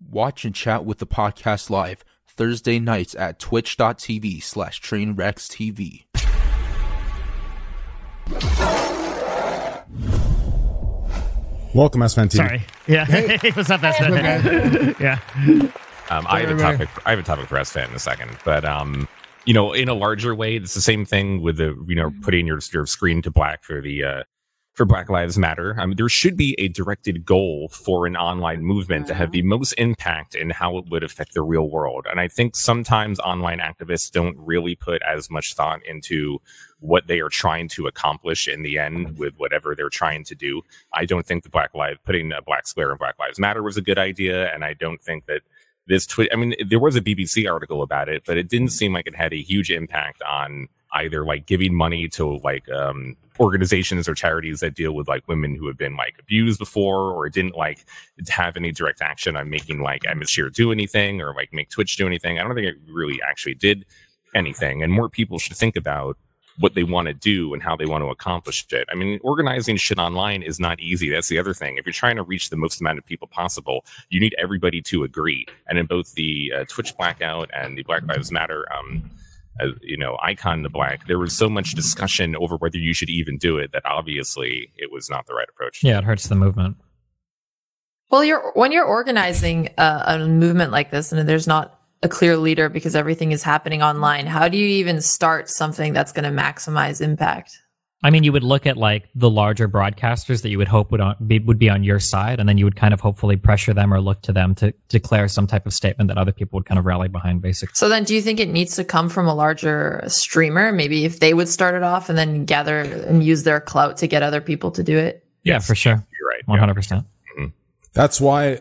Watch and chat with the podcast live Thursday nights at twitch.tv slash trainwreckstv. Welcome, EsfandTV. Sorry. Yeah. Hey. What's up, S yeah. Um, I have a topic. I have a topic for Esfand in a second, but um, you know, in a larger way, it's the same thing with the you know putting your your screen to black for the uh, for Black Lives Matter. I mean, there should be a directed goal for an online movement to have the mm-hmm. most impact in how it would affect the real world. And I think sometimes online activists don't really put as much thought into what they are trying to accomplish in the end with whatever they're trying to do. I don't think the Black Lives putting a black square in Black Lives Matter was a good idea, and I don't think that this tweet. I mean, there was a BBC article about it, but it didn't mm-hmm. seem like it had a huge impact on either like giving money to like um, organizations or charities that deal with like women who have been like abused before, or didn't like have any direct action on making like Emma do anything or like make Twitch do anything. I don't think it really actually did anything. And more people should think about what they want to do and how they want to accomplish it. I mean, organizing shit online is not easy. That's the other thing. If you're trying to reach the most amount of people possible, you need everybody to agree. And in both the uh, Twitch blackout and the Black Lives Matter um, uh, you know, icon the black, there was so much discussion over whether you should even do it that obviously it was not the right approach. Yeah, it hurts the movement. Well, you're when you're organizing a, a movement like this, and there's not a clear leader because everything is happening online. How do you even start something that's going to maximize impact? I mean, you would look at like the larger broadcasters that you would hope would on, be, would be on your side, and then you would kind of hopefully pressure them or look to them to declare some type of statement that other people would kind of rally behind, basically. So then, do you think it needs to come from a larger streamer? Maybe if they would start it off and then gather and use their clout to get other people to do it. Yeah, yes, for sure. You're right. One hundred percent. Mm-hmm. That's why.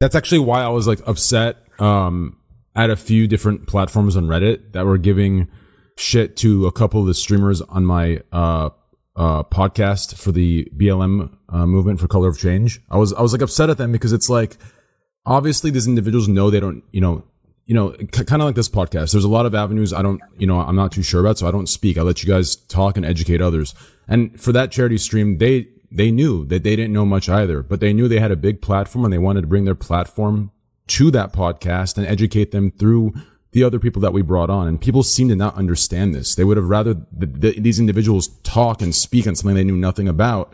That's actually why I was like upset um, at a few different platforms on Reddit that were giving shit to a couple of the streamers on my uh, uh, podcast for the BLM uh, movement for Color of Change. I was I was like upset at them because it's like obviously these individuals know they don't you know you know c- kind of like this podcast. There's a lot of avenues I don't you know I'm not too sure about, so I don't speak. I let you guys talk and educate others. And for that charity stream, they they knew that they didn't know much either, but they knew they had a big platform and they wanted to bring their platform to that podcast and educate them through the other people that we brought on. And people seem to not understand this. They would have rather the, the, these individuals talk and speak on something they knew nothing about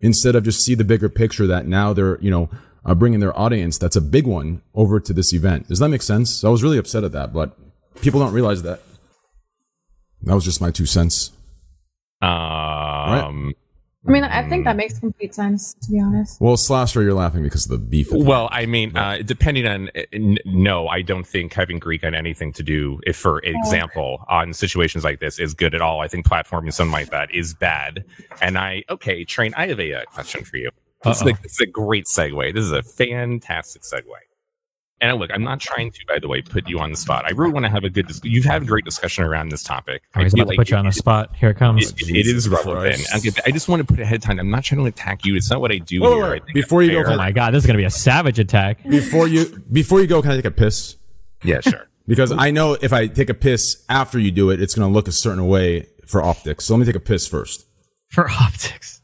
instead of just see the bigger picture that now they're, you know, uh, bringing their audience that's a big one over to this event. Does that make sense? So I was really upset at that, but people don't realize that. That was just my two cents. Um, right? I mean, I think that makes complete sense, to be honest. Well, Slasher, you're laughing because of the beef. Well, I mean, uh, depending on, n- no, I don't think having Greek on anything to do, if for example, on situations like this is good at all. I think platforming something like that is bad. And I, okay, Train, I have a uh, question for you. This is, a, this is a great segue. This is a fantastic segue. And look, I'm not trying to, by the way, put you on the spot. I really want to have a good. Dis- You've had a great discussion around this topic. He's about like to put you on the spot. Here it comes. It, it, it is relevant. I just want to put ahead of time. I'm not trying to attack you. It's not what I do whoa, here. Whoa, before you go, oh my god, this is gonna be a savage attack. Before you, before you go, can I take a piss? Yeah, sure. because I know if I take a piss after you do it, it's gonna look a certain way for optics. So let me take a piss first. For optics.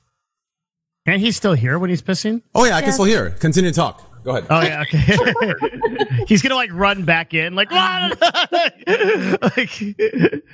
Can't he still hear when he's pissing? Oh yeah, I can still hear. Continue to talk. Go ahead. Oh yeah, okay. He's gonna like run back in, like, like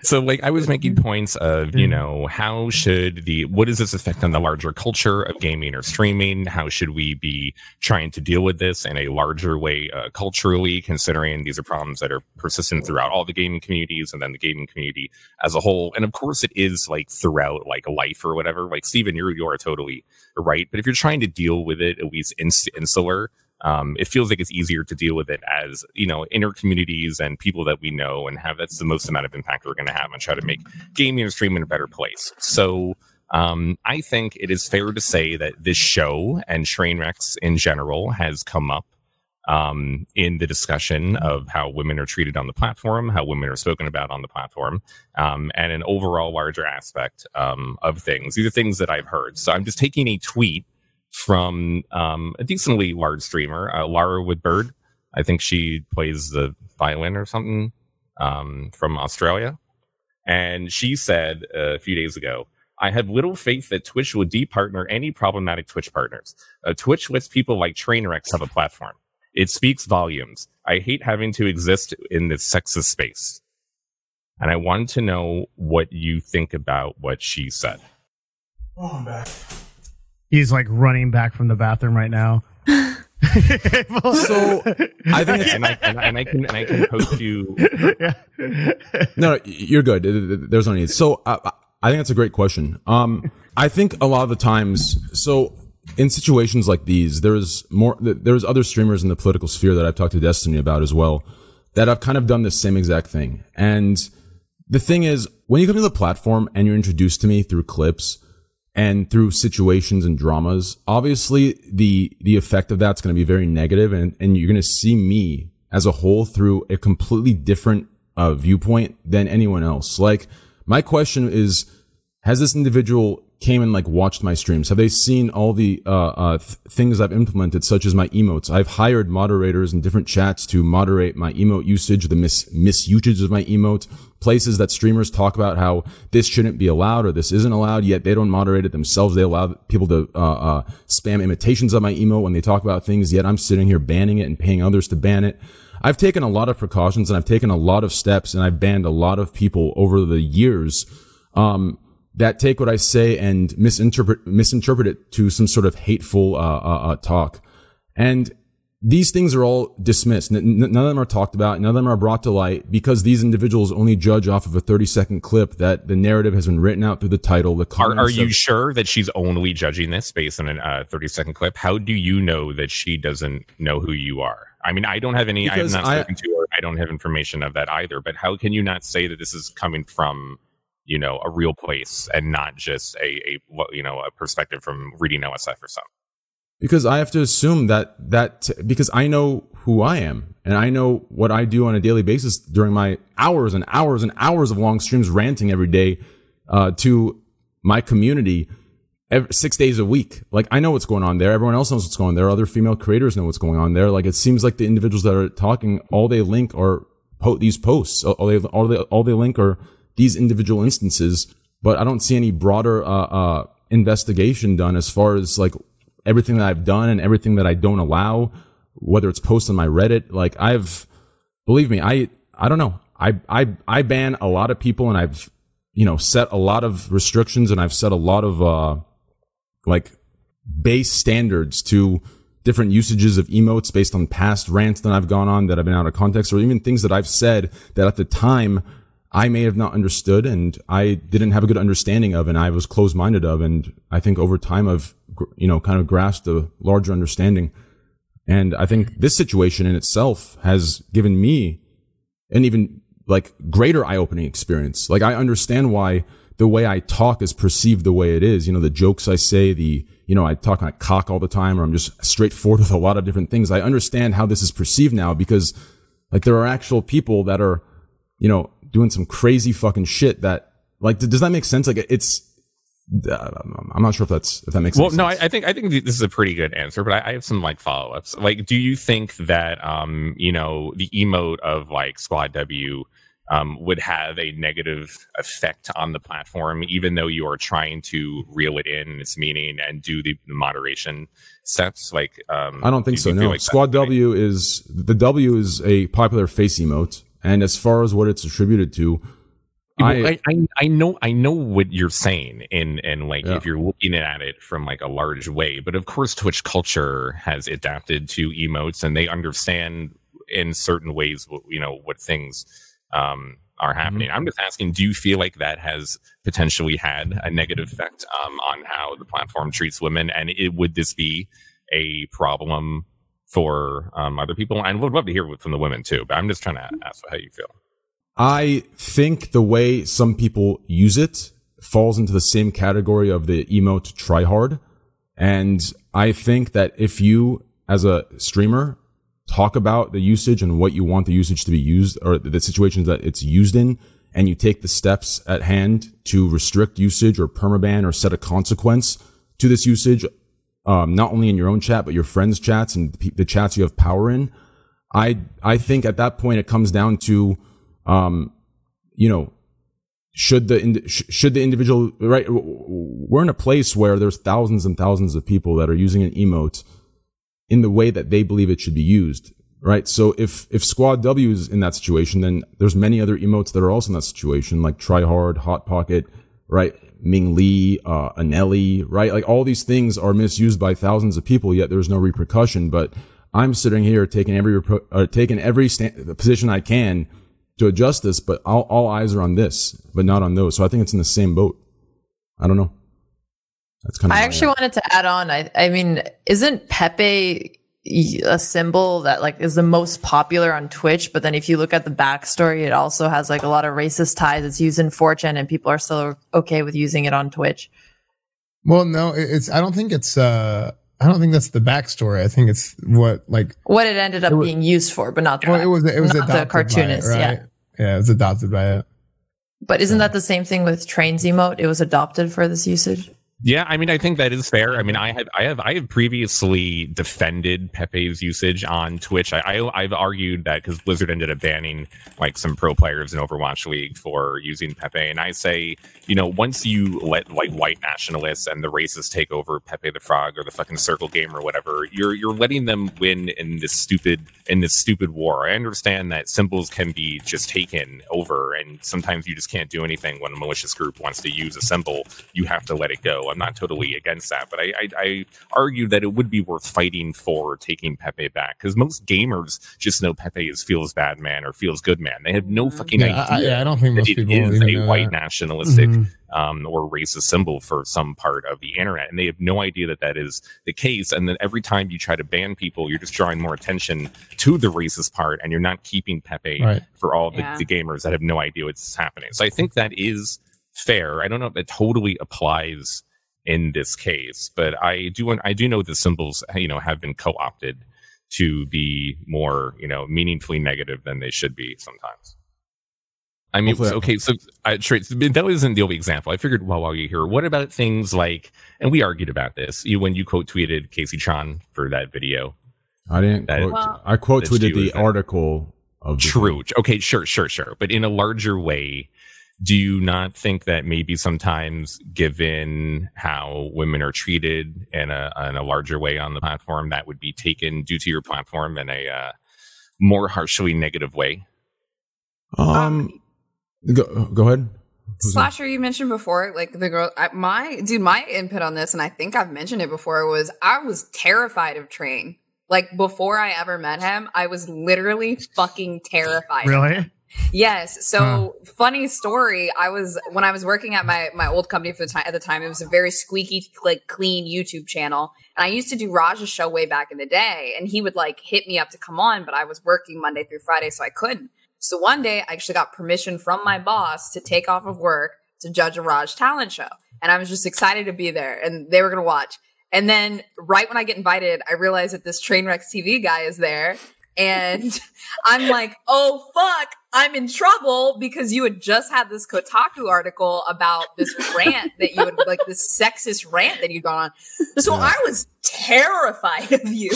so. Like I was making points of, you know, how should the what does this affect on the larger culture of gaming or streaming? How should we be trying to deal with this in a larger way uh, culturally, considering these are problems that are persistent throughout all the gaming communities and then the gaming community as a whole. And of course, it is like throughout like life or whatever. Like Stephen, you're you are totally right. But if you're trying to deal with it at least ins- insular um, it feels like it's easier to deal with it as you know inner communities and people that we know and have that's the most amount of impact we're going to have and try to make gaming and streaming a better place so um, i think it is fair to say that this show and trainwrecks in general has come up um, in the discussion of how women are treated on the platform, how women are spoken about on the platform, um, and an overall larger aspect um, of things. These are things that I've heard. So I'm just taking a tweet from um, a decently large streamer, uh, Lara Woodbird. I think she plays the violin or something um, from Australia. And she said uh, a few days ago, I have little faith that Twitch would departner any problematic Twitch partners. Uh, Twitch lets people like Trainwrecks have a platform. It speaks volumes. I hate having to exist in this sexist space. And I wanted to know what you think about what she said. Oh, I'm back. He's like running back from the bathroom right now. So I think it's And I, and, I- and I can and I can post you. no, no, you're good. There's no need. So I, I think that's a great question. Um, I think a lot of the times, so in situations like these, there's more. There's other streamers in the political sphere that I've talked to Destiny about as well that have kind of done the same exact thing. And the thing is, when you come to the platform and you're introduced to me through clips and through situations and dramas, obviously the the effect of that's going to be very negative, and and you're going to see me as a whole through a completely different uh, viewpoint than anyone else. Like my question is, has this individual came and like watched my streams? Have they seen all the uh, uh, th- things I've implemented, such as my emotes? I've hired moderators in different chats to moderate my emote usage, the mis misusage of my emote, places that streamers talk about how this shouldn't be allowed or this isn't allowed, yet they don't moderate it themselves. They allow people to uh, uh, spam imitations of my emote when they talk about things, yet I'm sitting here banning it and paying others to ban it. I've taken a lot of precautions and I've taken a lot of steps and I've banned a lot of people over the years. Um, that take what I say and misinterpret misinterpret it to some sort of hateful uh, uh, uh, talk. And these things are all dismissed. N- none of them are talked about. None of them are brought to light because these individuals only judge off of a 30 second clip that the narrative has been written out through the title. The Are, comments are you of- sure that she's only judging this based on a uh, 30 second clip? How do you know that she doesn't know who you are? I mean, I don't have any, I have not I- spoken to her. I don't have information of that either. But how can you not say that this is coming from, you know, a real place and not just a, a what- you know, a perspective from reading OSF or something? Because I have to assume that that because I know who I am and I know what I do on a daily basis during my hours and hours and hours of long streams ranting every day uh, to my community every, six days a week. Like I know what's going on there. Everyone else knows what's going on there. Other female creators know what's going on there. Like it seems like the individuals that are talking, all they link are po- these posts. All they, all they, all they link are these individual instances. But I don't see any broader, uh, uh, investigation done as far as like everything that I've done and everything that I don't allow, whether it's posts on my Reddit. Like I've, believe me, I, I don't know. I, I, I ban a lot of people and I've, you know, set a lot of restrictions and I've set a lot of, uh, like base standards to different usages of emotes based on past rants that I've gone on that have been out of context or even things that I've said that at the time I may have not understood and I didn't have a good understanding of and I was closed minded of. And I think over time I've, you know, kind of grasped a larger understanding. And I think this situation in itself has given me an even like greater eye opening experience. Like I understand why the way I talk is perceived the way it is. You know, the jokes I say, the, you know, I talk like cock all the time or I'm just straightforward with a lot of different things. I understand how this is perceived now because like there are actual people that are, you know, doing some crazy fucking shit that like, does that make sense? Like it's, I'm not sure if that's, if that makes Well, sense. Well, no, I, I think I think this is a pretty good answer, but I, I have some like follow ups. Like, do you think that um, you know, the emote of like Squad W um, would have a negative effect on the platform, even though you are trying to reel it in its meaning and do the moderation steps? Like, um, I don't think do so. No, like Squad W is the W is a popular face emote, and as far as what it's attributed to, I, I, I, know I know what you're saying in and like Yeah. if you're looking at it from like a large way, but of course Twitch culture has adapted to emotes and they understand in certain ways what you know what things um, are happening. I'm just asking, do you feel like that has potentially had a negative effect um, on how the platform treats women, and it, would this be a problem for um, other people? And would love to hear from the women too, but I'm just trying to ask how you feel. I think the way some people use it falls into the same category of the emote tryhard. And I think that if you, as a streamer, talk about the usage and what you want the usage to be used or the situations that it's used in, and you take the steps at hand to restrict usage or permaban or set a consequence to this usage, um, not only in your own chat, but your friends' chats and the chats you have power in. I, I think at that point it comes down to, um, you know, should the should the individual right? We're in a place where there's thousands and thousands of people that are using an emote in the way that they believe it should be used. Right. So if, if squad W is in that situation, then there's many other emotes that are also in that situation, like try hard, hot pocket, right? MingLee, uh, ANELE, right? Like all these things are misused by thousands of people, yet there's no repercussion. But I'm sitting here taking every, uh, taking every sta- position I can to adjust this, but all, all eyes are on this, but not on those. So I think it's in the same boat. I don't know. That's kind of. I actually wanted to add on. I, I mean, isn't Pepe a symbol that like is the most popular on Twitch? But then if you look at the backstory, it also has like a lot of racist ties. It's used in 4chan, and people are still okay with using it on Twitch. Well, no, it's. I don't think it's. uh I don't think that's the backstory. I think it's what like what it ended up it was, being used for, but not the well, it was it was the cartoonist. It, right? Yeah, yeah, it was adopted by it. But isn't that the same thing with trains emote? It was adopted for this usage. Yeah, I mean, I think that is fair. I mean, I have, I have, I have previously defended Pepe's usage on Twitch. I, I have argued that because Blizzard ended up banning like some pro players in Overwatch League for using Pepe, and I say, you know, once you let like white nationalists and the racists take over Pepe the Frog or the fucking Circle Game or whatever, you're you're letting them win in this stupid in this stupid war. I understand that symbols can be just taken over, and sometimes you just can't do anything when a malicious group wants to use a symbol. You have to let it go. I'm not totally against that, but I, I, I argue that it would be worth fighting for taking Pepe back because most gamers just know Pepe is feels bad man or feels good man. They have no mm-hmm. fucking yeah, idea. I, yeah, I don't think most it people is a white that. nationalistic mm-hmm. um, or racist symbol for some part of the internet, and they have no idea that that is the case. And then every time you try to ban people, you're just drawing more attention to the racist part, and you're not keeping Pepe right. for all the, yeah. the gamers that have no idea what's happening. So I think that is fair. I don't know if it totally applies in this case. But I do want, I do know the symbols you know have been co-opted to be more you know meaningfully negative than they should be sometimes. I mean, okay, so I, that wasn't the only example. I figured, well, while you're here, what about things like, and we argued about this, you when you quote tweeted Casey Chan for that video. I didn't. That, quote, well, I quote tweeted the article of the true. Video. Okay, sure, sure, sure. But in a larger way, do you not think that maybe sometimes given how women are treated in a, in a larger way on the platform that would be taken due to your platform in a uh, more harshly negative way um go, go ahead Slasher, you mentioned before, like the girl, my dude, my input on this, and I think I've mentioned it before, was I was terrified of Train. Like before I ever met him, I was literally fucking terrified. Really? Yes. So huh. funny story. I was when I was working at my my old company for the time at the time. It was a very squeaky, like clean YouTube channel, and I used to do Raj's show way back in the day. And he would like hit me up to come on, but I was working Monday through Friday, so I couldn't. So one day, I actually got permission from my boss to take off of work to judge a Raj talent show, and I was just excited to be there, and they were gonna watch. And then right when I get invited, I realize that this Trainwrecks TV guy is there. And I'm like, oh fuck, I'm in trouble because you had just had this Kotaku article about this rant that you had like this sexist rant that you'd gone on. So I was terrified of you.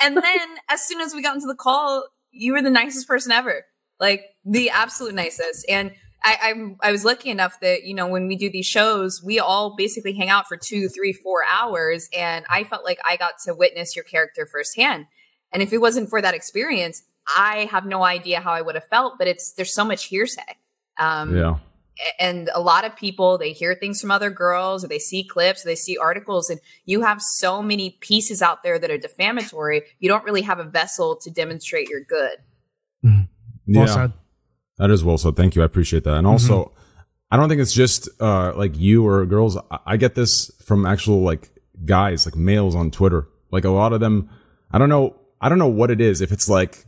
And then as soon as we got into the call, you were the nicest person ever. Like the absolute nicest. And I, I, I was lucky enough that you know when we do these shows, we all basically hang out for two, three, four hours, and I felt like I got to witness your character firsthand. And if it wasn't for that experience, I have no idea how I would have felt, but it's there's so much hearsay. Um, yeah. And a lot of people, they hear things from other girls or they see clips, or they see articles, and you have so many pieces out there that are defamatory. You don't really have a vessel to demonstrate you're good. Mm-hmm. Well yeah, said. That is well said. Thank you. I appreciate that. And mm-hmm. also. I don't think it's just uh, like you or girls. I get this from actual like guys, like males on Twitter. Like a lot of them, I don't know I don't know what it is. If it's like,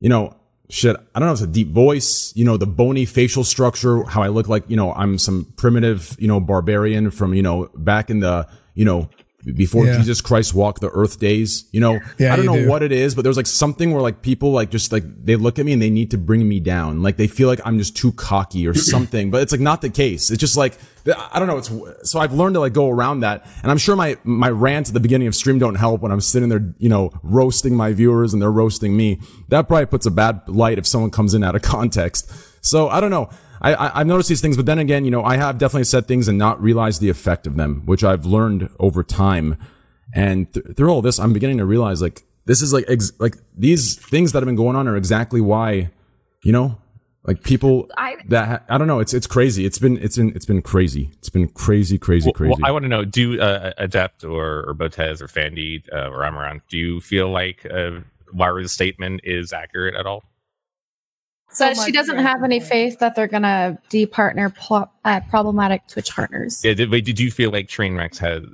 you know, shit, I don't know if it's a deep voice, you know, the bony facial structure, how I look like, you know, I'm some primitive, you know, barbarian from, you know, back in the, you know, before yeah. Jesus Christ walked the earth days. You know, yeah, I don't know do. what it is, but there's like something where like people like just like they look at me and they need to bring me down. Like they feel like I'm just too cocky or something, but it's like not the case. It's just like I don't know. It's so I've learned to like go around that, and I'm sure my my rant at the beginning of stream don't help when I'm sitting there, you know, roasting my viewers and they're roasting me. That probably puts a bad light if someone comes in out of context. So I don't know. I, I, have noticed these things, but then again, you know, I have definitely said things and not realized the effect of them, which I've learned over time. And th- through all this, I'm beginning to realize like this is like ex- like these things that have been going on are exactly why, you know, like people I- that ha- I don't know. It's it's crazy. It's been it's been it's been crazy. It's been crazy, crazy, Well, crazy. well, I want to know: Do uh, Adept or, or Botez or Fandy uh, or Amouranth, do you feel like uh, Lyra's statement is accurate at all? So So she doesn't more have any faith that they're gonna departner pl- uh, problematic Twitch partners. Yeah, did, wait, did you feel like Trainwreck had?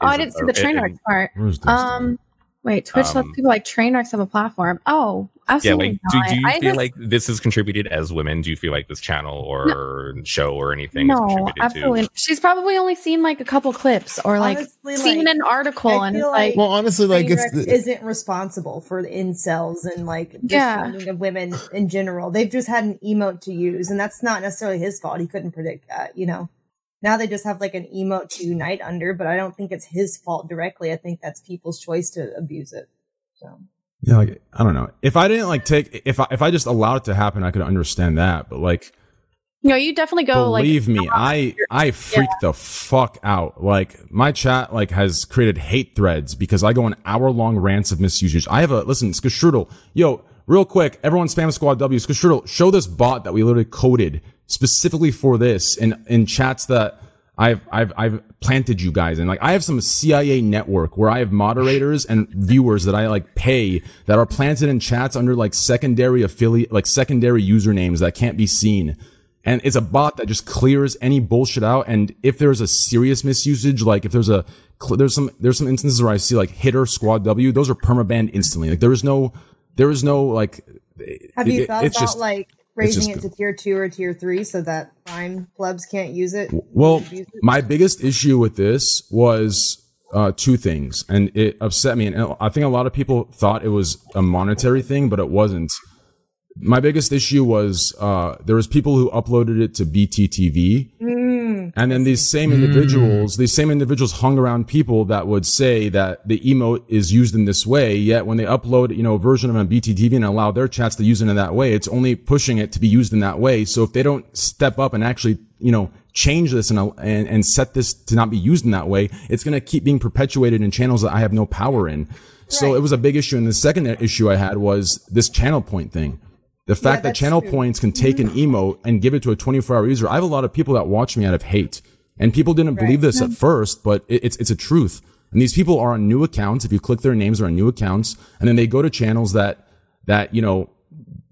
oh, I didn't see the train wreck part. Where's this? Um, wait, Twitch Um, lets people like train wrecks have a platform. Oh, Yeah, absolutely like, do, not. do you I feel just- like this has contributed as women? Do you feel like this channel or show or anything no, contributed absolutely. to? She's probably only seen like a couple clips or like Honestly, seen like, an article I and feel it's like, Well, honestly, like it's the- isn't responsible for the incels and like Yeah. shaming of women in general. They've just had an emote to use, and that's not necessarily his fault. He couldn't predict that, you know. Now they just have like an emote to unite under, but I don't think it's his fault directly. I think that's people's choice to abuse it. So Yeah, like I don't know. If I didn't like take if I if I just allowed it to happen, I could understand that. But like no, you definitely go like believe me, I I freak the fuck out. Like my chat like has created hate threads because I go on hour long rants of misusage. I have a listen, Skastrudel, yo, real quick, everyone spam squad W. Skastrudel, show this bot that we literally coded specifically for this in in chats that I've I've I've planted you guys in. Like I have some CIA network where I have moderators and viewers that I like pay that are planted in chats under like secondary affiliate like secondary usernames that can't be seen. And it's a bot that just clears any bullshit out. And if there's a serious misusage, like if there's a there's some there's some instances where I see like hitter squad W, those are permabanned instantly. Like there is no there is no like have it- you thought it's about just- like raising it to tier two or tier three so that prime plebs can't use it? Well, abuse it? my biggest issue with this was uh, two things, and it upset me. And I think a lot of people thought it was a monetary thing, but it wasn't. My biggest issue was uh, there was people who uploaded it to BTTV, Mm, and then these same individuals, these same individuals hung around people that would say that the emote is used in this way. Yet when they upload, you know, a version of a on BTTV and allow their chats to use it in that way, it's only pushing it to be used in that way. So if they don't step up and actually, you know, change this and, and, and set this to not be used in that way, it's going to keep being perpetuated in channels that I have no power in. So it was a big issue. And the second issue I had was this channel point thing. The fact that channel true. points can take an mm-hmm. emote and give it to a 24 hour user. I have a lot of people that watch me out of hate. And people didn't believe this at mm-hmm. first, but it, it's, it's a truth. And these people are on new accounts. If you click their names, they're on new accounts. And then they go to channels that, that, you know,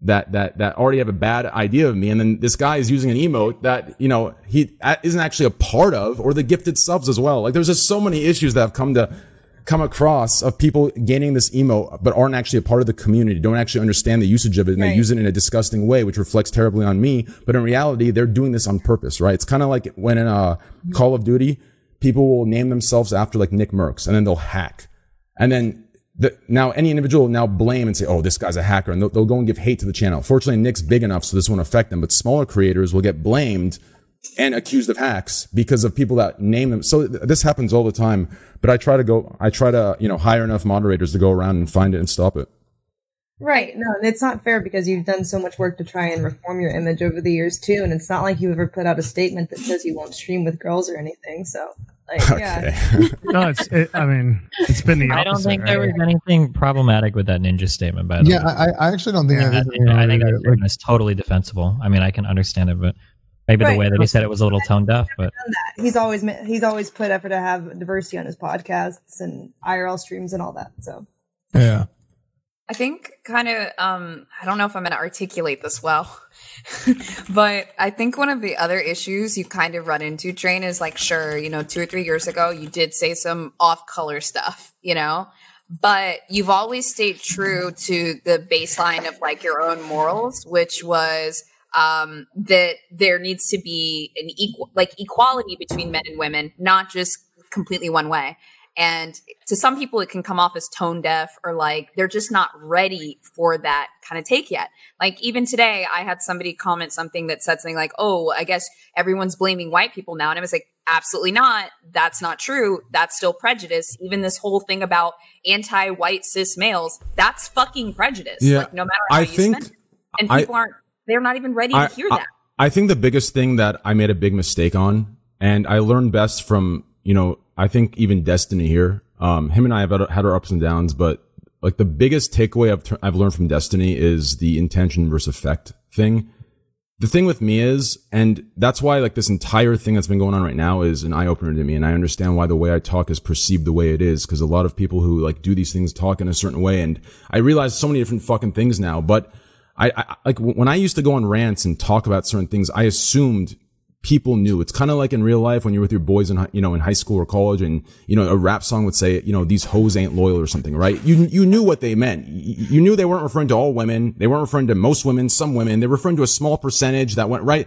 that, that, that already have a bad idea of me. And then this guy is using an emote that, you know, he isn't actually a part of or the gifted subs as well. Like there's just so many issues that have come to, come across of people gaining this emote but aren't actually a part of the community, don't actually understand the usage of it, and they use it in a disgusting way, which reflects terribly on me. But in reality, they're doing this on purpose, right? It's kind of like when in a Call of Duty, people will name themselves after like Nickmercs, and then they'll hack, and then. The, now any individual will now blame and say, "Oh, this guy's a hacker," and they'll, they'll go and give hate to the channel. Fortunately, Nick's big enough, so this won't affect them. But smaller creators will get blamed and accused of hacks because of people that name them. So th- this happens all the time. But I try to go, I try to, you know, hire enough moderators to go around and find it and stop it. Right. No, and it's not fair because you've done so much work to try and reform your image over the years too, and it's not like you ever put out a statement that says you won't stream with girls or anything. So, like, yeah, Okay. No, it's. It, I mean, it's been the. I don't opposite, think there was anything problematic with that ninja statement. By the Yeah, way, I, I actually don't think I that. think, I think that statement is totally defensible. I mean, I can understand it, but maybe the way that he said it was a little tone deaf. But. He's always he's always put effort to have diversity on his podcasts and IRL streams and all that. So, Yeah. I think kind of um I don't know if I'm going to articulate this well. but I think one of the other issues you kind of run into train is like sure, you know, 2 or 3 years ago you did say some off-color stuff, you know? But you've always stayed true to the baseline of like your own morals, which was um that there needs to be an equal like equality between men and women, not just completely one way. And to some people, it can come off as tone deaf or like they're just not ready for that kind of take yet. Like even today, I had somebody comment something that said something like, Oh, I guess everyone's blaming white people now. And I was like, Absolutely not. That's not true. That's still prejudice. Even this whole thing about anti white cis males, that's fucking prejudice. Yeah, Like no matter how I you think spin it. And I- people aren't, they're not even ready I, to hear I- that. I think the biggest thing that I made a big mistake on, and I learned best from, you know, I think even Destiny here, Um, him and I have had our ups and downs, but like the biggest takeaway I've, I've learned from Destiny is the intention versus effect thing. The thing with me is, and that's why like this entire thing that's been going on right now is an eye opener to me. And I understand why the way I talk is perceived the way it is. Cause a lot of people who like do these things talk in a certain way. And I realize so many different fucking things now, but I, I like when I used to go on rants and talk about certain things, I assumed people knew. It's kind of like in real life when you're with your boys in, you know, in high school or college and, you know, a rap song would say, you know, these hoes ain't loyal or something, right? You, you knew what they meant. You, knew they weren't referring to all women. They weren't referring to most women, some women. They're referring to a small percentage that went right.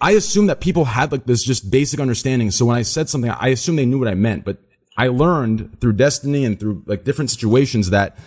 I assumed that people had like this just basic understanding. So when I said something, I assumed they knew what I meant, but I learned through destiny and through like different situations that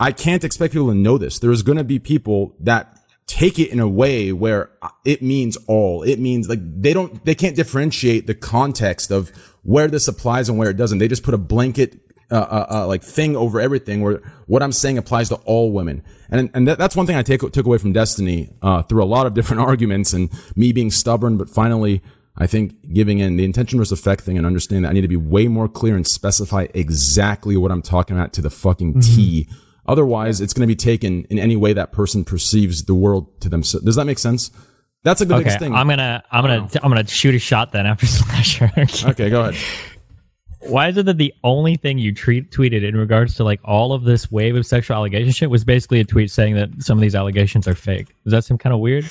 I can't expect people to know this. There's going to be people that take it in a way where it means all. It means like they don't, they can't differentiate the context of where this applies and where it doesn't. They just put a blanket, uh, uh, uh, like thing over everything where what I'm saying applies to all women. And, and that, that's one thing I take, took away from Destiny, uh, through a lot of different arguments and me being stubborn, but finally, I think giving in the intention versus effect thing and understanding that I need to be way more clear and specify exactly what I'm talking about to the fucking T. Otherwise, it's going to be taken in any way that person perceives the world to themselves. Does that make sense? That's like the okay, biggest thing. I'm gonna I'm gonna I'm gonna shoot a shot then after Slasher. okay, go ahead. Why is it that the only thing you tweet, tweeted in regards to like all of this wave of sexual allegation shit was basically a tweet saying that some of these allegations are fake? Does that seem kind of weird?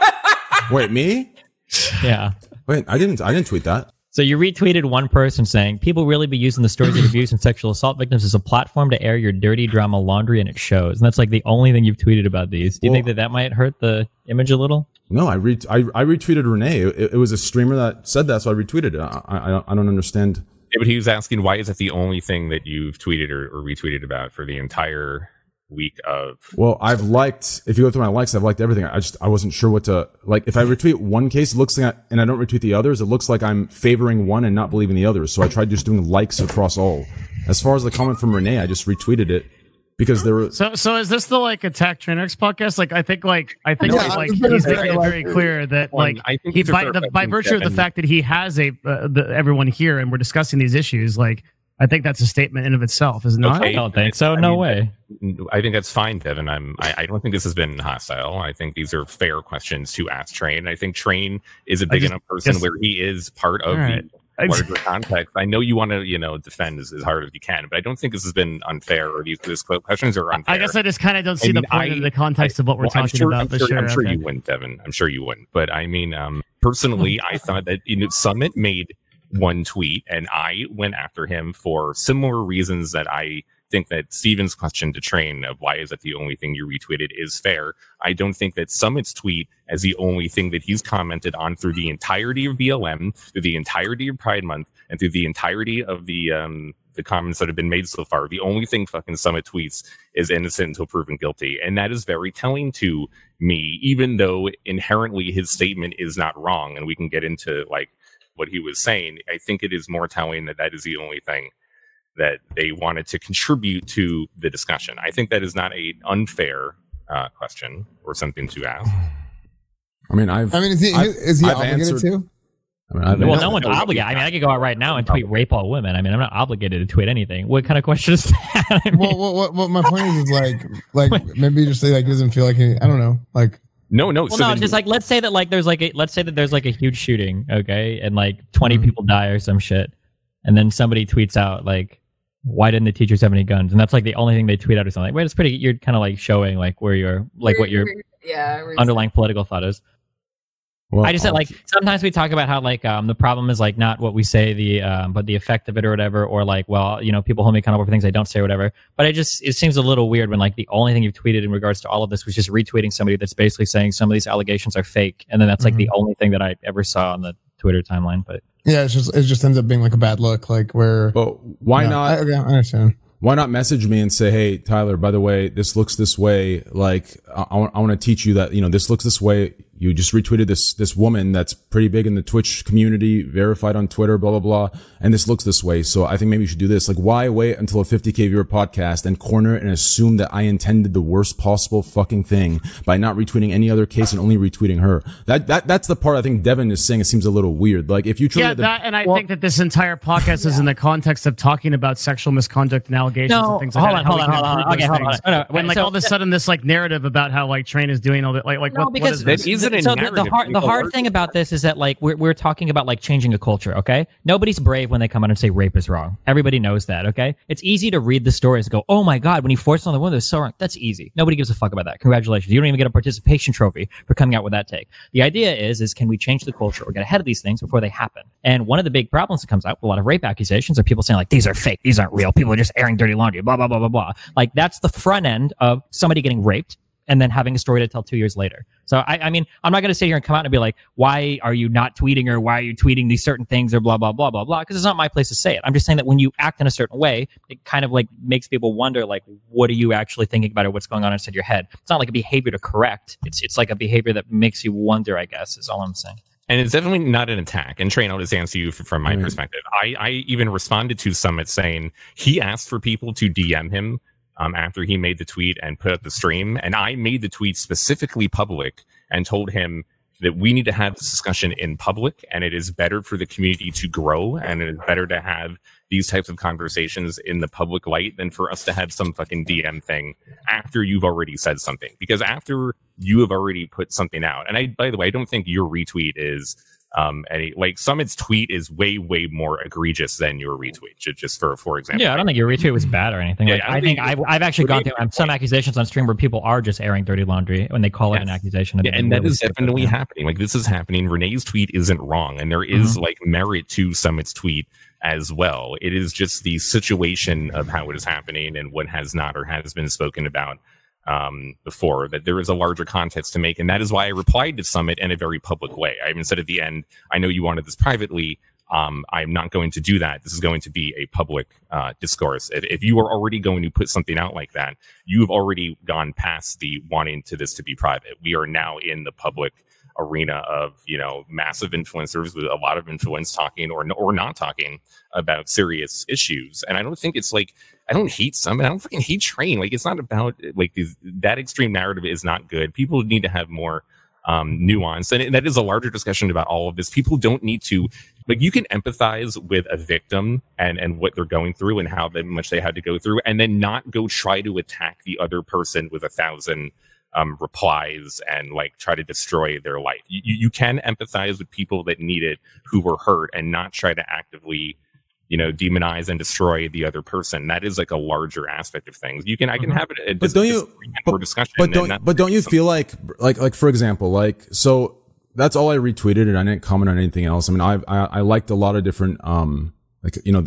Wait, me? Yeah. Wait, I didn't. I didn't tweet that. So you retweeted one person saying people really be using the stories of abuse and sexual assault victims as a platform to air your dirty drama laundry, and it shows. And that's like the only thing you've tweeted about these. Do you Well- think that that might hurt the image a little? No, I re- I, I retweeted Renee. It, it was a streamer that said that, so I retweeted it. I, I, I don't- understand. Yeah, but he was asking why is it the only thing that you've tweeted or, or retweeted about for the entire week of Well, I've liked. If you go through my likes, I've liked everything. I just I wasn't sure what to like. If I retweet one case, it looks like, I, and I don't retweet the others, it looks like I'm favoring one and not believing the others. So I tried just doing likes across all. As far as the comment from Renee, I just retweeted it because there were. So, so is this the like attack Trainwrecks podcast? Like, I think, like, I think, No, that, like, he's making it very clear that, like, I think he by, the, by virtue of the fact that he has a uh, the, everyone here and we're discussing these issues, like, I think that's a statement in of itself, is it not? I don't think so. No way. I think that's fine, Devin. I'm. I, I don't think this has been hostile. I think these are fair questions to ask Train. I think Train is a big just enough person guess- where he is part of All right. the larger context. I know you want to, you know, defend as, as hard as you can, but I don't think this has been unfair or these, these questions are unfair. I guess I just kind of don't see I the point I- of the context of what we're Well, talking sure, about. I'm sure, sure, I'm sure okay. you wouldn't, Devin. I'm sure you wouldn't. But I mean, um, personally, I thought that you know, Summit made one tweet, and I went after him for similar reasons that I think that Steven's question to Train of why is that the only thing you retweeted is fair. I don't think that Summit's tweet as the only thing that he's commented on through the entirety of BLM, through the entirety of Pride Month, and through the entirety of the um, the comments that have been made so far. The only thing fucking Summit tweets is innocent until proven guilty, and that is very telling to me. Even though inherently his statement is not wrong, and we can get into like what he was saying, I think it is more telling that that is the only thing that they wanted to contribute to the discussion. I think that is not an unfair uh, question or something to ask. I mean, I've. I mean, is he I've- is he I've obligated answered- to? I mean, I've Well, no one's obligated. I mean, I could go out right now and tweet rape all women. I mean, I'm not obligated to tweet anything. What kind of question is that? I mean, Well, well, what, what my point is, is like, like maybe just say like he doesn't feel like he, I don't know, like No, no. well, so no, then- just like let's say that like there's like a let's say that there's like a huge shooting, okay, and like 20 Mhm. people die or some shit, and then somebody tweets out like, "Why didn't the teachers have any guns?" And that's like the only thing they tweet out or something. Like, wait, it's pretty. You're kind of like showing like where your like what your yeah underlying political thought is. Well, I just said like sometimes we talk about how like um the problem is like not what we say the um but the effect of it or whatever or like well you know people hold me accountable for things I don't say or whatever but I just it seems a little weird when like the only thing you've tweeted in regards to all of this was just retweeting somebody that's basically saying some of these allegations are fake and then that's like the only thing that I ever saw on the Twitter timeline but yeah, it's just it just ends up being like a bad look, like where. But why Yeah, not? I, okay, I understand. why not message me and say, Hey, Tyler, by the way, this looks this way. Like, I, I want to teach you that, you know, this looks this way. You just retweeted this this woman that's pretty big in the Twitch community, verified on Twitter, blah blah blah, and this looks this way. So I think maybe you should do this. Like, why wait until a 50k viewer podcast and corner it and assume that I intended the worst possible fucking thing by not retweeting any other case and only retweeting her? That that that's the part I think Devin is saying. It seems a little weird. Like if you truly yeah, that, and I well, think that this entire podcast is in the context of talking about sexual misconduct and allegations no, and things like hold that. On, hold on, hold on, Okay, hold on. No, no, when like so, all of a sudden this like narrative about how like Train is doing all that, like like no, what, because what is this? So the, the hard the hard thing about this is that like we're we're talking about like changing a culture. Okay, nobody's brave when they come out and say rape is wrong. Everybody knows that. Okay, it's easy to read the stories and go, oh my god, when he forced on the woman, it's so wrong. That's easy. Nobody gives a fuck about that. Congratulations, you don't even get a participation trophy for coming out with that take. The idea is is can we change the culture or get ahead of these things before they happen? And one of the big problems that comes out with a lot of rape accusations are people saying like these are fake, these aren't real. People are just airing dirty laundry. Blah blah blah blah blah. Like that's the front end of somebody getting raped and then having a story to tell two years later. So I, I mean, I'm not going to sit here and come out and be like, why are you not tweeting or why are you tweeting these certain things or blah blah blah blah blah? Because it's not my place to say it. I'm just saying that when you act in a certain way, it kind of like makes people wonder, like, what are you actually thinking about or what's going on inside your head? It's not like a behavior to correct. It's it's like a behavior that makes you wonder. I guess is all I'm saying. And it's definitely not an attack. And Train, I'll just answer you from my mm. perspective. I, I even responded to Summit saying he asked for people to DM him um, after he made the tweet and put up the stream. And I made the tweet specifically public and told him that we need to have this discussion in public and it is better for the community to grow and it is better to have these types of conversations in the public light than for us to have some fucking DM thing after you've already said something. Because after you have already put something out, and I, by the way, I don't think your retweet is um any like Summit's tweet is way way more egregious than your retweet just for for example. Yeah i don't think your retweet was bad or anything. Yeah, like, I, I, think, I've, I've actually gone through some accusations on stream where people are just airing dirty laundry when they call yes. it an accusation yeah, and that is definitely happening. Like this is happening. Renee's tweet isn't wrong and there is, mm-hmm. like merit to summit's tweet as well. It is just the situation of how it is happening and what has not or has been spoken about um, before that there is a larger context to make. And that is why I replied to Summit in a very public way. I even said at the end, I know you wanted this privately. Um, I'm not going to do that. This is going to be a public uh, discourse. If, if, you are already going to put something out like that, you've already gone past the wanting to this to be private. We are now in the public arena of you know massive influencers with a lot of influence talking or or not talking about serious issues. And I don't think it's like I don't hate some, and I don't fucking hate Train. Like it's not about like these, that extreme narrative is not good. People need to have more um, nuance, and that is a larger discussion about all of this. People don't need to like you can empathize with a victim and and what they're going through and how much they had to go through, and then not go try to attack the other person with a thousand um, replies and like try to destroy their life. You, you can empathize with people that need it who were hurt and not try to actively, you know, demonize and destroy the other person. That is like a larger aspect of things. You can, I can mm-hmm. have it, a, but don't you, but, discussion. But don't, but don't you feel like, like, like for example, like, so that's all I retweeted and I didn't comment on anything else. I mean, I, I, I liked a lot of different, um, like, you know,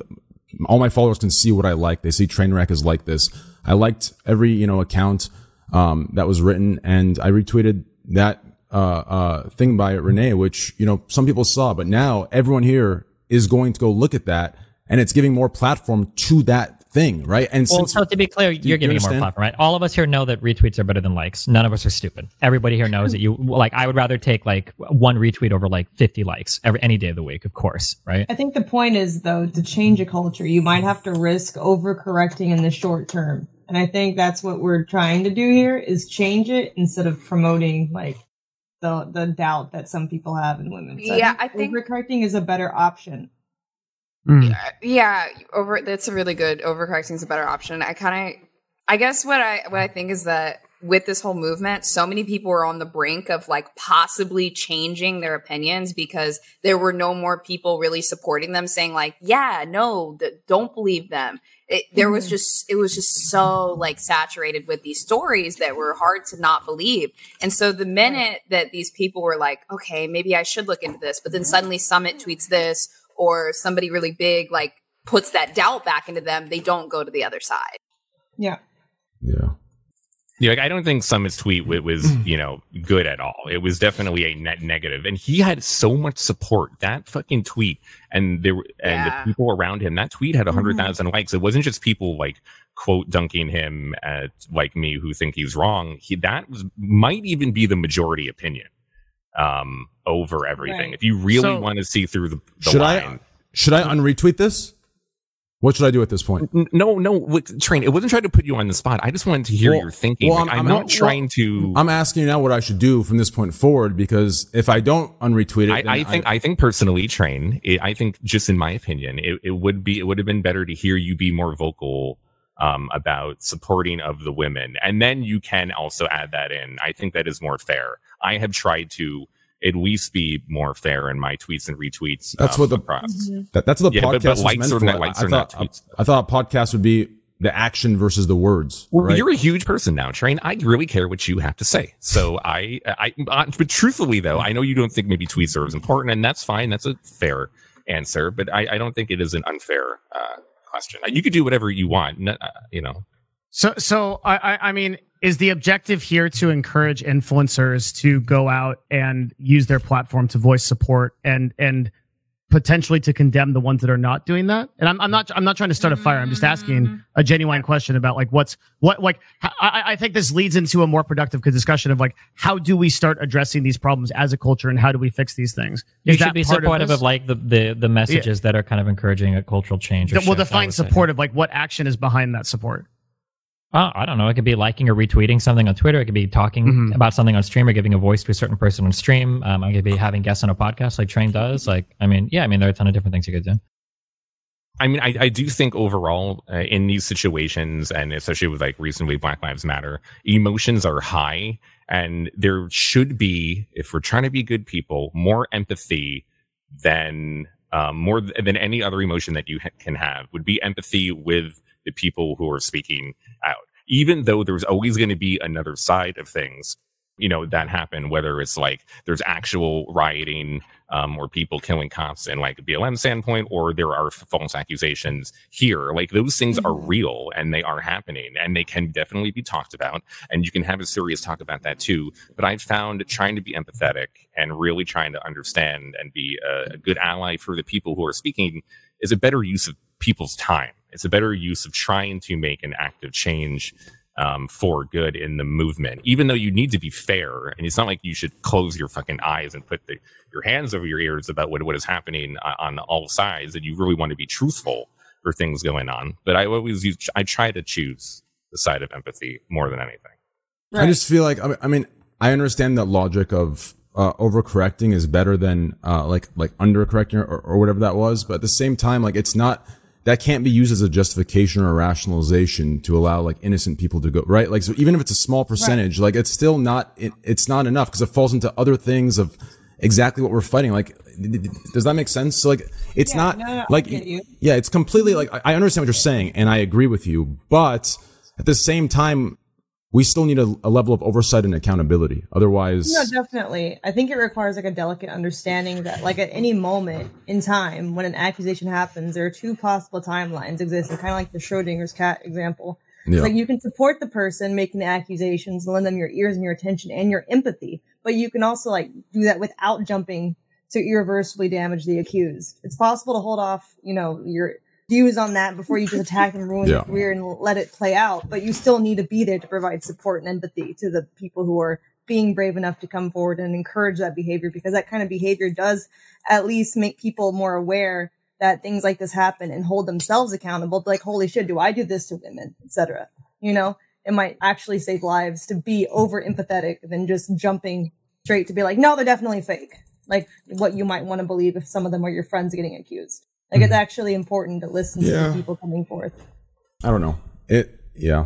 all my followers can see what I like. They see Trainwreck is like this. I liked every, you know, account um, that was written, and I retweeted that uh, uh, thing by Renee, which you know some people saw, but now everyone here is going to go look at that, and it's giving more platform to that thing, right? And well, since, so to be clear, you're giving you more platform, right? All of us here know that retweets are better than likes. None of us are stupid. Everybody here knows that you like. I would rather take like one retweet over like 50 likes every any day of the week, of course, right? I think the point is though to change a culture, you might have to risk overcorrecting in the short term. And I think that's what we're trying to do here is change it instead of promoting like the the doubt that some people have in women. So yeah, I think, I think overcorrecting is a better option. Mm. Yeah, yeah, over that's a really good overcorrecting is a better option. I kind of I guess what I what I think is that with this whole movement, so many people were on the brink of like possibly changing their opinions because there were no more people really supporting them saying like, yeah, no, th- don't believe them it, there was mm-hmm. just it was just so like saturated with these stories that were hard to not believe. And so the minute that these people were like okay maybe i should look into this but then suddenly summit tweets this or somebody really big like puts that doubt back into them they don't go to the other side. Yeah yeah. Yeah, like I don't think Summit's tweet was, mm. you know, good at all. It was definitely a net negative, and he had so much support. That fucking tweet, and there and yeah. the people around him. That tweet had a hundred mm-hmm. mm. likes. It wasn't just people like quote dunking him at like me who think he's wrong. He that was might even be the majority opinion. um, over everything. Right. If you really So- want to see through the, the should line, I should I unretweet this? What should I do at this point? No, no, train. It wasn't trying to put you on the spot. I just wanted to hear Well- your thinking. well, I'm- I'm, I'm not not- trying to. I'm asking you now what I should do from this point forward because if I don't unretweet it, I, I think I, think personally, train. It, I think just in my opinion, it, it would be it would have been better to hear you be more vocal um, about supporting of the women, and then you can also add that in. I think that is more fair. I have tried to at least be more fair in my tweets and retweets. That's um, what the- across. that, that's what the Yeah, podcast but- but was likes meant are for. not- I- likes I, thought, tweets. I thought a podcast would be the action versus the words. Well, right? you're a huge person now, Train. I really care what you have to say. So I, I, I, but truthfully though, I know you don't think maybe tweets are as important, and that's fine. That's a fair answer, but I, I don't think it is an unfair uh, question. You could do whatever you want, uh, you know. So, so I, I, I mean, is the objective here to encourage influencers to go out and use their platform to voice support and and potentially to condemn the ones that are not doing that? And I'm, I'm not I'm not trying to start a fire. I'm just asking mm-hmm. a genuine question about like what's what like I, I- I think this leads into a more productive discussion of like how do we start addressing these problems as a culture and how do we fix these things? You Is should be supportive this? of, like the, the, the messages that are kind of encouraging a cultural change. Or We'll shift, I define would say. supportive. Like what action is behind that support? Oh, I don't know. It could be liking or retweeting something on Twitter. It could be talking Mhm. about something on stream or giving a voice to a certain person on stream. Um, I could be having guests on a podcast like Train does. Like, I mean, yeah, I mean, there are a ton of different things you could do. I mean, I, I do think overall uh, in these situations, and especially with like recently Black Lives Matter, emotions are high, and there should be, if we're trying to be good people, more empathy than um, more th- than any other emotion that you ha- can have would be empathy with the people who are speaking out. Even though there's always going to be another side of things, you know, that happen, whether it's like there's actual rioting um, or people killing cops in like a BLM standpoint, or there are false accusations here. Like those things are real and they are happening and they can definitely be talked about. And you can have a serious talk about that too. But I've found trying to be empathetic and really trying to understand and be a, a good ally for the people who are speaking is a better use of people's time. It's a better use of trying to make an active change um, for good in the movement, even though you need to be fair. And it's not like you should close your fucking eyes and put the, your hands over your ears about what, what is happening on, on all sides. And you really want to be truthful for things going on. But I always use, I try to choose the side of empathy more than anything. I just feel like I mean, I mean I understand that logic of uh, overcorrecting is better than uh, like like undercorrecting or, or whatever that was, but at the same time, like it's not that can't be used as a justification or a rationalization to allow like innocent people to go right. Like so, even if it's a small percentage, like it's still not it, it's not enough because it falls into other things of exactly what we're fighting. Like, does that make sense? So like it's Yeah, not no, no, like yeah, it's completely like I I understand what you're saying and I agree with you, but at the same time, we still need a, a level of oversight and accountability. Otherwise, No, definitely. I think it requires like a delicate understanding that, like, at any moment in time when an accusation happens, there are two possible timelines existing, kind of like the Schrodinger's cat example. Yeah. Like, you can support the person making the accusations, lend them your ears and your attention and your empathy, but you can also like do that without jumping to irreversibly damage the accused. It's possible to hold off, you know, your views on that before you just attack and ruin Yeah. their career and let it play out. But you still need to be there to provide support and empathy to the people who are being brave enough to come forward and encourage that behavior because that kind of behavior does at least make people more aware that things like this happen and hold themselves accountable. Like, holy shit, do I do this to women, etc. You know, it might actually save lives to be over empathetic than just jumping straight to be like, no, they're definitely fake. Like what you might want to believe if some of them are your friends getting accused. Like it's mm-hmm. actually important to listen to Yeah. the people coming forth. I don't know. It, yeah,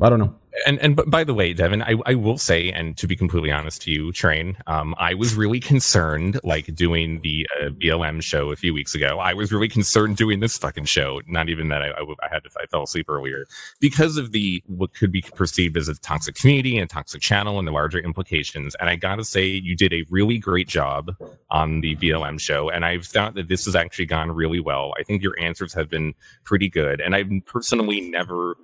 I don't know. And and by the way, Devin, I, I will say, and to be completely honest to you, Train, um, I was really concerned, like doing the uh, BLM show a few weeks ago. I was really concerned doing this fucking show. Not even that I I had to, I fell asleep earlier because of the what could be perceived as a toxic community and toxic channel and the larger implications. And I gotta say, you did a really great job on the BLM show, and I've thought that this has actually gone really well. I think your answers have been pretty good, and I've personally never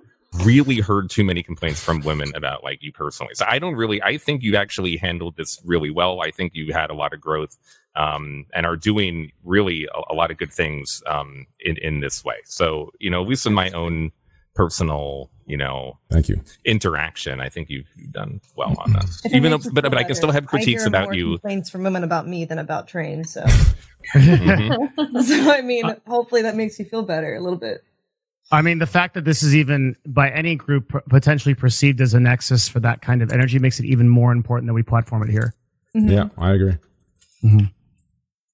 really heard too many complaints from women about like you personally. So I don't really I think you actually handled this really well. I think you had a lot of growth um and are doing really a, a lot of good things um in in this way. So, you know, at least in my own personal, you know, thank you interaction. I think you've done well on that. Even though, but but I can still have critiques about you. Complaints from women about me than about train. So, mm-hmm. so I mean, hopefully that makes you feel better a little bit. I mean, the fact that this is even by any group potentially perceived as a nexus for that kind of energy makes it even more important that we platform it here. Mm-hmm. Yeah, I agree. Mm-hmm.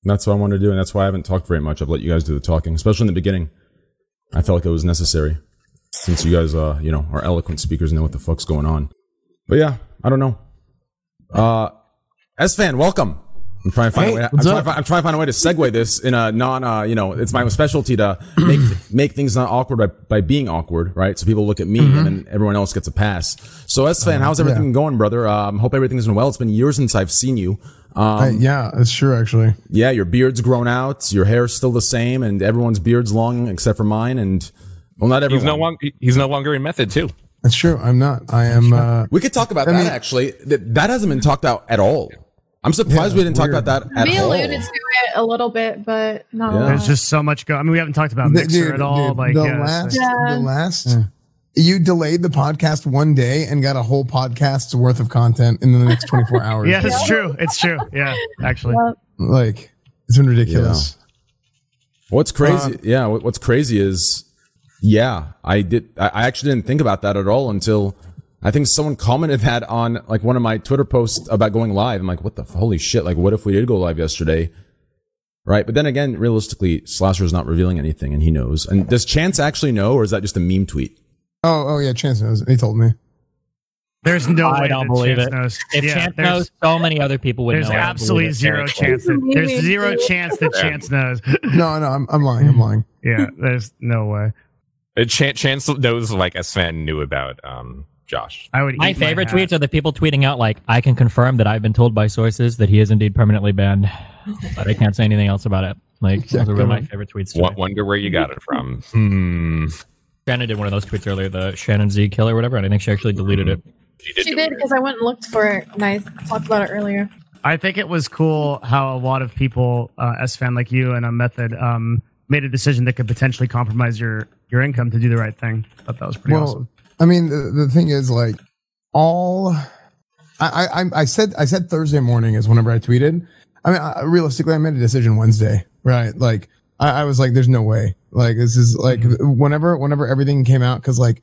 That's what I want to do, and that's why I haven't talked very much. I've let you guys do the talking, especially in the beginning. I felt like it was necessary since you guys, uh, you know, are eloquent speakers and know what the fuck's going on. But yeah, I don't know. Uh, Esfand, welcome. I'm trying to find hey, a way. I'm trying, find, I'm trying, to find a way to segue this in a non, uh, you know, it's my specialty to make make things not awkward by, by being awkward, right? So people look at me mm-hmm. and then everyone else gets a pass. So Esfand, uh, how's everything yeah. going, brother? Um, hope everything's been well. It's been years since I've seen you. Um, yeah, it's true, actually. Yeah, your beard's grown out, your hair's still the same, and everyone's beard's long except for mine. And well, not everyone. He's no longer he's no longer in method too. That's true. I'm not. I am. Uh, we could talk about I that mean, actually. That that hasn't been talked out at all. I'm surprised yeah, we didn't weird. talk about that at we all. Alluded to it a little bit, but no. Yeah. There's just so much go. I mean, we haven't talked about Mixer dude, at all. Dude, like the yeah, last, the last. You delayed the podcast one day and got a whole podcast's worth of content in the next 24 hours. yeah, it's true. It's true. Yeah, actually. Like, it's been ridiculous. What's crazy? Uh, yeah, what's crazy is, yeah, I did. I actually didn't think about that at all until I think someone commented that on like one of my Twitter posts about going live. I'm like, what the holy shit? Like, what if we did go live yesterday? Right. But then again, realistically, Slasher is not revealing anything and he knows. And does Chance actually know or is that just a meme tweet? Oh, oh yeah, Chance knows. He told me. There's no I way don't believe Chance it. Knows. If yeah, Chance knows, so many other people would there's know. There's absolutely zero chance that there's zero chance that Chance knows. No, no, I'm, I'm lying. I'm lying. yeah, there's no way. Chance, Chance knows like Sven knew about um Josh. I would. My favorite my tweets are the people tweeting out like, "I can confirm that I've been told by sources that he is indeed permanently banned, but I can't say anything else about it." Like exactly. those are really my favorite tweets. Today. Wonder where you got it from. Hmm. Shannon did one of those tweets earlier, the Shannon Z kill or whatever, and I think she actually deleted it. She did because I went and looked for it, and I talked about it earlier. I think it was cool how a lot of people, uh, Esfand like you and a method, um, made a decision that could potentially compromise your your income to do the right thing. I thought that was pretty well, awesome. I mean, the, the thing is, like, all I, I I said I said Thursday morning is whenever I tweeted. I mean, I, realistically, I made a decision Wednesday, right? Like, I, I, was like, "There's no way." Like, this is like mm-hmm. whenever whenever everything came out, because like,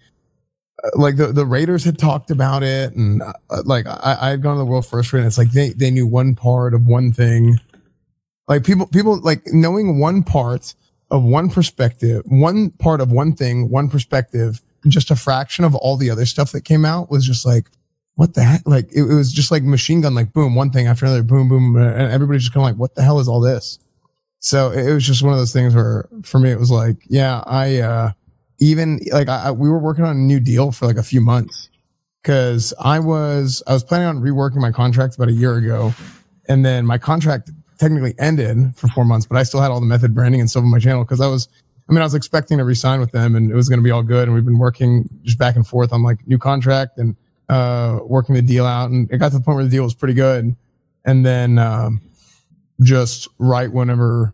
uh, like the the Raiders had talked about it, and uh, like I I had gone to the world first, and it's like they they knew one part of one thing. Like people people like knowing one part of one perspective, one part of one thing, one perspective just a fraction of all the other stuff that came out was just like, what the heck? Like it, it was just like machine gun, like boom, one thing after another, boom, boom, and everybody's just kind of like, what the hell is all this? So it was just one of those things where for me it was like, yeah, I uh even like I, we were working on a new deal for like a few months because I was I was planning on reworking my contract about a year ago, and then my contract technically ended for four months, but I still had all the method branding and stuff on my channel because I was I mean, I was expecting to resign with them and it was going to be all good. And we've been working just back and forth on like new contract and, uh, working the deal out. And it got to the point where the deal was pretty good. And then, um, just right whenever,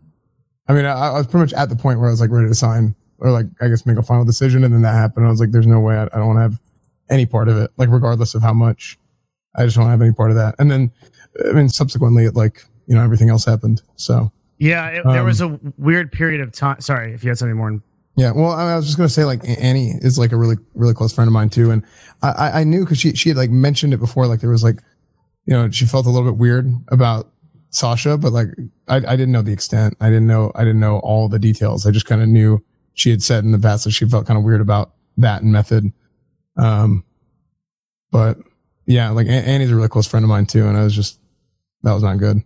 I mean, I, I, was pretty much at the point where I was like ready to sign or like, I guess make a final decision. And then that happened. I was like, there's no way I, I don't want to have any part of it, like regardless of how much I just don't have any part of that. And then, I mean, subsequently it like, you know, everything else happened. So, yeah, it, there um, was a weird period of time. Sorry if you had something more. Yeah, well, I was just gonna say like Annie is like a really really close friend of mine too, and I I knew because she she had like mentioned it before, like there was like, you know, she felt a little bit weird about Sasha, but like I I didn't know the extent. I didn't know I didn't know all the details. I just kind of knew she had said in the past that she felt kind of weird about that and method. Um, but yeah, like Annie's a really close friend of mine too, and I was just that was not good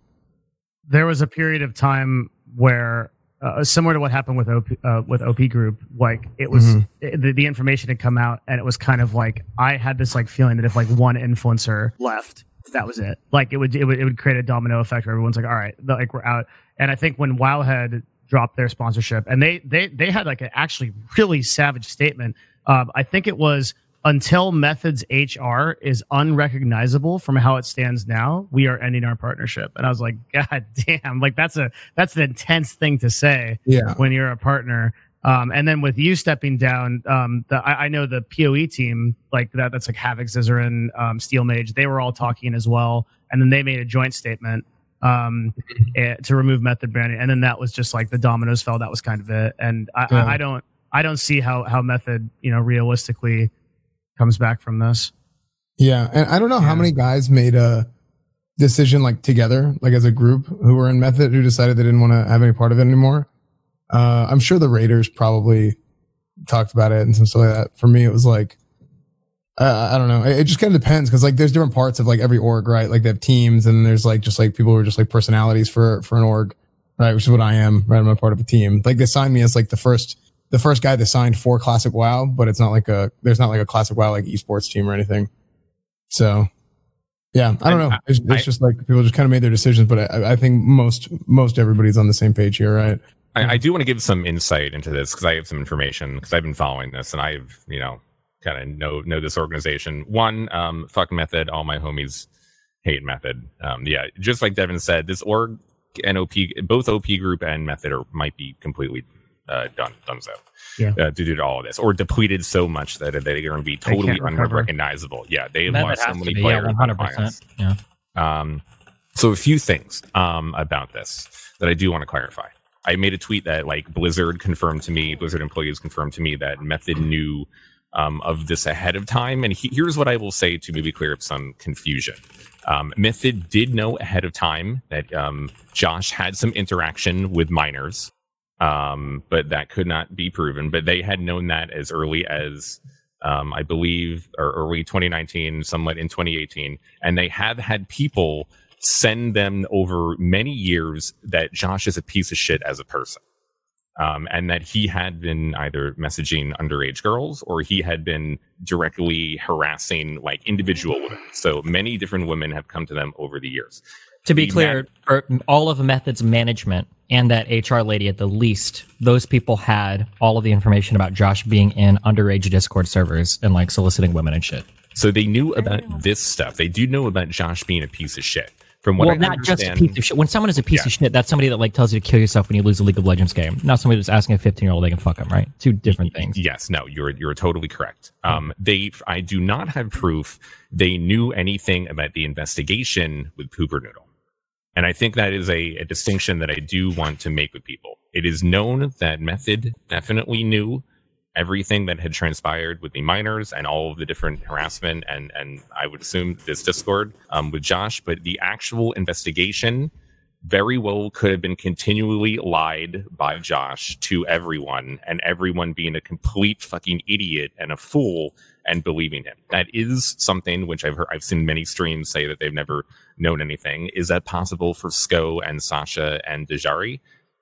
there was a period of time where uh, similar to what happened with OP, uh, with OP Group, like it was mm-hmm. it, the, the information had come out, and it was kind of like I had this like feeling that if like one influencer left, that was it. Like it would it would it would create a domino effect where everyone's like, all right, like we're out. And I think when Wowhead dropped their sponsorship, and they they they had like an actually really savage statement. Um, I think it was until Methods HR is unrecognizable from how it stands now, we are ending our partnership. And I was like, God damn, like that's a that's an intense thing to say yeah. when you're a partner. Um, and then with you stepping down, um, the, I, I, know the PoE team, like that, that's like Havoc, Zizaran, um, Steelmage, they were all talking as well. And then they made a joint statement um, eh, to remove method banning. And then that was just like the dominoes fell. That was kind of it. And I, yeah. I, I don't, I don't see how, how method, you know, realistically comes back from this. Yeah. And I don't know yeah. how many guys made a decision like together, like as a group who were in method who decided they didn't want to have any part of it anymore. Uh, I'm sure the Raiders probably talked about it and some stuff like that. For me, it was like, uh, I don't know. It, it just kind of depends because like there's different parts of like every org, right? Like they have teams and there's like just like people who are just like personalities for for an org, right? Which is what I am, right? I'm a part of a team. Like they signed me as like the first the first guy that signed for Classic WoW, but it's not like a there's not like a Classic WoW like esports team or anything. So yeah, I don't know. It's, it's I, just like people just kind of made their decisions, but I, I think most most everybody's on the same page here, right? I, I do want to give some insight into this because I have some information because I've been following this and I've you know kind of know know this organization. One, um, fuck method. All my homies hate method. Um, yeah, just like Devin said, this org and OP, both OP group and method are might be completely uh, done done so. Yeah. Uh, to do all of this or depleted so much that they're going to be totally unrecognizable. Yeah, they have lost so many players. Yeah, 100%. Yeah. Um, so a few things um, about this that I do want to clarify. I made a tweet that like Blizzard confirmed to me, Blizzard employees confirmed to me that Method knew um, of this ahead of time. And he, here's what I will say to maybe clear up some confusion. Um, Method did know ahead of time that um, Josh had some interaction with minors, um, but that could not be proven. But they had known that as early as um, I believe, or early 2019, somewhat in 2018, and they have had people send them over many years that Josh is a piece of shit as a person. Um, and that he had been either messaging underage girls or he had been directly harassing like individual women. So many different women have come to them over the years. To be clear, for all of the Method's management and that HR lady at the least, those people had all of the information about Josh being in underage Discord servers and like soliciting women and shit. So they knew about this stuff. They do know about Josh being a piece of shit. From what well, I not just a piece of shit. When someone is a piece yeah. of shit, that's somebody that like tells you to kill yourself when you lose a League of Legends game. Not somebody that's asking a 15 year old they can fuck them, right? Two different things. Yes, no, you're you're totally correct. Um, they, I do not have proof they knew anything about the investigation with Pooper Noodle, and I think that is a, a distinction that I do want to make with people. It is known that Method definitely knew everything that had transpired with the minors and all of the different harassment and and I would assume this Discord um, with Josh, but the actual investigation very well could have been continually lied by Josh to everyone, and everyone being a complete fucking idiot and a fool and believing him. That is something which I've heard, I've seen many streams say that they've never known anything. Is that possible for Sco and Sasha and Dejari?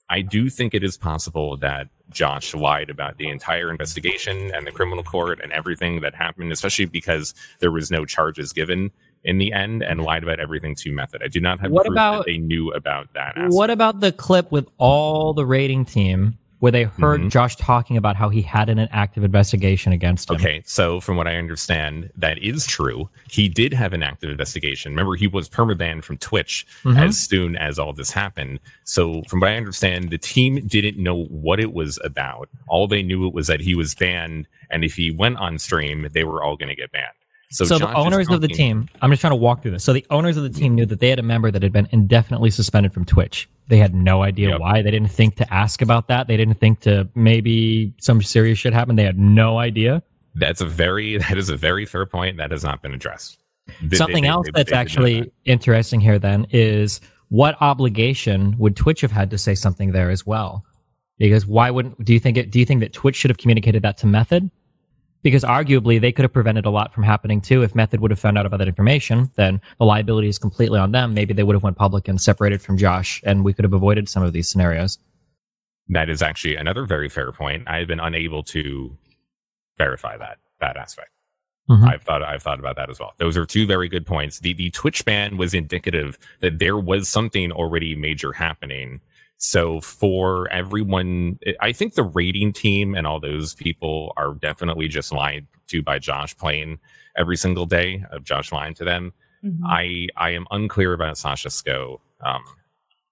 I do think it is possible that Josh lied about the entire investigation and the criminal court and everything that happened, especially because there was no charges given in the end and lied about everything to method. I do not have what about, they knew about that. Aspect. What about the clip with all the rating team where they heard mm-hmm. Josh talking about how he had an active investigation against him. Okay, so from what I understand, that is true. He did have an active investigation. Remember, he was permabanned from Twitch mm-hmm. as soon as all this happened. So from what I understand, the team didn't know what it was about. All they knew it was that he was banned, and if he went on stream, they were all going to get banned. So, so the owners of the team, I'm just trying to walk through this. So the owners of the team mm-hmm. knew that they had a member that had been indefinitely suspended from Twitch. They had no idea yep. why. They didn't think to ask about that. They didn't think to maybe some serious shit happened. They had no idea. That's a very that is a very fair point. That has not been addressed. They, Something they, else they, that's actually interesting here then is what obligation would Twitch have had to say something there as well? Because why wouldn't do you think it do you think that Twitch should have communicated that to Method? Because arguably they could have prevented a lot from happening too. If Method would have found out about that information, then the liability is completely on them. Maybe they would have went public and separated from Josh, and we could have avoided some of these scenarios. That is actually another very fair point. I've been unable to verify that that aspect. Mm-hmm. I've thought I've thought about that as well. Those are two very good points. The the Twitch ban was indicative that there was something already major happening so for everyone, I think the rating team and all those people are definitely just lied to by Josh playing every single day of Josh lying to them. Mm-hmm. I I am unclear about Sasha Sco um,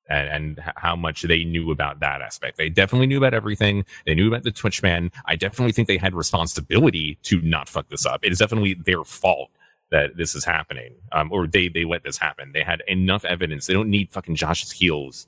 and, and how much they knew about that aspect. They definitely knew about everything. They knew about the Twitch ban. I definitely think they had responsibility to not fuck this up. It is definitely their fault that this is happening, um, or they they let this happen. They had enough evidence. They don't need fucking Josh's heels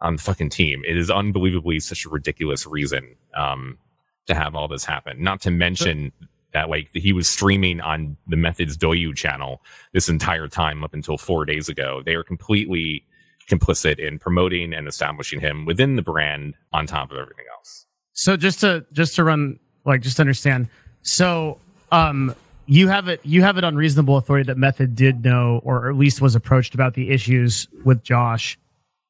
on the fucking team. It is unbelievably such a ridiculous reason um, to have all this happen. Not to mention that like he was streaming on the Methods Douyu channel this entire time up until four days ago. They are completely complicit in promoting and establishing him within the brand on top of everything else. So just to just to run like just understand. So um you have it you have it on reasonable authority that Method did know or at least was approached about the issues with Josh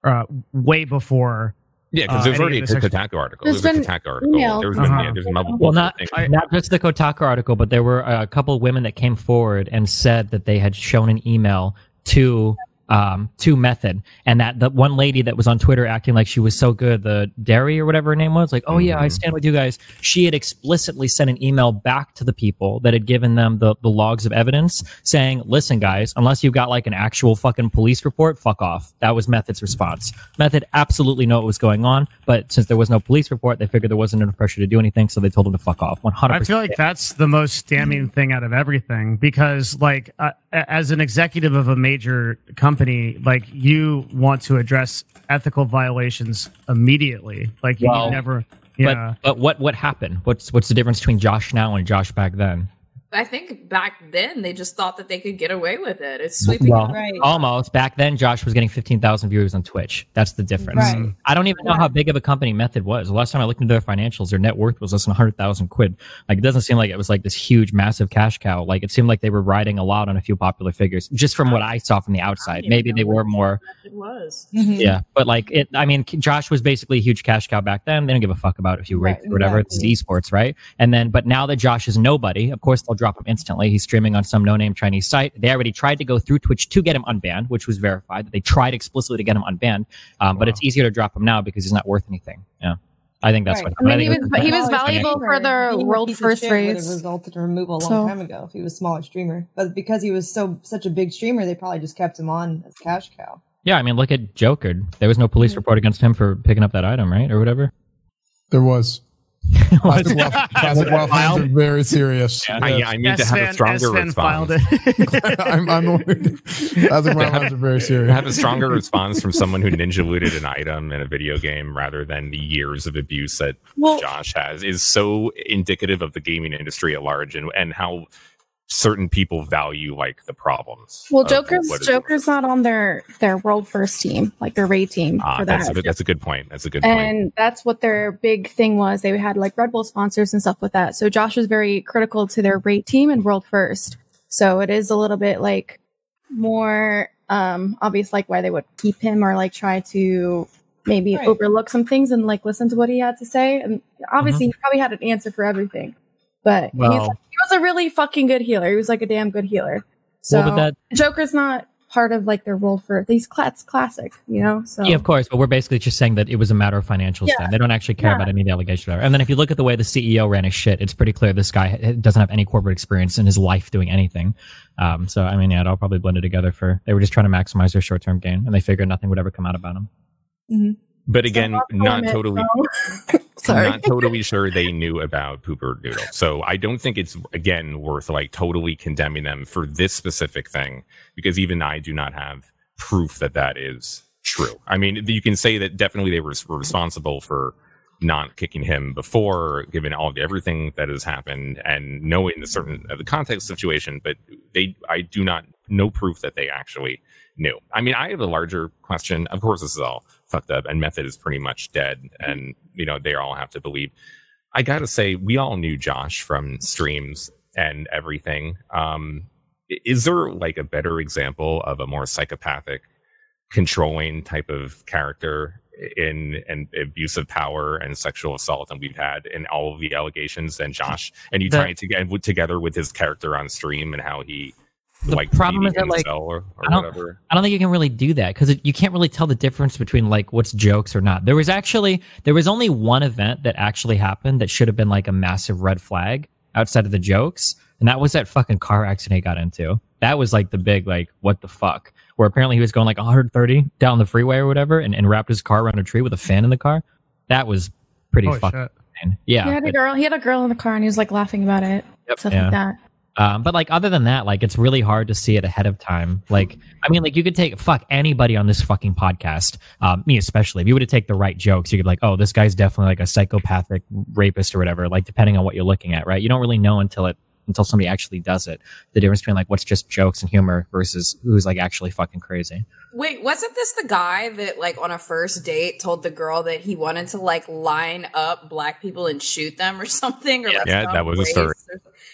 uh way before yeah, because uh, there's any already a of this extra- Kotaku article. There's There's, a been Kotaku article. email. There's been Uh-huh. yeah, there's multiple Well, not things. not just the Kotaku article, but there were a couple of women that came forward and said that they had shown an email to um to Method, and that the one lady that was on Twitter acting like she was so good, the Derry or whatever her name was, like, oh yeah, I Mhm. stand with you guys. She had explicitly sent an email back to the people that had given them the the logs of evidence, saying, listen, guys, unless you've got like an actual fucking police report, fuck off. That was Method's response. Method absolutely know what was going on, but since there was no police report, they figured there wasn't enough pressure to do anything, so they told him to fuck off. One hundred I feel like that's the most damning thing out of everything because, like, uh, as an executive of a major company, like you want to address ethical violations immediately. Like you Well, never, yeah. But but what what happened? What's what's the difference between Josh now and Josh back then? I think back then they just thought that they could get away with it. It's sweeping. Well, Right. almost. Back then, Josh was getting fifteen thousand viewers on Twitch. That's the difference. Right. Mm-hmm. I don't even know how big of a company Method was. The last time I looked into their financials, their net worth was less than hundred thousand quid. Like it doesn't seem like it was like this huge, massive cash cow. Like it seemed like they were riding a lot on a few popular figures, just from what I saw from the outside. Maybe they were more. It was. Mm-hmm. Yeah, but like it, I mean, Josh was basically a huge cash cow back then. They don't give a fuck about if you Right, or whatever. exactly. It's esports, right? And then, but now that Josh is nobody, of course they'll drop him instantly. He's streaming on some no-name Chinese site. They already tried to go through Twitch to get him unbanned, which was verified. That they tried explicitly to get him unbanned, um, but it's easier to drop him now because he's not worth anything. Yeah, I think that's Right. what. I mean, he was- he was valuable for the being world first shit would race. resulted in removal a long So- time ago if he was a smaller streamer. But because he was so such a big streamer, they probably just kept him on as cash cow. yeah, I mean, look at Joker. There was no police report against him for picking up that item, right, or whatever. There was. Classic Waff, classic Waff are very serious. I, yeah, I need to have a S-Fan- stronger S-Fan filed response. it. I'm, I'm the one who- Classic Waff fans are very serious. have a stronger response from someone who ninja looted an item in a video game rather than the years of abuse that Well- Josh has is so indicative of the gaming industry at large and, and how certain people value like the problems. Well, Joker's Joker's not on their their world first team, like their raid team Ah, for that's that. a, that's a good point. That's a good point. and that's what their big thing was. They had like Red Bull sponsors and stuff with that. So Josh was very critical to their rate team and world first. So it is a little bit like more um obvious like why they would keep him or like try to maybe Right. overlook some things and like listen to what he had to say. And obviously he probably had an answer for everything. But he's, Well- he was a really fucking good healer. He was like a damn good healer. So well, that Joker's not part of like their world for these class classic, you know? So Yeah, of course. But we're basically just saying that it was a matter of financials. Yeah. Then they don't actually care Yeah. about any of the allegations. Whatever. And then if you look at the way the CEO ran his shit, it's pretty clear this guy eh, eh, doesn't have any corporate experience in his life doing anything. Um, so I mean, yeah, it all probably blended together for they were just trying to maximize their short term gain, and they figured nothing would ever come out about him. Mm-hmm. but again, So, not comment, totally. so- Sorry. not totally sure they knew about Pooper Noodle. So I don't think it's again worth like totally condemning them for this specific thing because even I do not have proof that that is true. I mean, you can say that definitely they were, were responsible for not kicking him before, given all everything that has happened and knowing the certain uh, the context situation. But they, I do not no proof that they actually knew. I mean, I have a larger question. Of course, this is all fucked up, and Method is pretty much dead, and you know they all have to believe. I gotta say, we all knew Josh from streams and everything. Um, is there like a better example of a more psychopathic, controlling type of character in an abuse of power and sexual assault than we've had in all of the allegations than Josh? And you tie it together together with his character on stream and how he The like problem is that, like, or, or I don't- whatever. I don't think you can really do that because you can't really tell the difference between like what's jokes or not. There was actually there was only one event that actually happened that should have been like a massive red flag outside of the jokes. and that was that fucking car accident he got into. That was like the big like what the fuck. Where apparently he was going like 130 down the freeway or whatever, and, and wrapped his car around a tree with a fan in the car. That was pretty Holy fucking. shit. Yeah, he had a girl. He had a girl in the car, and he was like laughing about it. Yep, stuff yeah. like that. Um, but like other than that, like it's really hard to see it ahead of time. Like, I mean, like you could take fuck anybody on this fucking podcast, um, me especially. If you were to take the right jokes, you could be like, oh, this guy's definitely like a psychopathic rapist or whatever. Like depending on what you're looking at, right? You don't really know until it until somebody actually does it. The difference between like what's just jokes and humor versus who's like actually fucking crazy. Wait, wasn't this the guy that like on a first date told the girl that he wanted to like line up black people and shoot them or something? Or like, Yeah, that was a story. or-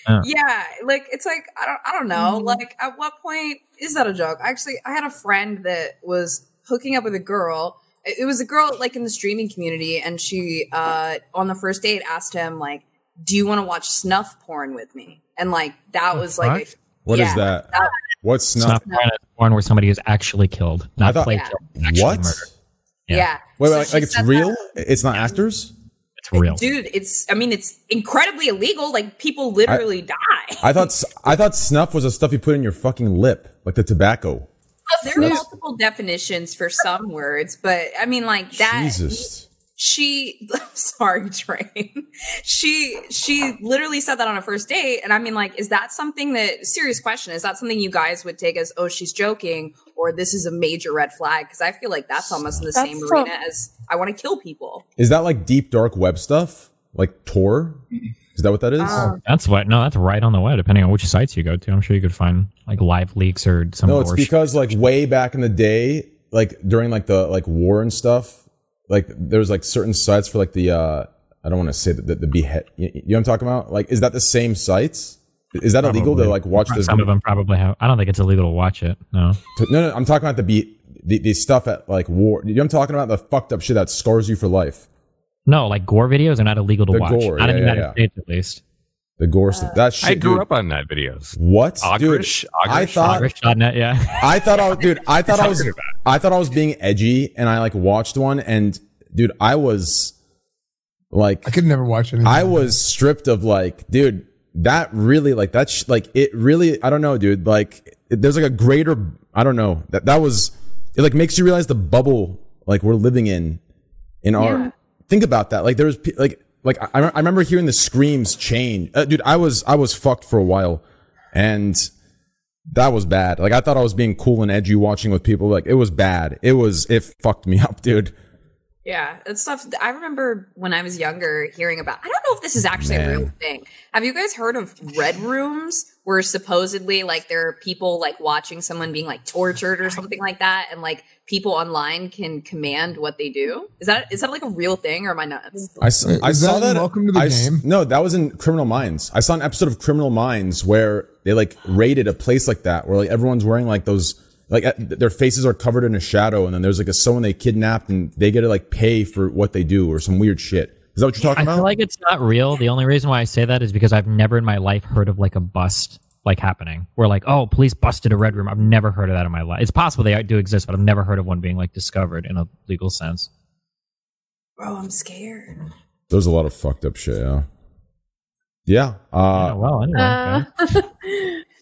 Yeah. Yeah, like it's like I don't I don't know. Like at what point is that a joke? Actually, I had a friend that was hooking up with a girl. It it was a girl like in the streaming community, and she uh on the first date asked him like, "Do you want to watch snuff porn with me?" And like that The was like, fuck? What is Yeah. that? that- What's It's snuff? not porn, porn where somebody is actually killed, not thought- play Yeah. killed, What? murdered. yeah. Yeah. Wait, wait, So like, like it's real? that- It's not actors? It's real. dude it's i mean it's incredibly illegal like people literally die I thought s- I thought snuff was the stuff you put in your fucking lip, like the tobacco. there are multiple definitions for some words but i mean like that Jesus. She sorry train she she literally said that on a first date and i mean like is that something that serious question is that something you guys would take as oh she's joking or this is a major red flag because i feel like that's almost in the That's same so- arena as i want to kill people Is that like deep dark web stuff? Like Tor? Is that what that is? Um, That's what. No, that's right on the web. Depending on which sites you go to, I'm sure you could find like live leaks or some. no, it's bullshit. because like way back in the day, like during like the like war and stuff, like there's like certain sites for like the uh I don't want to say the, the, the behead. You, you know what I'm talking about? Like, is that the same sites? Is that illegal to like watch this? Some of them probably have. I don't think it's illegal to watch it. No. No, no, I'm talking about the be the, the stuff at like war. You know what I'm talking about? The fucked up shit that scars you for life. No, like gore videos are not illegal to The watch. gore, not in yeah, the yeah, United yeah. States, at least. The gore stuff. That shit. I grew dude. up on that videos. What, Ogrish, dude? I Ogrish, thought Ogrish.net, yeah. I thought I was, dude. I thought I was, I thought I was being edgy, and I like watched one, and dude, I was like, I could never watch anything. I was stripped of like, dude, that really like that's sh- like it really, I don't know, dude. Like, it, there's like a greater, I don't know. That that was, it like makes you realize the bubble like we're living in, in our. Think about that. Like, there was like, like I, I remember hearing the screams change, uh, dude. I was, I was fucked for a while, and that was bad. Like, I thought I was being cool and edgy watching with people. Like, it was bad. It was, it fucked me up, dude. Yeah, it's stuff. I remember when I was younger hearing about. I don't know if this is actually a real thing. Have you guys heard of red rooms, where supposedly like there are people like watching someone being like tortured or something like that, and like people online can command what they do? Is that is that like a real thing, or am I nuts? I, s- I Is saw that in that. Welcome to the I s- Game? No, that was in Criminal Minds. I saw an episode of Criminal Minds where they like raided a place like that, where like everyone's wearing like those, like their faces are covered in a shadow, and then there's like a someone they kidnapped, and they get to like pay for what they do or some weird shit. Is that what you're I talking feel like it's not real. The only reason why I say that is because I've never in my life heard of like a bust like happening where like, oh, police busted a red room. I've never heard of that in my life. It's possible they do exist, but I've never heard of one being like discovered in a legal sense. Bro, I'm scared. There's a lot of fucked up shit. Yeah. Yeah. Uh, oh, well, anyway. Uh, okay.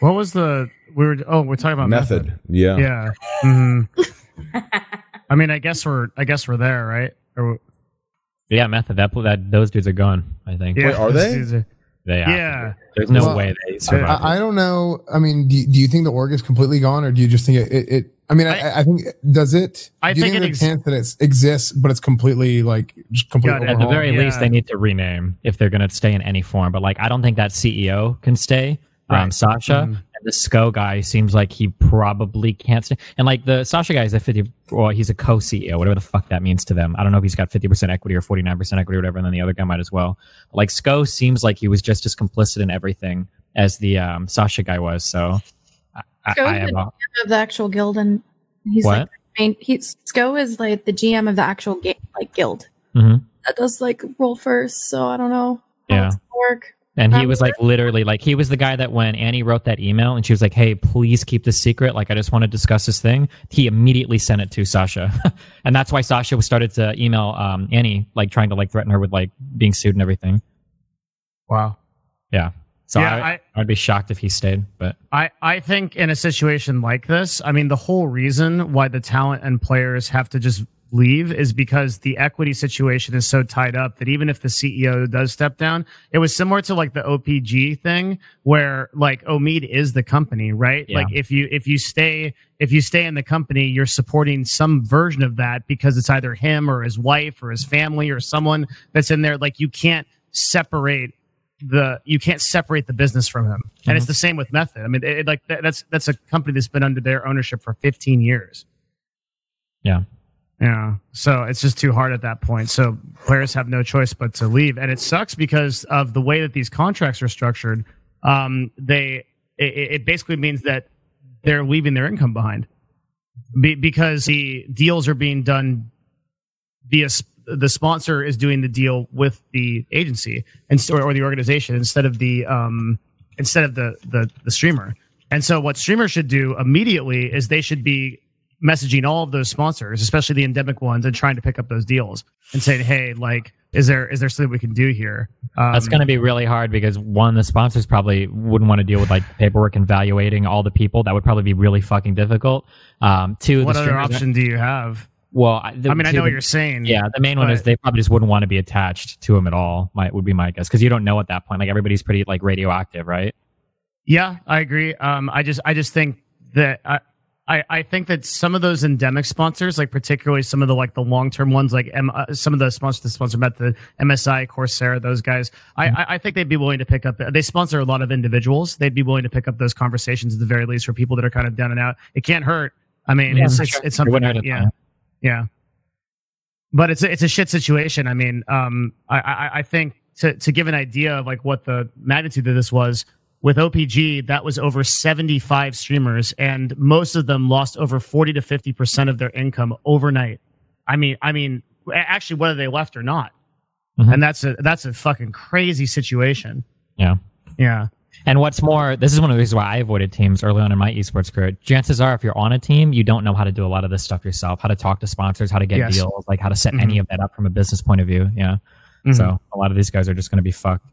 What was the we were? Oh, we're talking about method. method. Yeah. Yeah. hmm I mean, I guess we're I guess we're there, right? Or, Yeah, method. That that those dudes are gone. I think. yeah, Wait, are those they? are- They have to Yeah. There's no Well, way they survive. I, I don't know. I mean, do, do you think the org is completely gone, or do you just think it? it, it I mean, I, I think does it? I do you think think, it there's ex- a chance that it exists, but it's completely like just completely God, At the overhauled? very least, they need to rename if they're going to stay in any form. But like, I don't think that CEO can stay. Um, Right. Sasha Mhm. The Sco guy seems like he probably can't stay. And like the Sasha guy is a fifty, well, he's a co-CEO, whatever the fuck that means to them. I don't know if he's got fifty percent equity or forty nine percent equity or whatever, and then the other guy might as well. Like Sco seems like he was just as complicit in everything as the um, Sasha guy was. So I, I, I have a, of the actual guild, and he's What? like main. He's Sco is like the GM of the actual ga- like guild Mhm. that does like roll first. So I don't know Yeah. it's gonna work. And he Um, was like literally like he was the guy that when Annie wrote that email and she was like, "Hey, please keep this secret. Like I just want to discuss this thing." He immediately sent it to Sasha, and that's why Sasha started to email um, Annie, like trying to like threaten her with like being sued and everything. Wow. Yeah. So Yeah, I, I- I'd be shocked if he stayed. But I, I think in a situation like this, I mean, the whole reason why the talent and players have to just leave is because the equity situation is so tied up that even if the CEO does step down, it was similar to like the OPG thing where like Omeed is the company, right? Yeah. Like if you if you stay if you stay in the company, you're supporting some version of that because it's either him or his wife or his family or someone that's in there. Like you can't separate the you can't separate the business from him and it's mm-hmm. the same with method i mean it, it- like that, that's that's a company that's been under their ownership for 15 years yeah, yeah. So it's just too hard at that point. So players have no choice but to leave. And it sucks because of the way that these contracts are structured. Um they it, it basically means that they're leaving their income behind. Be, because the deals are being done via the sponsor is doing the deal with the agency and or, or the organization instead of the um instead of the the the streamer. And so what streamers should do immediately is they should be messaging all of those sponsors, especially the endemic ones, and trying to pick up those deals and saying, "Hey, like, is there is there something we can do here?" Um, that's going to be really hard because one, the sponsors probably wouldn't want to deal with like paperwork and evaluating all the people. That would probably be really fucking difficult. Um, two, what the other option do you have? Well, I, the, I mean, I know what you're saying. Yeah, the main one is they probably just wouldn't want to be attached to him at all. Might would be my guess because you don't know at that point. Like everybody's pretty like radioactive, right? Yeah, I agree. Um, I just I just think that I, I I think that some of those endemic sponsors, like particularly some of the like the long term ones, like M, uh, some of the sponsors the sponsor met the MSI, Corsair, those guys, I, I I think they'd be willing to pick up. They sponsor a lot of individuals. They'd be willing to pick up those conversations at the very least for people that are kind of down and out. It can't hurt. I mean, Yeah, it's, for it's it's something. wouldn't that- a yeah, ton. yeah. But it's a, it's a shit situation. I mean, um, I, I I think to to give an idea of like what the magnitude of this was with OPG, that was over 75 streamers, and most of them lost over 40 to 50 percent of their income overnight. I mean, I mean, actually, whether they left or not, Mhm. and that's a that's a fucking crazy situation. Yeah. Yeah, And what's more, this is one of the reasons why I avoided teams early on in my esports career. Chances are, if you're on a team, you don't know how to do a lot of this stuff yourself, how to talk to sponsors, how to get Yes. deals, like how to set any of that up from a business point of view. Yeah. Mhm. So a lot of these guys are just going to be fucked.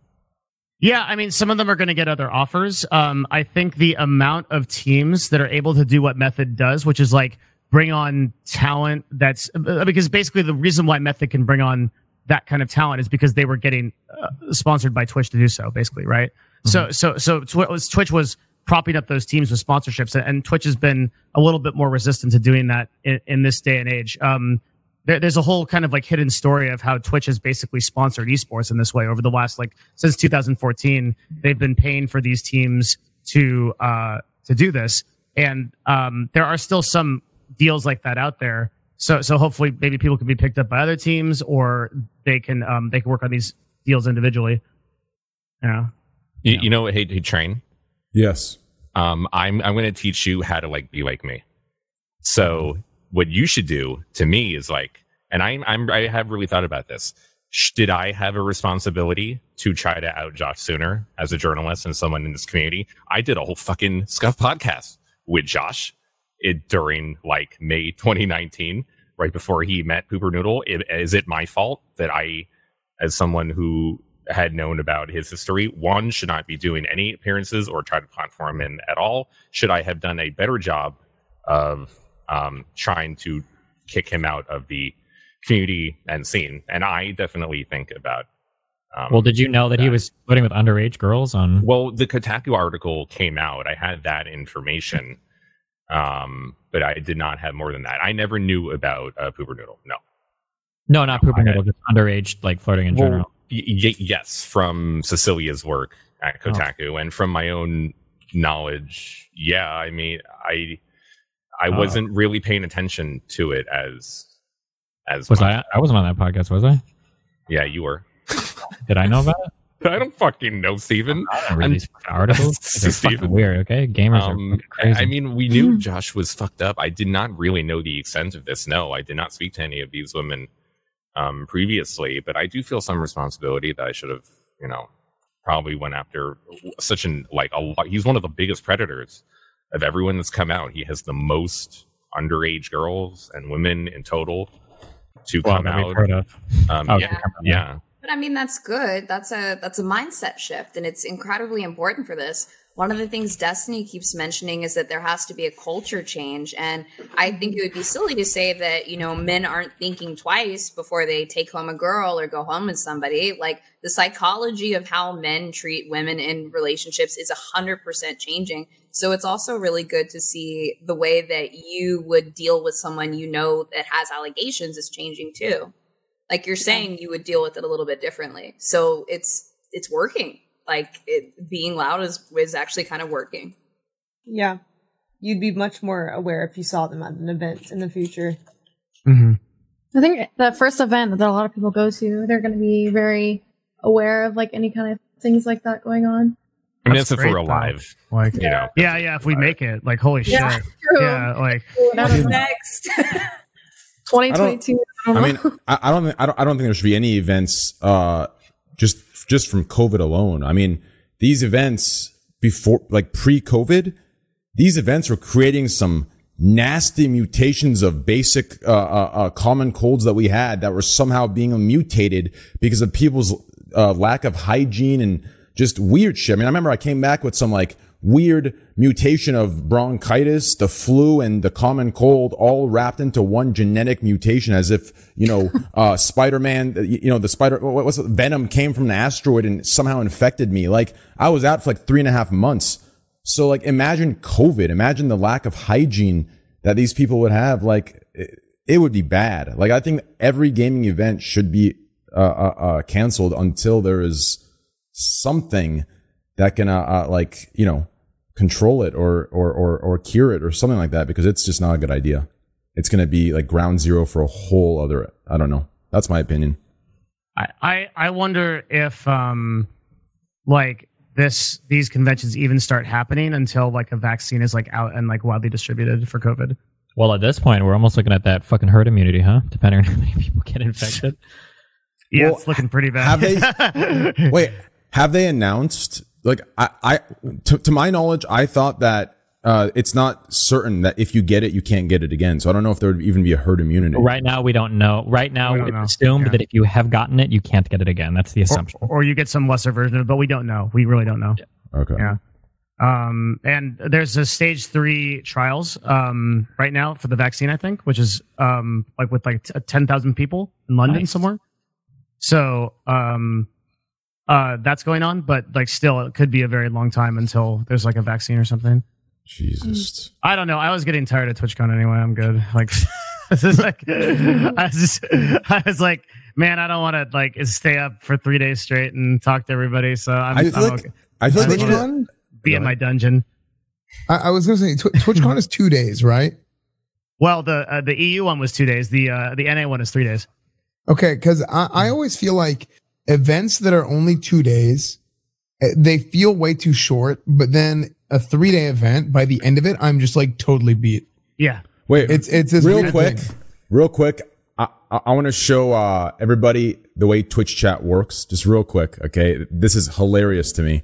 Yeah, I mean, some of them are going to get other offers. Um, I think the amount of teams that are able to do what Method does, which is like bring on talent that's uh, because basically the reason why Method can bring on that kind of talent is because they were getting uh, sponsored by Twitch to do so, basically, right? So, so, so Twi- was Twitch was propping up those teams with sponsorships, and, and Twitch has been a little bit more resistant to doing that in, in this day and age. Um, there, there's a whole kind of like hidden story of how Twitch has basically sponsored esports in this way over the last like since 2014. They've been paying for these teams to uh, to do this, and um, there are still some deals like that out there. So so hopefully maybe people can be picked up by other teams, or they can um, they can work on these deals individually. Yeah. You, you know what? Hey, hey, train. Yes. Um, I'm I'm going to teach you how to like be like me. So what you should do to me is like, and I'm I'm I have really thought about this. Did I have a responsibility to try to out Josh sooner as a journalist and someone in this community? I did a whole fucking scuff podcast with Josh it during like May 2019, right before he met Pooper Noodle. It, is it my fault that I, as someone who had known about his history, one should not be doing any appearances or try to platform him at all? Should I have done a better job of um, trying to kick him out of the community and scene? And I definitely think about. Um, Well, did you know that he was flirting with underage girls on? well, the Kotaku article came out. I had that information, um, but I did not have more than that. I never knew about uh, Pooper Noodle. No. No, not No, pooping I- noodle, just underage like flirting in Well, general. y- y- yes, from Cecilia's work at Oh. Kotaku, and from my own knowledge. Yeah, I mean, I I Oh. wasn't really paying attention to it as as Was much. I? I wasn't on that podcast, was I? Yeah, you were. Did I know about it? I don't fucking know, Steven. I read I'm- these articles. They're fucking weird. Okay, gamers are Um, fucking crazy. I mean, we knew Josh was fucked up. I did not really know the extent of this. No, I did not speak to any of these women um, previously, but I do feel some responsibility that I should have, you know, probably went after such an like a lot. He's one of the biggest predators of everyone that's come out. He has the most underage girls and women in total to Well, come out. Um, Oh, yeah, come out, yeah. But I mean, that's good. That's a that's a mindset shift, and it's incredibly important for this. One of the things Destiny keeps mentioning is that there has to be a culture change, and I think it would be silly to say that you know men aren't thinking twice before they take home a girl or go home with somebody. Like the psychology of how men treat women in relationships is a hundred percent changing. So it's also really good to see the way that you would deal with someone you know that has allegations is changing too like you're saying you would deal with it a little bit differently so it's it's working like it, being loud is is actually kind of working Yeah. You'd be much more aware if you saw them at an event in the future. Mm-hmm. I think the first event that a lot of people go to, they're going to be very aware of like any kind of things like that going on. I mean, that's, if we're though. alive. Like, You know, yeah, yeah. If we make it, like, holy Yeah, shit. true. Yeah, like, What's next 2022. I, I mean. I, I don't, think, I don't, I don't think there should be any events, uh, just, just from COVID alone. I mean, these events before, like pre-COVID, these events were creating some nasty mutations of basic, uh, uh, uh, common colds that we had that were somehow being mutated because of people's, uh, lack of hygiene and just weird shit. I mean, I remember I came back with some like weird mutation of bronchitis, the flu, and the common cold all wrapped into one genetic mutation as if, you know, uh, Spider-Man, you know, the spider, what was it? Venom came from an asteroid and somehow infected me. Like I was out for like three and a half months. So like imagine COVID, imagine the lack of hygiene that these people would have. Like it, it would be bad. Like I think every gaming event should be, uh, uh, uh canceled until there is something that can, uh, uh, like, you know, control it or, or, or, or cure it or something like that because it's just not a good idea. It's going to be like ground zero for a whole other, I don't know. That's my opinion. I, I, I wonder if, um, like, this, these conventions even start happening until like a vaccine is like out and like widely distributed for COVID. Well, at this point, we're almost looking at that fucking herd immunity, huh? Depending on how many people get infected. Yeah, Well, it's looking pretty bad. have they- Wait, have they announced like I, I to, to my knowledge, I thought that uh, it's not certain that if you get it, you can't get it again. So I don't know if there would even be a herd immunity. Right now, we don't know. Right now, We don't it's know. assumed Yeah. that if you have gotten it, you can't get it again. That's the or, assumption. or you get some lesser version of it, but we don't know. We really don't know. Okay. Yeah. Um, and there's a stage three trials um, right now for the vaccine, I think, which is um, like with like t- 10,000 people in London Nice. somewhere. So um, uh, that's going on, but like still, it could be a very long time until there's like a vaccine or something. Jesus. I don't know. I was getting tired of TwitchCon anyway. I'm good. Like, this is like, I was just, I was like, man, I don't want to like stay up for three days straight and talk to everybody. So I'm, I I'm like okay. I feel like they need to- TwitchCon? be in my dungeon. I, I was gonna say Tw- TwitchCon is two days, right? Well, the uh, the EU one was two days. The uh, the NA one is three days. Okay, because I, I always feel like events that are only two days, eh, they feel way too short. But then a three day event, by the end of it, I'm just like totally beat. Yeah. Wait, It's it's this real quick, thing. real quick. I, I, I want to show uh, everybody the way Twitch chat works. Just real quick, okay? This is hilarious to me.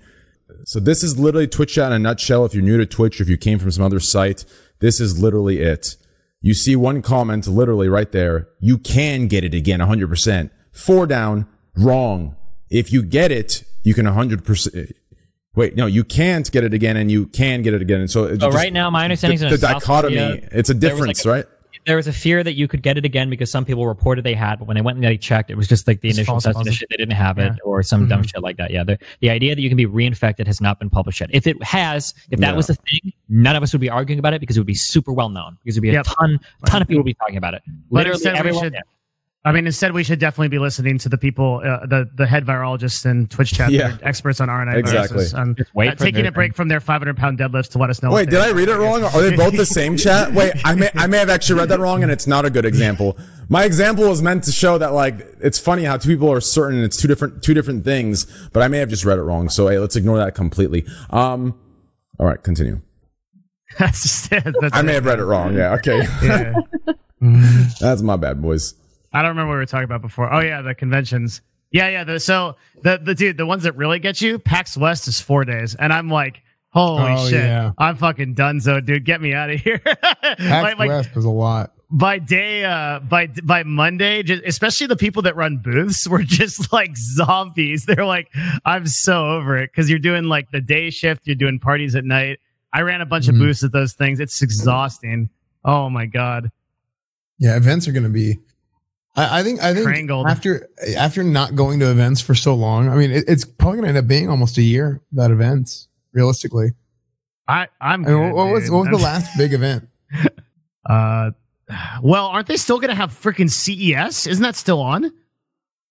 So this is literally Twitch chat in a nutshell. If you're new to Twitch, or if you came from some other site, this is literally it. You see one comment literally right there. You can get it again, 100%. Four down, wrong. If you get it, you can 100%. Wait, no, you can't get it again, and you can get it again. And so, it So just- right now, my understanding the, is the dichotomy. Korea, it's a difference, like a- right? There was a fear that you could get it again because some people reported they had, but when they went and they checked, it was just like the It's initial false test shit. They didn't have it Yeah. or some dumb Mhm. shit like that. Yeah. The, the idea that you can be reinfected has not been published yet. If it has, if that Yeah. was the thing, none of us would be arguing about it because it would be super well known because it would be a Yep. ton, ton of people would be talking about it. But Literally everyone. should- yeah. I mean, instead we should definitely be listening to the people, uh, the the head virologists and Twitch chat, Yeah. experts on RNA Exactly. viruses, and Just wait uh, taking a break from their 500 pound deadlifts to let us know. Wait, did I read it wrong? Are they both the same chat? Wait, I may I may have actually read that wrong, and it's not a good example. My example was meant to show that like it's funny how two people are certain it's two different two different things, but I may have just read it wrong. So hey, let's ignore that completely. Um, all right, continue. That's just. That's I may it. have read it wrong. Yeah, okay, Yeah. that's my bad, boys. I don't remember what we were talking about before. Oh yeah, the conventions. Yeah, yeah. The, so the the dude, the ones that really get you, PAX West is four days, and I'm like, holy Oh, shit, yeah. I'm fucking done. So, dude, get me out of here. PAX like, like, West was a lot. by day uh by by monday just, especially the people that run booths were just like zombies they're like i'm so over it because you're doing like the day shift you're doing parties at night i ran a bunch Mhm. of booths at those things it's exhausting oh my god Yeah, events are going to be. I, I think. I think Strangled. after after not going to events for so long, I mean, it, it's probably going to end up being almost a year without events. Realistically, i i'm I mean, good, what, was what was the I'm- last big event? uh well aren't they still gonna have freaking ces isn't that still on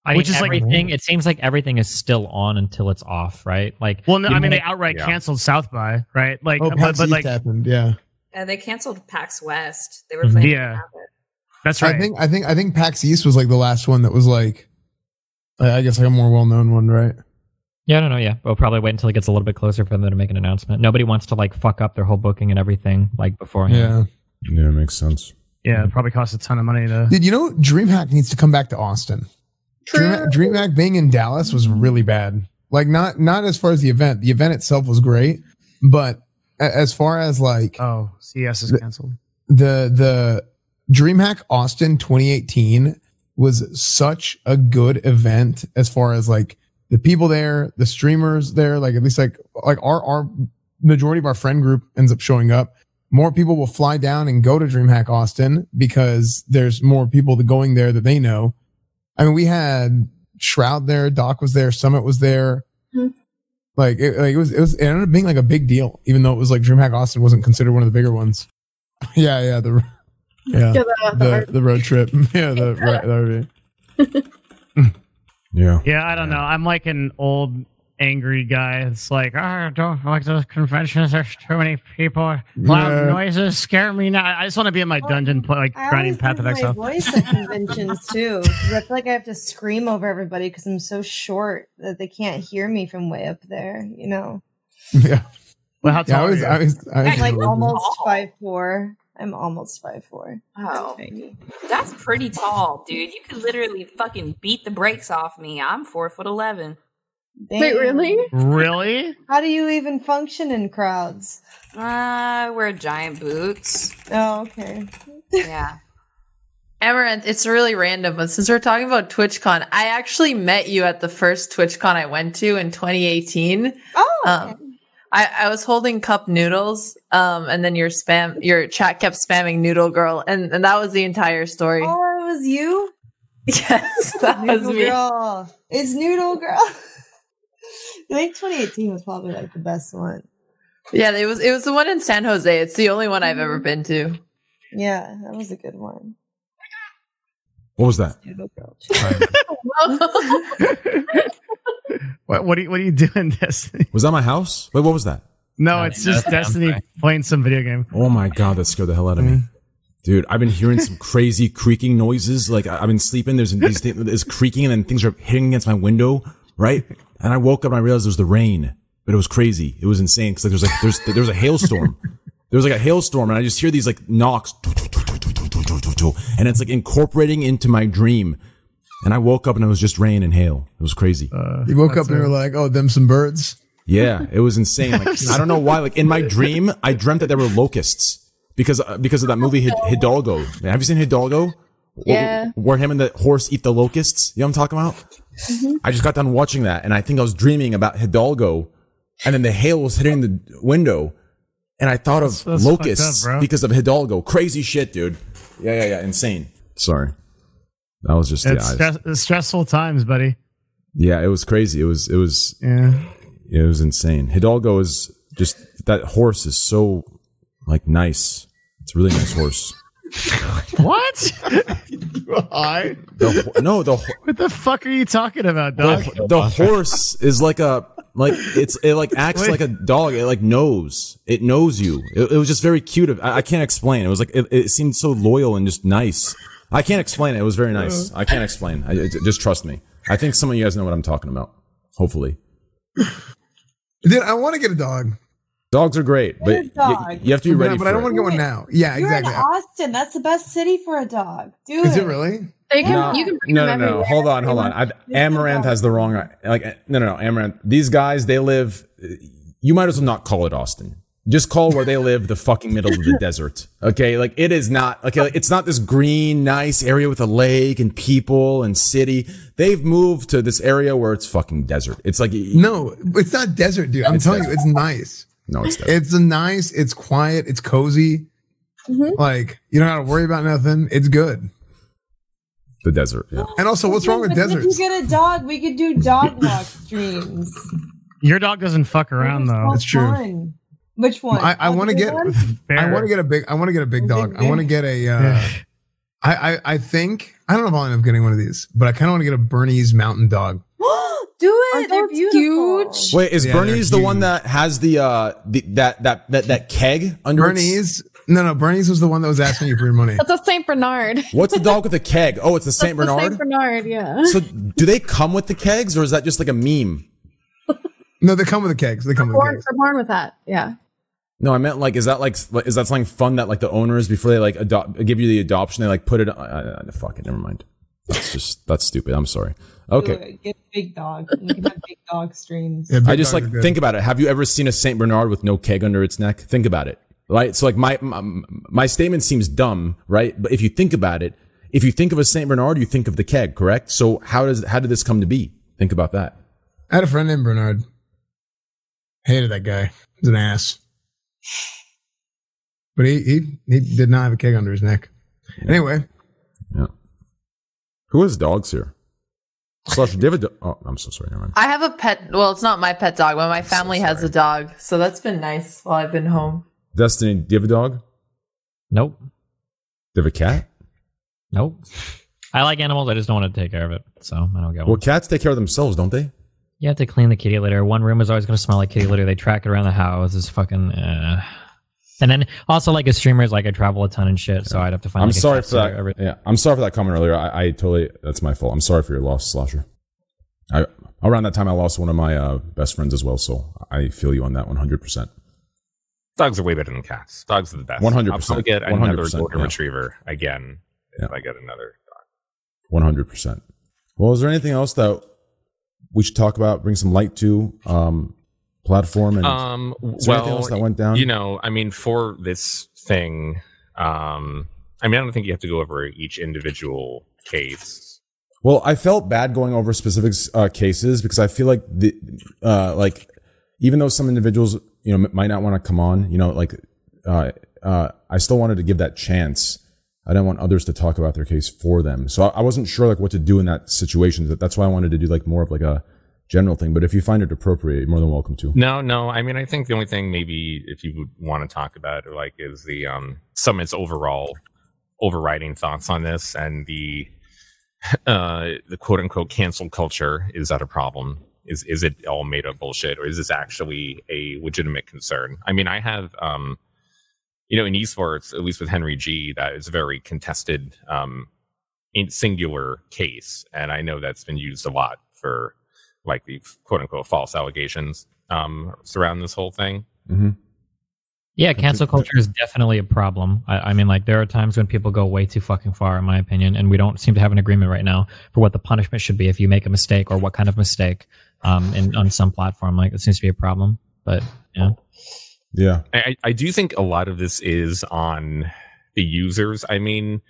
I Which mean, is like- everything. it seems like everything is still on until it's off, right? Like, well no i mean they outright Yeah. canceled south by right like Oh, but, but like happened. Yeah, Uh, they canceled PAX West. They were planning Yeah. To have it. that's right I think. I think. I think PAX East was like the last one that was like, I I guess like a more well known one, right? yeah, I don't know. Yeah, we'll probably wait until it gets a little bit closer for them to make an announcement. Nobody wants to like fuck up their whole booking and everything like beforehand. Yeah. Yeah, it makes sense. yeah it probably costs a ton of money to Did you know DreamHack needs to come back to Austin? Dream, DreamHack being in Dallas was really bad. Like not not as far as the event. The event itself was great, but as far as like oh ces is The- canceled the the DreamHack Austin 2018 was such a good event as far as like the people there, the streamers there, like at least like like our our majority of our friend group ends up showing up. More people will fly down and go to DreamHack Austin because there's more people that going there that they know. I mean, we had Shroud there, Doc was there, Summit was there. Hmm. Like it, like it was, it was, it ended up being like a big deal, even though it was like DreamHack Austin wasn't considered one of the bigger ones. yeah, yeah, the, yeah, Yeah, the, the the road trip, yeah, the right, the RV. Yeah. Yeah, I don't know. I'm like an old angry guy. It's like, oh, I don't like those conventions. There's too many people. Loud Yeah. noises scare me now. I just want to be in my dungeon, play, like I grinding always Path of lose my voice at conventions too. I feel like I have to scream over everybody because I'm so short that they can't hear me from way up there. You know, Yeah, Well, how yeah. I tall was, are I you? was, I was I'm like almost tall. five four. I'm almost five four. Oh, that's pretty tall, dude. You could literally fucking beat the brakes off me. I'm four foot eleven. Wait, really? Really? How do you even function in crowds? Uh, I wear giant boots. Oh, okay. Yeah. Amouranth, it's really random, but since we're talking about TwitchCon, I actually met you at the first TwitchCon I went to in 2018. Oh, okay. Um, I, I was holding cup noodles, um, and then your spam, your chat kept spamming noodle girl, and, and that was the entire story. oh, it was you. Yes, that was Noodle me. girl. It's Noodle Girl. I think 2018 was probably like the best one. Yeah, it was it was the one in San Jose. It's the only one I've ever Mm-hmm. been to. Yeah, that was a good one. What was that? What, what, are you, what are you doing, Destiny? Was that my house? Wait, what was that? No, it's just Destiny playing some video game. Oh my god, that scared the hell out of me. Dude, I've been hearing some crazy creaking noises. Like I- I've been sleeping. There's these things it's creaking, and then things are hitting against my window, right? And I woke up and I realized it was the rain, but it was crazy. It was insane because like, there's like there's there was a hailstorm. There was like a hailstorm, and I just hear these like knocks, and it's like incorporating into my dream. And I woke up and it was just rain and hail. It was crazy. You woke up and you were like, "Oh, them some birds." Yeah, it was insane. Like I don't know why. Like in my dream, I dreamt that there were locusts because uh, because of that movie Hidalgo. Have you seen Hidalgo? Yeah. Where, where him and the horse eat the locusts. You know what I'm talking about? I just got done watching that, and I think I was dreaming about Hidalgo, and then the hail was hitting the window, and I thought of That's- that's locusts up, because of Hidalgo. Crazy shit, dude. Yeah, yeah, yeah. Insane. Sorry, that was just It's yeah, I- stress, stressful times, buddy. yeah. It was crazy. It was it was Yeah. it was insane. Hidalgo is just that horse is so like nice. It's a really nice horse. What? I The, no, the what the fuck are you talking about, dog? the, the horse is like a like it's it like acts Wait. like a dog. It like knows. It knows you. It, it was just very cute. I, I can't explain. It was like it, it seemed so loyal and just nice. I can't explain it. It was very nice. Uh. I can't explain. I, it- just trust me. I think some of you guys know what I'm talking about. Hopefully, Dude, I want to get a dog. dogs are great, but Get a you, you have to be ready Yeah, but for I don't want to get one now. Yeah, You're exactly. in Austin. That's the best city for a dog. Do Is it. it really? They can, No, you can no, no, no. Hold on, hold on. I, Amouranth has the wrong. Like, no, no, no. Amouranth. These guys, they live. You might as well not call it Austin. just call where they live the fucking middle of the desert. Okay, like it is not like it's not this green, nice area with a lake and people and city. They've moved to this area where it's fucking desert. It's like no, it's not desert, dude. I'm telling desert. you, it's nice. No, it's desert. it's a nice. It's quiet. It's cozy. Mm-hmm. Like you don't have to worry about nothing. It's good. The desert, yeah. And also, what's wrong with deserts? If you get a dog, we could do dog walk streams. Your dog doesn't fuck around though. That's true. Which one? I, I want to get. I want to get a big. I want to get a big dog. I want to get a. Uh, I, I I think I don't know if I'll end up getting one of these, but I kind of want to get a Bernese Mountain Dog. Do it. They're beautiful. huge. Wait, is yeah, Bernese the one that has the uh the that that that that keg under Bernese? No, no, Bernese was the one that was asking you for your money. That's a Saint Bernard. What's the dog with the keg? Oh, it's a Saint Bernard. The Saint Bernard, yeah. So, do they come with the kegs, or is that just like a meme? No, they come with the kegs. They come with born, the kegs. They're born with that. Yeah. No, I meant like, is that like, is that something fun that like the owners before they like adopt, give you the adoption, they like put it? Uh, uh, fuck it, never mind. That's just that's stupid. I'm sorry. Okay. Get big dog. You can have big dog streams. Yeah, I just like think about it. Have you ever seen a Saint Bernard with no keg under its neck? Think about it. Right. So like my, my my statement seems dumb, right? But if you think about it, if you think of a Saint Bernard, you think of the keg, correct? So how does how did this come to be? Think about that. I had a friend named Bernard. Hated that guy. He's an ass. But he he he did not have a keg under his neck. Anyway. Yeah. Who has dogs here? Slash, do you have a do- oh, I'm so sorry. Never mind. I have a pet. Well, it's not my pet dog, but my family so has a dog, so that's been nice while I've been home. Destiny, do you have a dog? Nope. Do you have a cat? Nope. I like animals. I just don't want to take care of it, so I don't get one. Well, cats take care of themselves, don't they? You have to clean the kitty litter. One room is always going to smell like kitty litter. They track it around the house. It's fucking. Uh. And then also like a streamer is like I travel a ton and shit, so I'd have to find. I'm like, sorry for that. Every- yeah, I'm sorry for that comment earlier. I, I, totally that's my fault. I'm sorry for your loss, Slasher. I around that time I lost one of my uh, best friends as well, so I feel you on that 100. percent Dogs are way better than cats. Dogs are the best. One hundred percent. I'll get another golden yeah. retriever again yeah. if I get another dog. 100. percent Well, is there anything else that we should talk about, bring some light to um, platform? And um, well, that went down. You know, I mean, for this thing, um, I mean, I don't think you have to go over each individual case. Well, I felt bad going over specific uh, cases because I feel like the uh, like even though some individuals you know might not want to come on, you know, like uh, uh, I still wanted to give that chance I didn't want others to talk about their case for them. So I, wasn't sure like what to do in that situation. That's why I wanted to do like more of like a general thing. But if you find it appropriate, you're more than welcome to. No, no. I mean, I think the only thing maybe if you would want to talk about like is the um summit's overall overriding thoughts on this and the uh the quote unquote cancel culture is that a problem? Is is it all made up bullshit or is this actually a legitimate concern? I mean, I have um you know, in esports, at least with Henry G, that is a very contested, um, in singular case, and I know that's been used a lot for like the quote unquote false allegations um, surrounding this whole thing. Mm-hmm. Yeah, cancel culture is definitely a problem. I, I, mean, like there are times when people go way too fucking far, in my opinion, and we don't seem to have an agreement right now for what the punishment should be if you make a mistake or what kind of mistake um, in on some platform. Like it seems to be a problem, but yeah. Yeah. I, I do think a lot of this is on the users. I mean,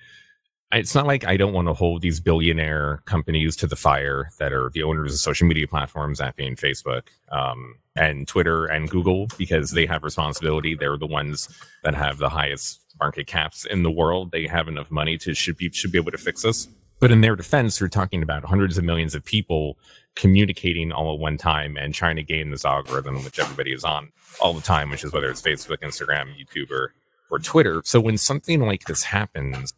it's not like I don't want to hold these billionaire companies to the fire that are the owners of social media platforms, that being Facebook um, and Twitter and Google, because they have responsibility. They're the ones that have the highest market caps in the world. They have enough money to should be should be able to fix this. But in their defense, we're talking about hundreds of millions of people communicating all at one time and trying to gain this algorithm, which everybody is on all the time, which is whether it's Facebook, Instagram, YouTube, or, or Twitter. So when something like this happens,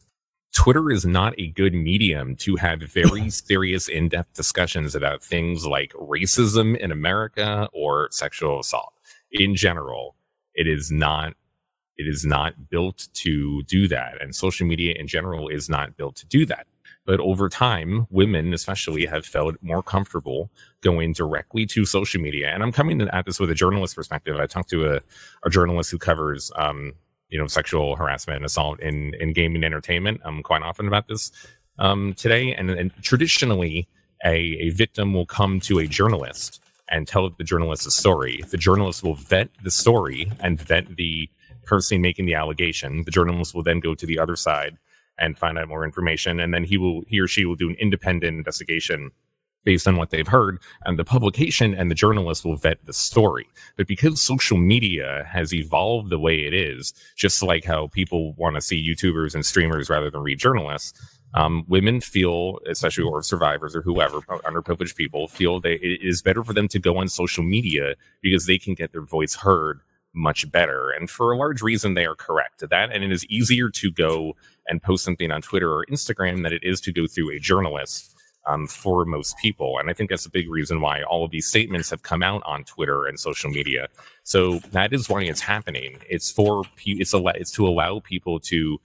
Twitter is not a good medium to have very serious, in depth discussions about things like racism in America or sexual assault. In general, it is not. It is not built to do that. And social media in general is not built to do that. But over time, women especially have felt more comfortable going directly to social media. And I'm coming at this with a journalist perspective. I talked to a, a journalist who covers, um, you know, sexual harassment and assault in, in gaming entertainment. I'm quite often about this um, today. And, and traditionally, a, a victim will come to a journalist and tell the journalist a story. The journalist will vet the story and vet the person making the allegation. The journalist will then go to the other side and find out more information, and then he will he or she will do an independent investigation based on what they've heard, and the publication and the journalist will vet the story. But because social media has evolved the way it is, just like how people want to see YouTubers and streamers rather than read journalists, um, women feel, especially or survivors or whoever, underprivileged people feel that it is better for them to go on social media because they can get their voice heard much better. And for a large reason, they are correct to that. And it is easier to go and post something on Twitter or Instagram than it is to go through a journalist. Um, for most people. And I think that's a big reason why all of these statements have come out on Twitter and social media. So that is why it's happening. It's for it's a it's to allow people to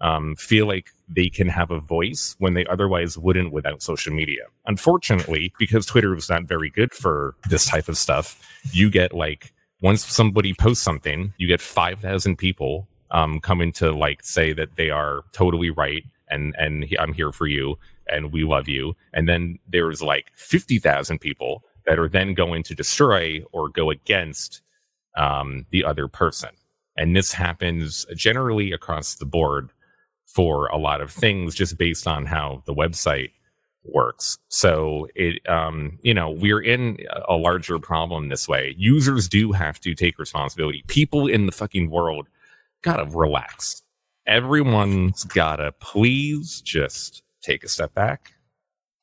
um, feel like they can have a voice when they otherwise wouldn't without social media. Unfortunately, because Twitter is not very good for this type of stuff, you get like once somebody posts something, you get 5,000 people um, coming to like say that they are totally right and and I'm here for you and we love you. And then there's like 50,000 people that are then going to destroy or go against um, the other person. And this happens generally across the board for a lot of things just based on how the website works. So it, um, you know, we're in a larger problem this way. Users do have to take responsibility. People in the fucking world gotta relax. Everyone's gotta please just take a step back.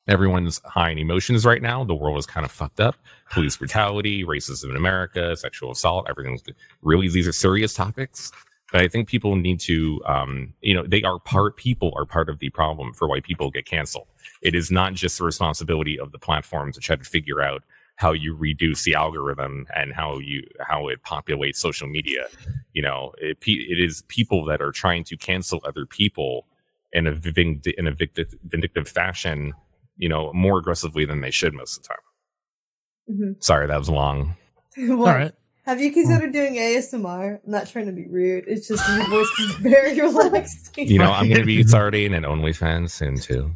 Everyone's high in emotions right now. The world is kind of fucked up. Police brutality, racism in America, sexual assault, everything's really, these are serious topics. But I think people need to, um, you know, they are part, people are part of the problem for why people get canceled. It is not just the responsibility of the platform to try to figure out how you reduce the algorithm and how you how it populates social media. You know, it, it is people that are trying to cancel other people in a vindic- in a vindictive fashion. You know, more aggressively than they should most of the time. Mm-hmm. Sorry, that was long. All right. Have you considered doing ASMR? I'm not trying to be rude. It's just your voice is very relaxing. You know, I'm going to be starting an OnlyFans soon too.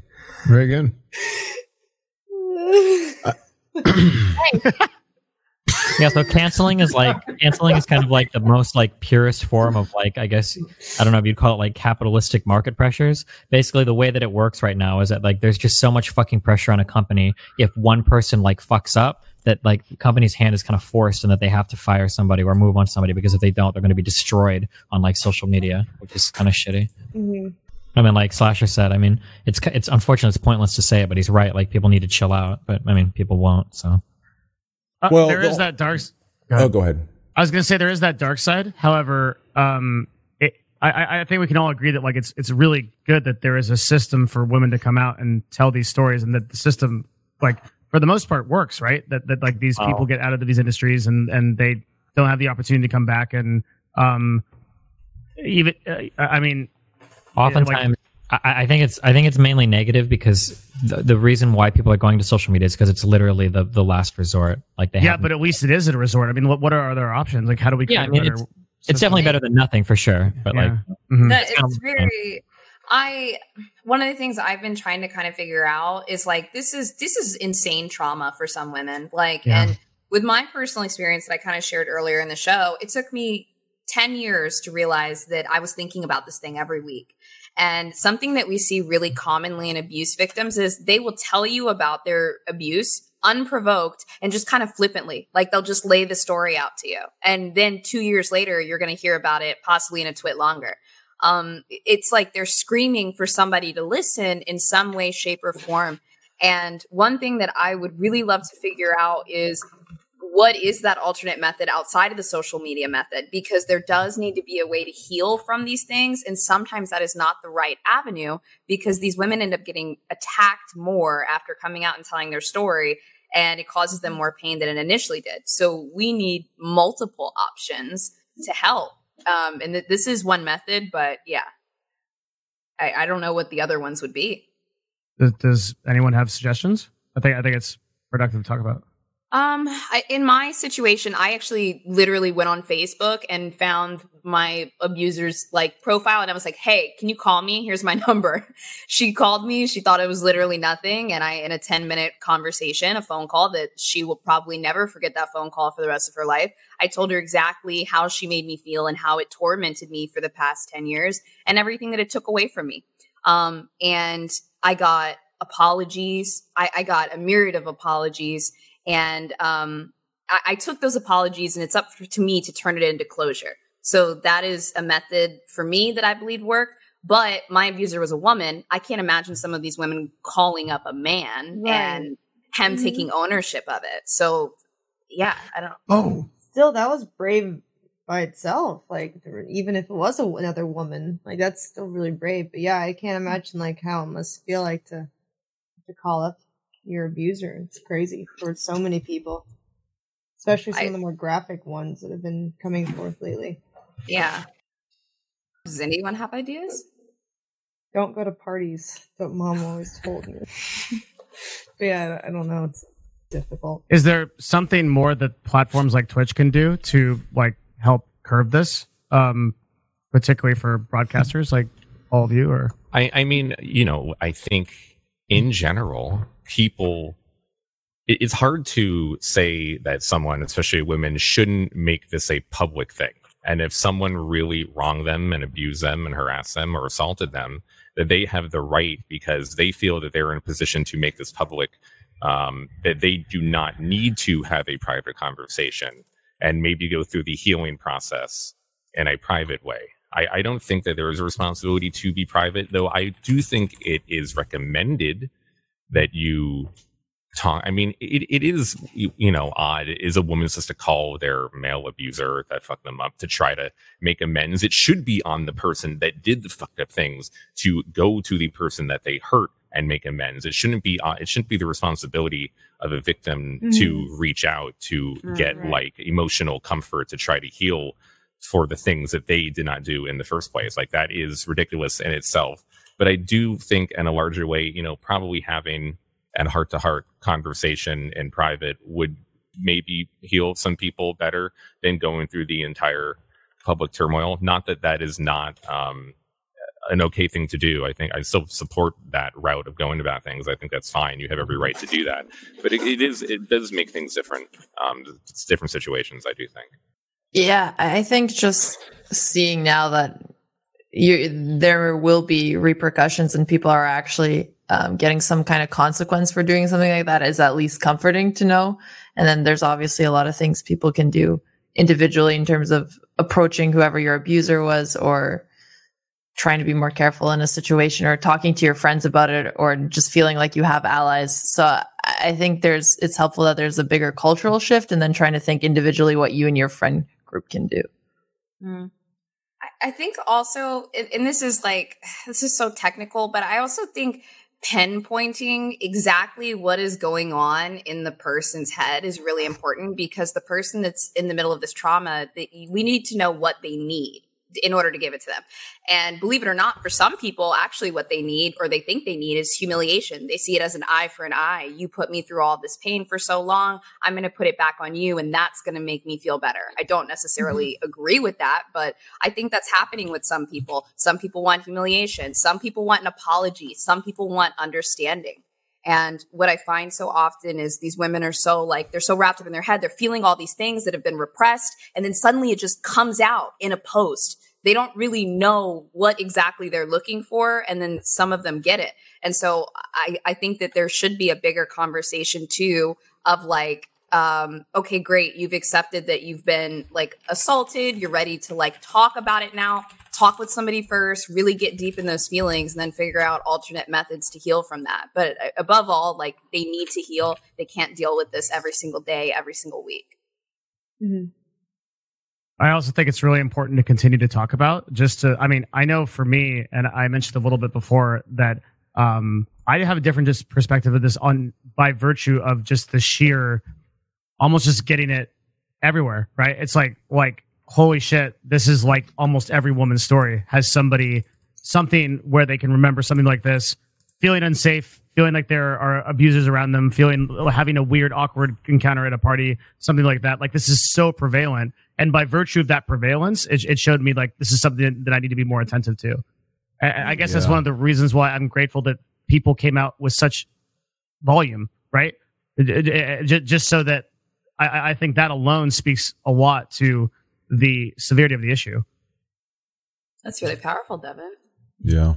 Very good. yeah, so canceling is like canceling is kind of like the most like purest form of like I guess I don't know if you'd call it like capitalistic market pressures. Basically, the way that it works right now is that like there's just so much fucking pressure on a company if one person like fucks up that like the company's hand is kind of forced and that they have to fire somebody or move on somebody because if they don't, they're going to be destroyed on like social media, which is kind of shitty. Mm-hmm. I mean, like Slasher said, I mean, it's it's unfortunate, it's pointless to say it, but he's right. Like people need to chill out, but I mean, people won't. So, uh, well, there is that dark. Go oh, go ahead. I was gonna say there is that dark side. However, um, it, I, I think we can all agree that like it's it's really good that there is a system for women to come out and tell these stories, and that the system, like for the most part, works. Right? That that like these people get out of these industries and and they don't have the opportunity to come back and um, even uh, I mean Oftentimes, like, I, I, think it's I think it's mainly negative because the, the reason why people are going to social media is because it's literally the, the last resort. Like they yeah, but at least it is a resort. I mean, what what are other options? Like, how do we? Yeah, I mean, it's, it's, definitely better than nothing for sure. But yeah. like, mm-hmm. that, it's very. I one of the things I've been trying to kind of figure out is like this is this is insane trauma for some women. Like, yeah. and with my personal experience that I kind of shared earlier in the show, it took me 10 years to realize that I was thinking about this thing every week. And something that we see really commonly in abuse victims is they will tell you about their abuse unprovoked and just kind of flippantly. Like they'll just lay the story out to you. And then two years later, you're going to hear about it possibly in a TwitLonger. Um, it's like they're screaming for somebody to listen in some way, shape, or form. And one thing that I would really love to figure out is what is that alternate method outside of the social media method? Because there does need to be a way to heal from these things. And sometimes that is not the right avenue because these women end up getting attacked more after coming out and telling their story. And it causes them more pain than it initially did. So we need multiple options to help. Um, and th- this is one method, but yeah, I, I don't know what the other ones would be. Does, does anyone have suggestions? I think I think it's productive to talk about. Um, I, in my situation, I actually literally went on Facebook and found my abuser's like profile, and I was like, "Hey, can you call me? Here's my number." she called me. She thought it was literally nothing, and I, in a ten minute conversation, a phone call that she will probably never forget that phone call for the rest of her life. I told her exactly how she made me feel and how it tormented me for the past ten years, and everything that it took away from me. Um, and I got apologies. I, I got a myriad of apologies and um, I, I, took those apologies, and it's up for, to me to turn it into closure. So that is a method for me that I believe worked. But my abuser was a woman. I can't imagine some of these women calling up a man right. and him mm-hmm. taking ownership of it. So yeah, I don't. Oh, still, that was brave by itself. Like even if it was a, another woman, like that's still really brave. But yeah, I can't imagine like how it must feel like to to call up your abuser. It's crazy for so many people, especially some I, of the more graphic ones that have been coming forth lately. Yeah. Does anyone have ideas? Don't go to parties. But mom always told me. but yeah, I don't know. It's difficult. Is there something more that platforms like Twitch can do to like help curb this? Um, particularly for broadcasters like all of you, or I, I mean, you know, I think in general, people it's hard to say that someone, especially women, shouldn't make this a public thing. And if someone really wronged them and abused them and harassed them or assaulted them, that they have the right because they feel that they're in a position to make this public, um, that they do not need to have a private conversation and maybe go through the healing process in a private way. I, I don't think that there is a responsibility to be private, though I do think it is recommended that you talk. I mean, it, it is, you, you know, odd. It is a woman supposed to call their male abuser that fucked them up to try to make amends? It should be on the person that did the fucked up things to go to the person that they hurt and make amends. It shouldn't be, uh, it shouldn't be the responsibility of a victim mm-hmm. to reach out to get right. like emotional comfort to try to heal for the things that they did not do in the first place. Like that is ridiculous in itself. But I do think, in a larger way, you know, probably having an heart to heart conversation in private would maybe heal some people better than going through the entire public turmoil. Not that that is not um, an okay thing to do. I think I still support that route of going about things. I think that's fine. You have every right to do that. But it, it is it does make things different. Um, it's different situations. I do think. Yeah, I think just seeing now that you there will be repercussions and people are actually um, getting some kind of consequence for doing something like that is at least comforting to know. And then there's obviously a lot of things people can do individually in terms of approaching whoever your abuser was or trying to be more careful in a situation or talking to your friends about it or just feeling like you have allies. So I think there's it's helpful that there's a bigger cultural shift and then trying to think individually what you and your friend group can do. Mm. I think also, and this is like, this is so technical, but I also think pinpointing exactly what is going on in the person's head is really important because the person that's in the middle of this trauma, we need to know what they need in order to give it to them. And believe it or not, for some people, actually what they need or they think they need is humiliation. They see it as an eye for an eye. You put me through all this pain for so long. I'm going to put it back on you and that's going to make me feel better. I don't necessarily mm-hmm. agree with that, but I think that's happening with some people. Some people want humiliation. Some people want an apology. Some people want understanding. And what I find so often is these women are so like, they're so wrapped up in their head. They're feeling all these things that have been repressed. And then suddenly it just comes out in a post they don't really know what exactly they're looking for and then some of them get it and so i i think that there should be a bigger conversation too of like um, okay great you've accepted that you've been like assaulted you're ready to like talk about it now talk with somebody first really get deep in those feelings and then figure out alternate methods to heal from that but uh, above all like they need to heal they can't deal with this every single day every single week mm-hmm. I also think it's really important to continue to talk about. Just to, I mean, I know for me, and I mentioned a little bit before that um, I have a different just perspective of this on by virtue of just the sheer, almost just getting it everywhere. Right? It's like like holy shit, this is like almost every woman's story has somebody something where they can remember something like this feeling unsafe, feeling like there are abusers around them, feeling having a weird, awkward encounter at a party, something like that. Like this is so prevalent, and by virtue of that prevalence, it, it showed me like this is something that I need to be more attentive to. I, I guess yeah. that's one of the reasons why I'm grateful that people came out with such volume, right? It, it, just so that I, I think that alone speaks a lot to the severity of the issue. That's really powerful, Devin. Yeah.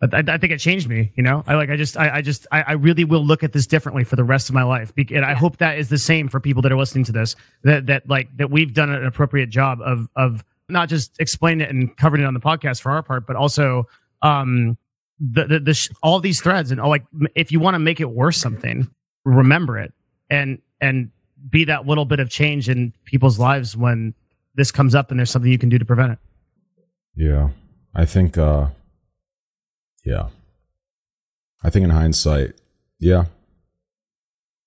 I, I, think it changed me. You know, I like. I just. I, I just. I, I, really will look at this differently for the rest of my life. and yeah. I hope that is the same for people that are listening to this. That that like that we've done an appropriate job of of not just explaining it and covering it on the podcast for our part, but also um the the, the sh- all these threads and all like if you want to make it worse something, remember it and and be that little bit of change in people's lives when this comes up and there's something you can do to prevent it. Yeah. I think uh yeah. I think in hindsight, yeah.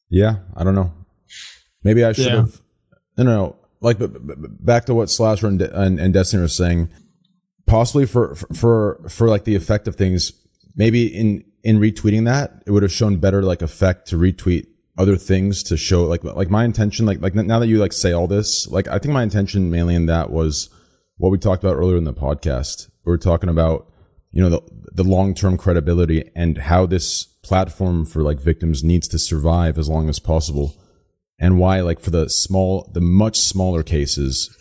Yeah, I don't know. Maybe I should yeah. have no, no, no. Like but, but back to what Slasher and, and, and Destiny were saying, possibly for, for for like the effect of things, maybe in in retweeting that, it would have shown better like effect to retweet other things to show like like my intention like like now that you like say all this like i think my intention mainly in that was what we talked about earlier in the podcast. We are talking about you know the the long-term credibility and how this platform for like victims needs to survive as long as possible and why like for the small the much smaller cases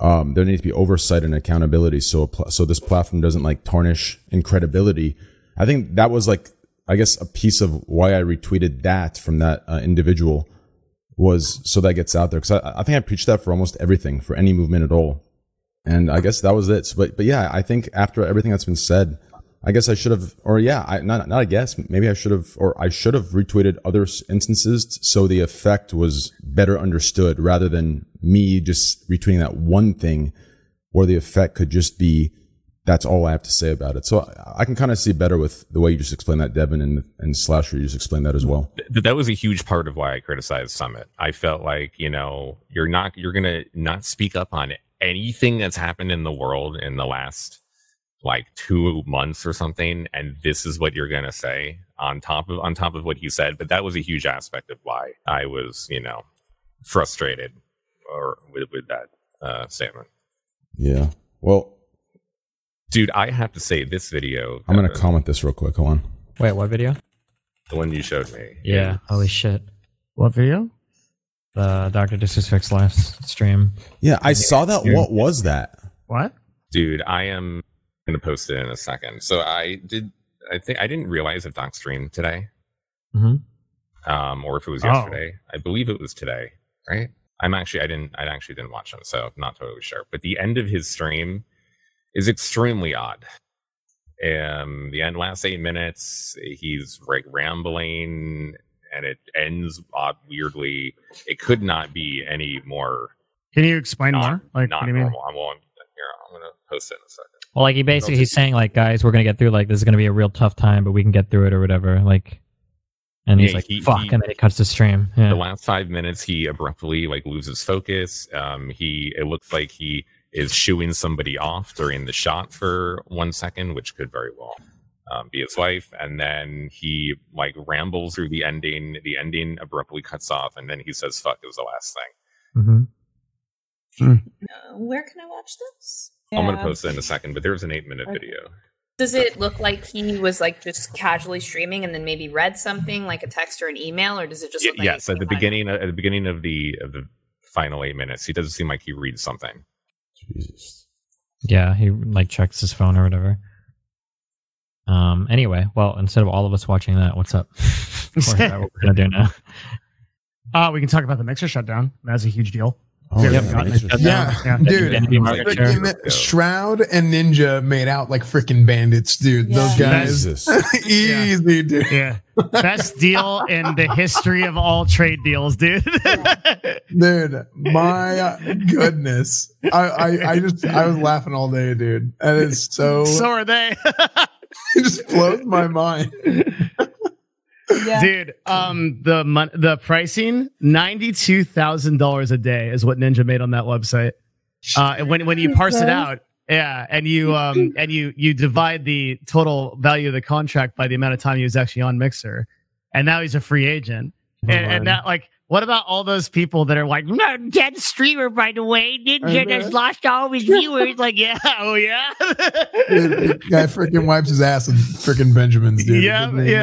um, there needs to be oversight and accountability so so this platform doesn't like tarnish in credibility. I think that was like I guess a piece of why I retweeted that from that uh, individual was so that gets out there because I, I, think I preached that for almost everything for any movement at all, and I guess that was it. So, but but yeah, I think after everything that's been said, I guess I should have, or yeah, I not not I guess maybe I should have, or I should have retweeted other instances so the effect was better understood rather than me just retweeting that one thing where the effect could just be that's all I have to say about it. So I can kind of see better with the way you just explained that, Devin, and, and Slasher, you just explained that as well. That was a huge part of why I criticized Summit. I felt like, you know, you're not, you're going to not speak up on anything that's happened in the world in the last like two months or something. And this is what you're going to say on top of, on top of what he said. But that was a huge aspect of why I was, you know, frustrated or with, with that uh, statement. Yeah. Well, Dude, I have to say this video. I'm gonna comment this real quick. Hold on. Wait, what video? The one you showed me. Yeah. Holy shit. What video? The Doctor Disrespect's last stream. Yeah, I saw that. What was that? What? Dude, I am gonna post it in a second. So I did. I think I didn't realize that Doc streamed today. Mm-hmm. Um, or if it was yesterday. Oh. I believe it was today. Right. I'm actually. I didn't. I actually didn't watch him, so I'm not totally sure. But the end of his stream is extremely odd. And the end last eight minutes, he's like rambling, and it ends odd weirdly. It could not be any more. Can you explain not, more? Like, not normal. I'm, well, here, I'm gonna post it in a second. Well, like he basically he's saying like, guys, we're gonna get through. Like, this is gonna be a real tough time, but we can get through it or whatever. Like, and he's yeah, like, he, "Fuck!" He, and then he cuts the stream. Yeah. The last five minutes, he abruptly like loses focus. Um, he it looks like he is shooing somebody off during the shot for one second, which could very well um, be his wife. And then he like rambles through the ending. The ending abruptly cuts off, and then he says "fuck" is the last thing. Mm-hmm. Hmm. Uh, where can I watch this? I'm gonna post it in a second, but there's an eight minute okay. video. Does it look like he was like just casually streaming and then maybe read something like a text or an email, or does it just look like yes? At the beginning, at the beginning of the of the final eight minutes, he doesn't seem like he reads something. Jesus. Yeah, he like checks his phone or whatever. Um. Anyway, well, instead of all of us watching that, what's up? what we're gonna do now? Uh, we can talk about the mixer shutdown. That's a huge deal. Oh, yeah, yeah. yeah. dude. Shroud and Ninja made out like freaking bandits, dude. Yeah. Those guys, easy, dude. Yeah, best deal in the history of all trade deals, dude. dude, my goodness, I, I, I just, I was laughing all day, dude. That is so. So are they. it just blows my mind. Yeah. Dude, um, the mon- the pricing ninety two thousand dollars a day is what Ninja made on that website. Uh, and when when you parse it out, Yeah, and you um and you you divide the total value of the contract by the amount of time he was actually on Mixer, and now he's a free agent. And, and that like, what about all those people that are like, no, dead streamer by the way, Ninja just lost all of his viewers? like, yeah, oh yeah, Dude, guy freaking wipes his ass with freaking Benjamins, dude. It yeah, doesn't even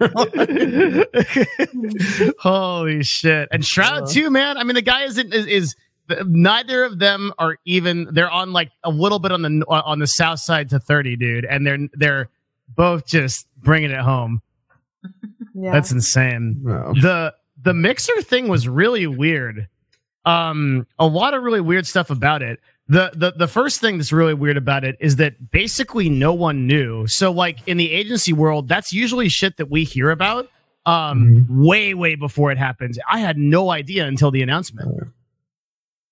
matter yeah. Holy shit! And Shroud uh-huh. too, man. I mean, the guy isn't is, is neither of them are even. They're on like a little bit on the on the south side to thirty, dude, and they're they're both just bringing it home. Yeah. That's insane. No. The the mixer thing was really weird. Um, a lot of really weird stuff about it. The, the the first thing that's really weird about it is that basically no one knew. So like in the agency world, that's usually shit that we hear about um way way before it happens. I had no idea until the announcement.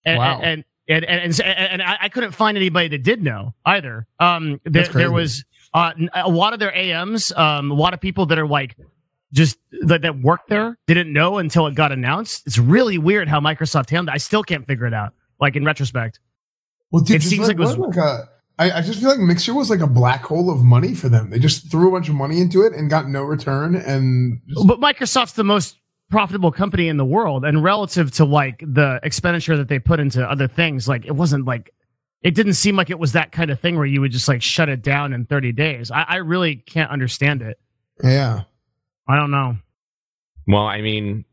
And, Wow. and and and and, and, I, I couldn't find anybody that did know either. Um, there, there was uh, a lot of their AMs, um, a lot of people that are like just that, that work there didn't know until it got announced. It's really weird how Microsoft handled it. I still can't figure it out. Like in retrospect, Well, dude, It seems like it was- like a. I, I just feel like Mixer was like a black hole of money for them. They just threw a bunch of money into it and got no return. And just, but Microsoft's the most profitable company in the world, and relative to like the expenditure that they put into other things, like it wasn't like it didn't seem like it was that kind of thing where you would just like shut it down in 30 days. I, I really can't understand it. yeah, I don't know. Well, I mean,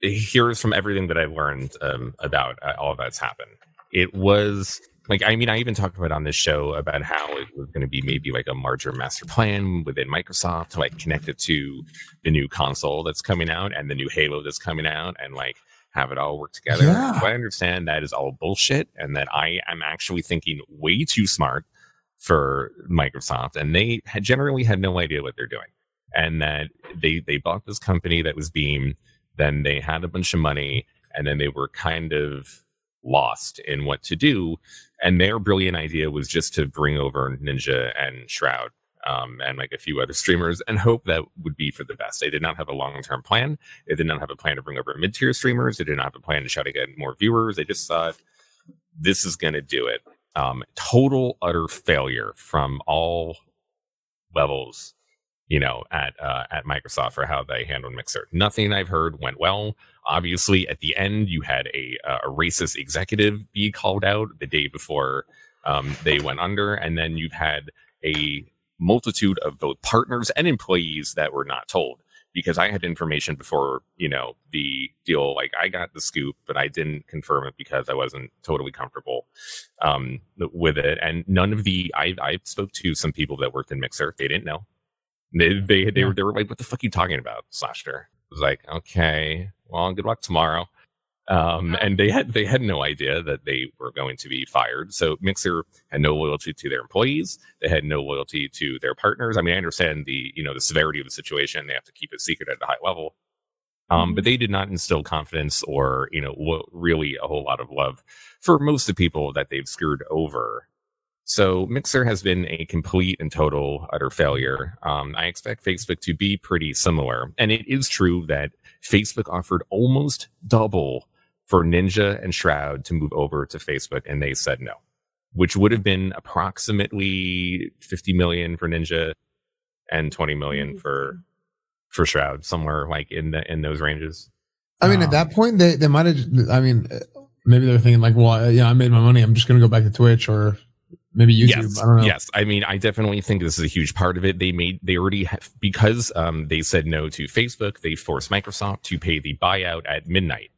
here's from everything that I've learned um, about uh, all that's happened. It was like, I mean, I even talked about on this show about how it was going to be maybe like a larger master plan within Microsoft to like connect it to the new console that's coming out and the new Halo that's coming out and like have it all work together. Yeah. But I understand that is all bullshit and that I am actually thinking way too smart for Microsoft and they had generally had no idea what they're doing and that they they bought this company that was Beam. Then they had a bunch of money, and then they were kind of lost in what to do. And their brilliant idea was just to bring over Ninja and Shroud. Um, and like a few other streamers, and hope that would be for the best. They did not have a long term plan. They did not have a plan to bring over mid tier streamers. They did not have a plan to try to get more viewers. They just thought this is going to do it. Um, total utter failure from all levels you know, at uh, at Microsoft for how they handled Mixer. Nothing I've heard went well. Obviously, at the end, you had a uh, a racist executive be called out the day before um, they went under, and then you've had a multitude of both partners and employees that were not told because I had information before you know the deal. Like I got the scoop, but I didn't confirm it because I wasn't totally comfortable um, with it. And none of the I I spoke to some people that worked in Mixer. They didn't know. They they they were they were like, "What the fuck are you talking about?" Slasher I was like, "Okay, well, good luck tomorrow." Um, and they had they had no idea that they were going to be fired. So Mixer had no loyalty to their employees. They had no loyalty to their partners. I mean, I understand the you know the severity of the situation. They have to keep it secret at a high level. Um, but they did not instill confidence or you know wo- really a whole lot of love for most of the people that they've screwed over. So Mixer has been a complete and total utter failure. Um, I expect Facebook to be pretty similar, and it is true that Facebook offered almost double for Ninja and Shroud to move over to Facebook, and they said no, which would have been approximately 50 million for Ninja and 20 million for for Shroud, somewhere like in the in those ranges. I mean, at that point, they they might have. I mean, uh, maybe they're thinking like, well, yeah, I made my money. I'm just going to go back to Twitch or maybe YouTube. Yes, I don't know. yes. I mean, I definitely think this is a huge part of it. They made, they already have, because um, they said no to Facebook. They forced Microsoft to pay the buyout at midnight.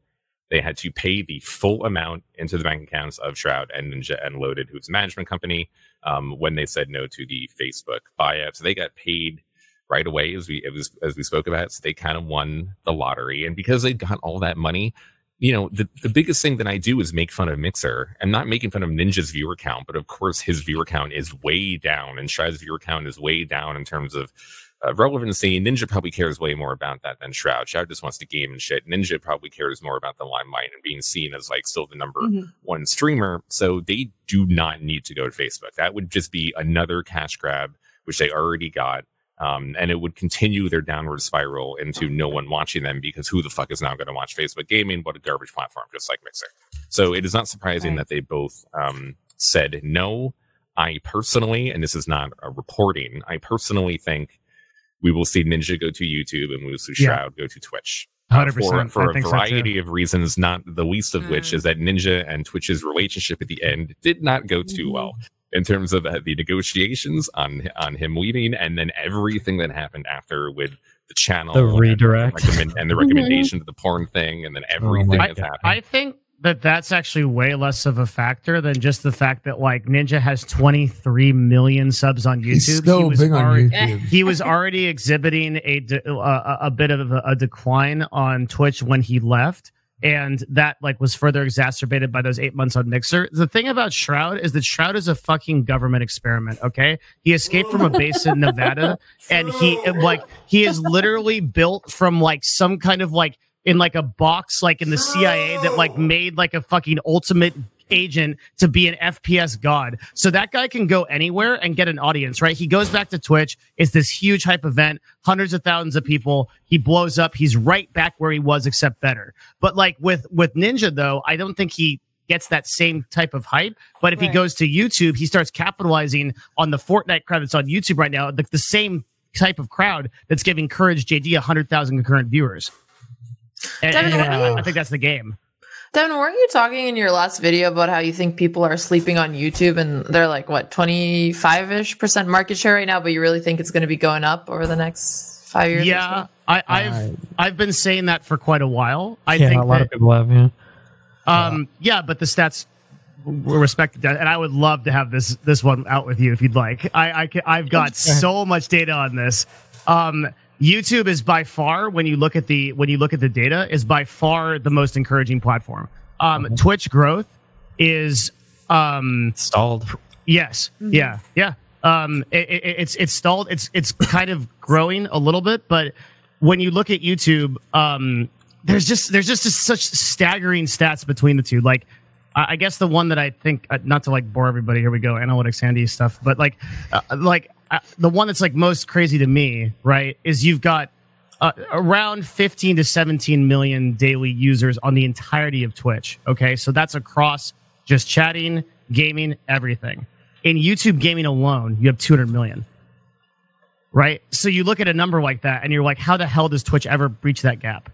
They had to pay the full amount into the bank accounts of Shroud and Ninja and Loaded, who's a management company, um, when they said no to the Facebook buyout. So they got paid right away, as we it was as we spoke about. So they kind of won the lottery, and because they got all that money, you know, the, the biggest thing that I do is make fun of Mixer. I'm not making fun of Ninja's viewer count, but of course his viewer count is way down and Shroud's viewer count is way down in terms of uh, relevancy. Ninja probably cares way more about that than Shroud. Shroud just wants to game and shit. Ninja probably cares more about the limelight and being seen as like still the number Mhm. one streamer. So they do not need to go to Facebook. That would just be another cash grab, which they already got. Um, and it would continue their downward spiral into no one watching them because who the fuck is now going to watch Facebook gaming? What a garbage platform, just like Mixer. So it is not surprising Right. that they both um, said no. I personally, and this is not a reporting, I personally think we will see Ninja go to YouTube and we will see Shroud yeah. go to Twitch. Uh, for, for a variety so of reasons, not the least of mm. which is that Ninja and Twitch's relationship at the end did not go too mm. well in terms of uh, the negotiations on on him leaving, and then everything that happened after with the channel, the redirect, and, recommend, and the recommendation to the porn thing, and then oh everything oh has happened. I think that that's actually way less of a factor than just the fact that like Ninja has 23 million subs on YouTube. He's so he was big already, on YouTube. He was already exhibiting a de- uh, a bit of a, a, decline on Twitch when he left, and that like was further exacerbated by those eight months on Mixer. The thing about Shroud is that Shroud is a fucking government experiment. Okay, he escaped from a base in Nevada, and he like he is literally built from like some kind of like in like a box, like in the CIA that like oh. made like a fucking ultimate agent to be an FPS god. So that guy can go anywhere and get an audience, right? He goes back to Twitch. It's this huge hype event, hundreds of thousands of people. He blows up. He's right back where he was, except better. But like with, with Ninja though, I don't think he gets that same type of hype. But if right. he goes to YouTube, he starts capitalizing on the Fortnite crowd that's on YouTube right now, the, the same type of crowd that's giving Courage JD 100,000 concurrent viewers. And, Devin, and I, I think that's the game. Devin, weren't you talking in your last video about how you think people are sleeping on YouTube and they're like, what, 25 ish percent market share right now, but you really think it's going to be going up over the next five years? Yeah, I, have I've been saying that for quite a while. I yeah, think a lot that, of people have, yeah. Um, yeah. yeah, but the stats respect that, and I would love to have this this one out with you if you'd like. I, I I've got so much data on this. Um, YouTube is by far when you look at the when you look at the data is by far the most encouraging platform. Um, mm-hmm. Twitch growth is um, stalled. Yes. Mm-hmm. Yeah. Yeah. Um, it, it, it's it's stalled. It's it's kind of growing a little bit, but when you look at YouTube, um, there's just there's just, just such staggering stats between the two. Like, I guess the one that I think, uh, not to like bore everybody, here we go, analytics handy stuff, but like, uh, like the one that's like most crazy to me, right, is you've got uh, around 15 to 17 million daily users on the entirety of Twitch. Okay, so that's across just chatting, gaming, everything. In YouTube gaming alone, you have 200 million. Right? So you look at a number like that and you're like, how the hell does Twitch ever breach that gap?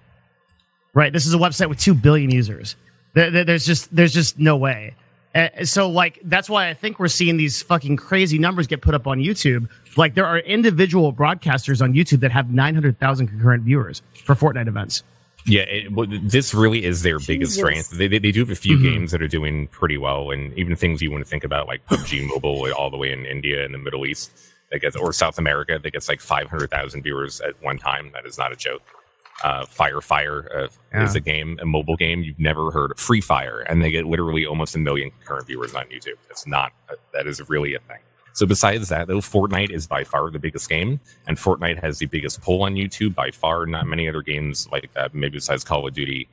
Right? This is a website with 2 billion users. There's just, there's just no way. Uh, so like that's why I think we're seeing these fucking crazy numbers get put up on YouTube. Like there are individual broadcasters on YouTube that have 900,000 concurrent viewers for Fortnite events. Yeah, it, well, this really is their Jesus. biggest strength. They, they, they, do have a few mm-hmm. games that are doing pretty well, and even things you want to think about, like PUBG Mobile, all the way in India and the Middle East, that gets or South America, that gets like 500,000 viewers at one time. That is not a joke uh, Fire Fire uh, yeah. is a game, a mobile game you've never heard of, Free Fire, and they get literally almost a million current viewers on YouTube. That's not a, that is really a thing. So besides that, though, Fortnite is by far the biggest game, and Fortnite has the biggest pull on YouTube by far. Not many other games like that, maybe besides Call of Duty,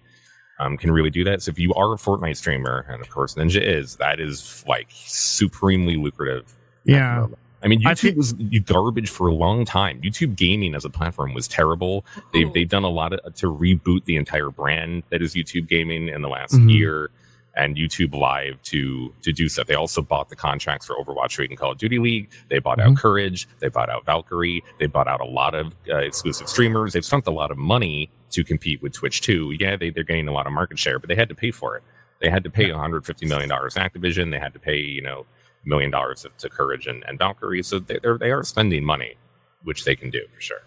um, can really do that. So if you are a Fortnite streamer, and of course Ninja is, that is like supremely lucrative. Yeah. I mean, YouTube I was garbage for a long time. YouTube gaming as a platform was terrible. They've they've done a lot of, to reboot the entire brand that is YouTube gaming in the last mm-hmm. year, and YouTube Live to to do stuff. They also bought the contracts for Overwatch League and Call of Duty League. They bought mm-hmm. out Courage. They bought out Valkyrae. They bought out a lot of uh, exclusive streamers. They've spent a lot of money to compete with Twitch too. Yeah, they, they're gaining a lot of market share, but they had to pay for it. They had to pay 150 million dollars in Activision. They had to pay you know million dollars to, to, Courage and, and Valkyrae. So they, they're, they are spending money, which they can do for sure.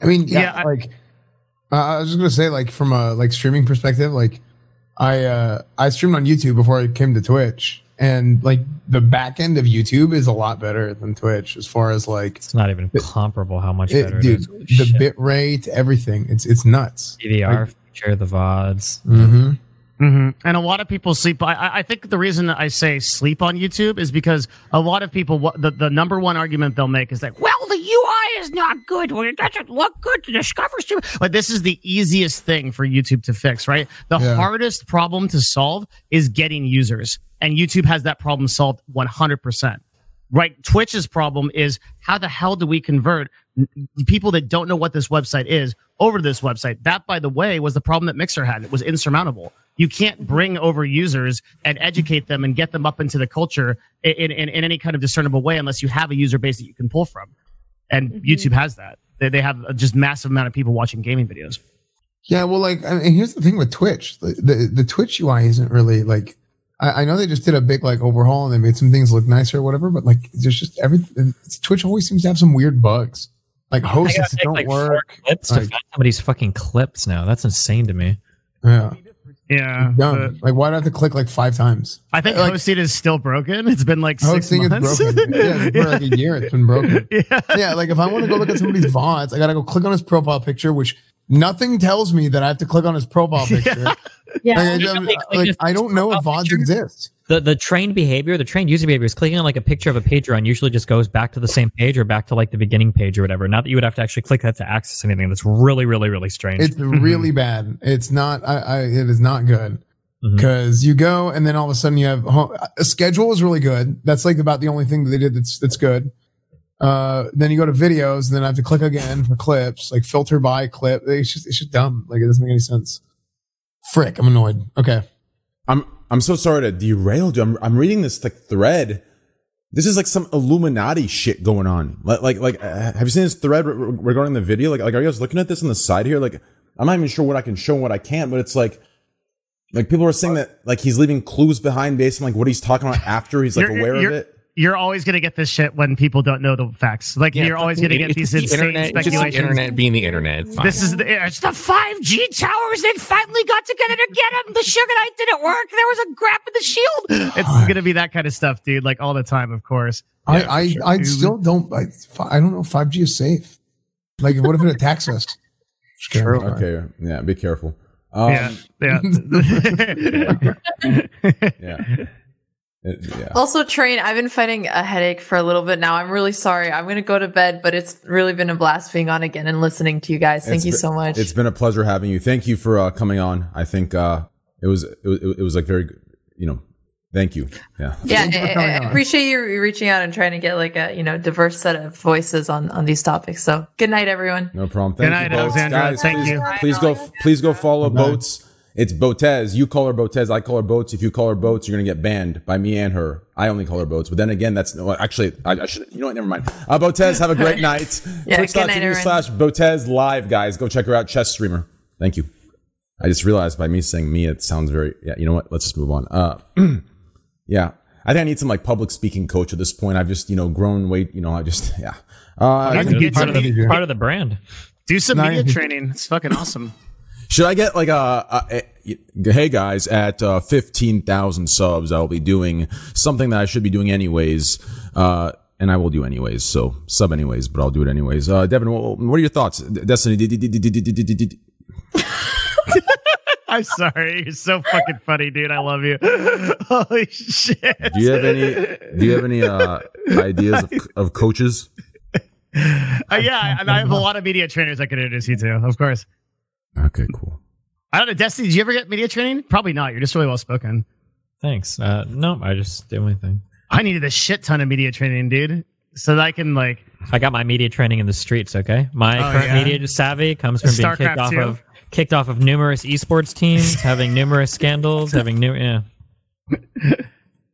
I mean, yeah, yeah like uh, I was just gonna say, like from a like streaming perspective, like I uh I streamed on YouTube before I came to Twitch, and like the back end of YouTube is a lot better than Twitch as far as like it's not even it, comparable how much better dude, the shit. bit rate, everything. It's it's nuts. DVR like, feature, the VODs. Mm-hmm. Mm-hmm. And a lot of people sleep. I, I think the reason I say sleep on YouTube is because a lot of people, the, the number one argument they'll make is that, well, the UI is not good. Well, it doesn't look good to discover. But this is the easiest thing for YouTube to fix, right? The yeah. hardest problem to solve is getting users. And YouTube has that problem solved 100%. Right? Twitch's problem is how the hell do we convert people that don't know what this website is over to this website? That, by the way, was the problem that Mixer had. It was insurmountable you can't bring over users and educate them and get them up into the culture in, in, in any kind of discernible way unless you have a user base that you can pull from. And mm-hmm. YouTube has that. They, they have a just massive amount of people watching gaming videos. Yeah, well, like, I mean, here's the thing with Twitch. The, the, the Twitch UI isn't really like, I, I, know they just did a big like overhaul and they made some things look nicer or whatever, but like, there's just every Twitch always seems to have some weird bugs. Like hosts don't like work. clips like, to find somebody's fucking clips now. That's insane to me. Yeah. Yeah. Dumb. Like, why do I have to click like five times? I think like, hosting is still broken. It's been like six hosting months. is broken. yeah, for like a year, it's been broken. yeah. yeah. Like, if I want to go look at somebody's VODs, I got to go click on his profile picture, which nothing tells me that I have to click on his profile picture. yeah. Like, I, like, I don't know if VODs exist the the trained behavior, the trained user behavior is clicking on like a picture of a page run usually just goes back to the same page or back to like the beginning page or whatever. Not that you would have to actually click that to access anything. That's really, really, really strange. It's really bad. It's not. I, I it is not good because mm-hmm. you go and then all of a sudden you have a schedule is really good. That's like about the only thing that they did that's that's good. Uh, then you go to videos, and then I have to click again for clips, like filter by clip. It's just it's just dumb. Like it doesn't make any sense. Frick, I'm annoyed. Okay. I'm I'm so sorry to derail you. I'm, I'm reading this like thread. This is like some Illuminati shit going on. Like, like, like uh, have you seen this thread regarding the video? Like, like, are you guys looking at this on the side here? Like, I'm not even sure what I can show and what I can't, but it's like, like people are saying that like he's leaving clues behind based on like what he's talking about after he's like you're, aware you're, of it you're always going to get this shit when people don't know the facts. Like yeah, you're always going to get these insane internet, speculations. The internet being the internet. Fine. This is the, it's the 5G towers that finally got together to get them. The sugar night didn't work. There was a grab in the shield. It's going to be that kind of stuff, dude. Like all the time, of course. I yeah, I, sure. I still don't I, I don't know if 5G is safe. Like what if it attacks us? True. Okay. Yeah. Be careful. Um, yeah. Yeah. yeah. Yeah. Also, train. I've been fighting a headache for a little bit now. I'm really sorry. I'm going to go to bed, but it's really been a blast being on again and listening to you guys. Thank it's you been, so much. It's been a pleasure having you. Thank you for uh, coming on. I think uh, it was it, was, it was like very you know Thank you. Yeah. Yeah. I, I, appreciate you reaching out and trying to get like a, you know, diverse set of voices on, on these topics. So good night, everyone. No problem. Thank good night, you, Alexandra. Guys, Thank please, you. Please go, please go follow Boats. It's Botez. You call her Botez. I call her Boats. If you call her Boats, you're going to get banned by me and her. I only call her Boats. But then again, that's well, actually, I, I, should, you know what? Never mind. Uh, Botez, have a great night. yeah, Twitch.tv slash Botez live, guys. Go check her out. Chess streamer. Thank you. I just realized by me saying me, it sounds very, yeah, you know what? Let's just move on. Uh, yeah. I think I need some like public speaking coach at this point. I've just, you know, grown weight, you know, I just, yeah. Uh, I think part, of the, part of the brand. Do some media training. It's fucking awesome. Should I get like a, a, a hey guys at uh, fifteen thousand subs? I'll be doing something that I should be doing anyways, uh, and I will do anyways. So sub anyways, but I'll do it anyways. Uh, Devin, what, what are your thoughts? Destiny. I'm sorry. You're so fucking funny, dude. I love you. Holy shit. Do you have any? Do you have any uh, ideas of, of coaches? Uh, yeah, I, I have a lot of media trainers I could introduce you to. Of course. Okay, cool. I don't know, Destiny. Did you ever get media training? Probably not. You're just really well spoken. Thanks. Uh, no, I just do my thing. I needed a shit ton of media training, dude, so that I can like. I got my media training in the streets. Okay, my oh, current yeah? media savvy comes from being kicked off of kicked off of numerous esports teams, having numerous scandals, having new yeah.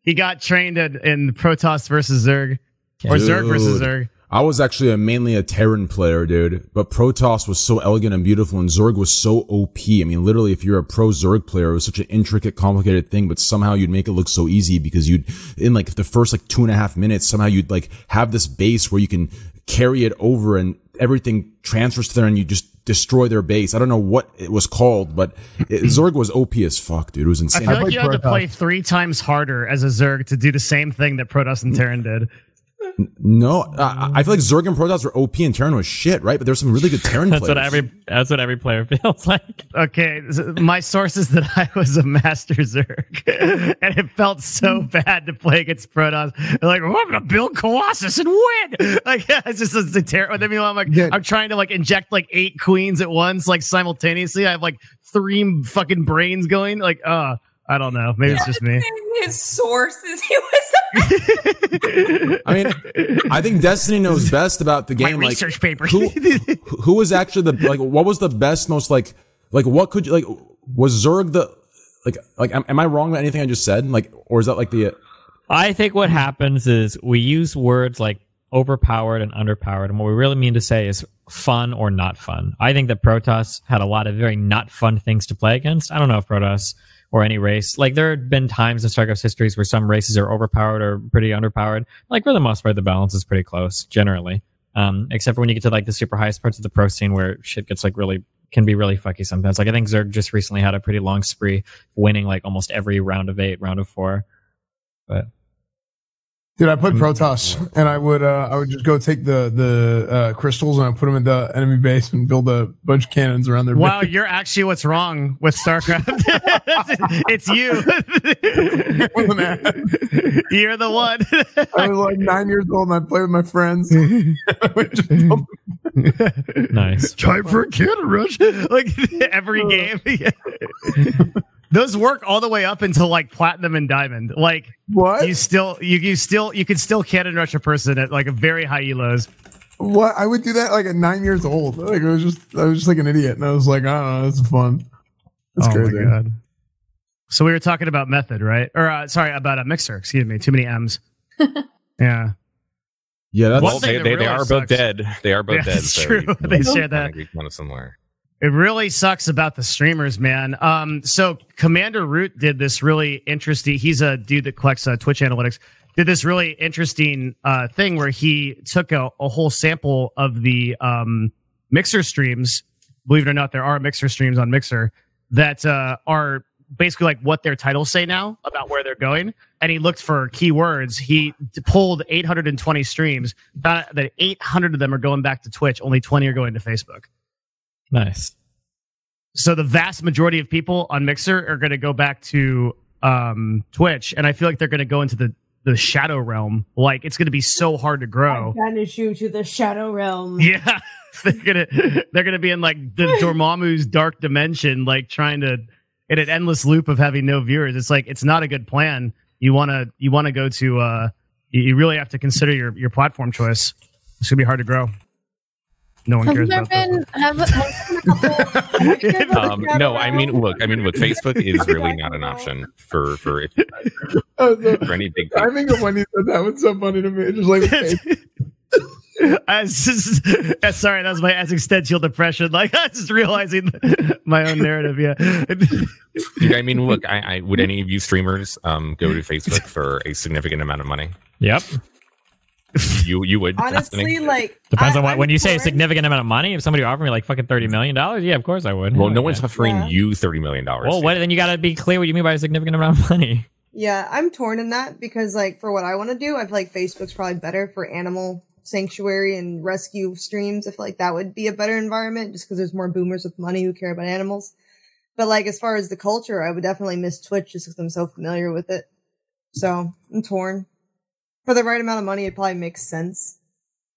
he got trained in, in Protoss versus Zerg, or Dude. Zerg versus Zerg. I was actually a, mainly a Terran player, dude. But Protoss was so elegant and beautiful, and Zerg was so OP. I mean, literally, if you're a pro Zerg player, it was such an intricate, complicated thing, but somehow you'd make it look so easy because you'd, in like the first like two and a half minutes, somehow you'd like have this base where you can carry it over and everything transfers to there and you just destroy their base. I don't know what it was called, but it, Zerg was OP as fuck, dude. It was insane. I feel like you had to play three times harder as a Zerg to do the same thing that Protoss and Terran did. No, I, I, feel like Zerg and Protoss were OP and Terran was shit, right? But there's some really good Terran that's players. What every, that's what every player feels like. Okay, my source is that I was a Master Zerg, and it felt so bad to play against Protoss. They're like, oh, I'm gonna build Colossus and win. Like, yeah, it's just a terrible. I mean, I'm like, yeah. I'm trying to like inject like eight queens at once, like simultaneously. I have like three fucking brains going. Like, uh, I don't know. Maybe yeah. it's just me. His sources. He was. I mean, I think Destiny knows best about the game. My research like, paper. who, who was actually the like? What was the best, most like like? What could you like? Was Zerg the like like am, am I wrong about anything I just said? Like, or is that like the? I think what happens is we use words like overpowered and underpowered, and what we really mean to say is fun or not fun. I think that Protoss had a lot of very not fun things to play against. I don't know if Protoss or any race. Like there have been times in StarCraft's histories where some races are overpowered or pretty underpowered. Like for the most part, the balance is pretty close generally. Um, except for when you get to like the super highest parts of the pro scene where shit gets like really can be really fucky sometimes. Like I think Zerg just recently had a pretty long spree, winning like almost every round of eight, round of four. But Dude, I put Protoss, and I would uh, I would just go take the the uh, crystals and I put them in the enemy base and build a bunch of cannons around their. Wow, base. you're actually what's wrong with StarCraft. it's you. you're the one. I was like nine years old and I played with my friends. nice. Time for a cannon rush. Like every game. Those work all the way up until like platinum and diamond. Like what? You still you you still you can still cannon rush a person at like a very high elos. What I would do that like at nine years old. Like it was just I was just like an idiot, and I was like, I don't know, that's fun. That's oh crazy. my god. So we were talking about method, right? Or uh, sorry, about a mixer. Excuse me. Too many M's. yeah. Yeah, that's well, they, they, they are both dead. They are both Yeah, dead. that's so true. you- They share that. Kind of somewhere. It really sucks about the streamers, man. Um, so Commander Root did this really interesting. He's a dude that collects uh, Twitch analytics. Did this really interesting uh, thing where he took a, a whole sample of the um, Mixer streams. Believe it or not, there are Mixer streams on Mixer that uh, are basically like what their titles say now about where they're going. And he looked for keywords. He pulled 820 streams. Found that 800 of them are going back to Twitch. Only 20 are going to Facebook. Nice. So the vast majority of people on Mixer are going to go back to um, Twitch, and I feel like they're going to go into the the shadow realm. Like it's going to be so hard to grow. Banish you to the shadow realm. Yeah, they're gonna they're gonna be in like the Dormammu's dark dimension, like trying to in an endless loop of having no viewers. It's like it's not a good plan. You wanna you wanna go to uh, you, you really have to consider your your platform choice. It's gonna be hard to grow. No one Have cares there about that. been have, have been? Um, no, I mean, look, I mean, look, Facebook is really not an option for for if, for any big. I think of when he said that was so funny to me. Just like As, uh, sorry, that was my existential depression. Like I was just realizing my own narrative. Yeah, Dude, I mean, look, I, I would any of you streamers um go to Facebook for a significant amount of money? Yep. You you would Honestly, like Depends I- on what. I'm When you say a significant amount of money, if somebody offered me like fucking thirty million dollars, yeah, of course I would. Well, no Yeah. one's offering Yeah. you thirty million dollars. Well, what? Then you got to be clear what you mean by a significant amount of money. Yeah, I'm torn in that because like for what I want to do, I feel like Facebook's probably better for animal sanctuary and rescue streams. I feel like that would be a better environment just because there's more boomers with money who care about animals. But like as far as the culture, I would definitely miss Twitch just because I'm so familiar with it. So I'm torn. For the right amount of money, it probably makes sense.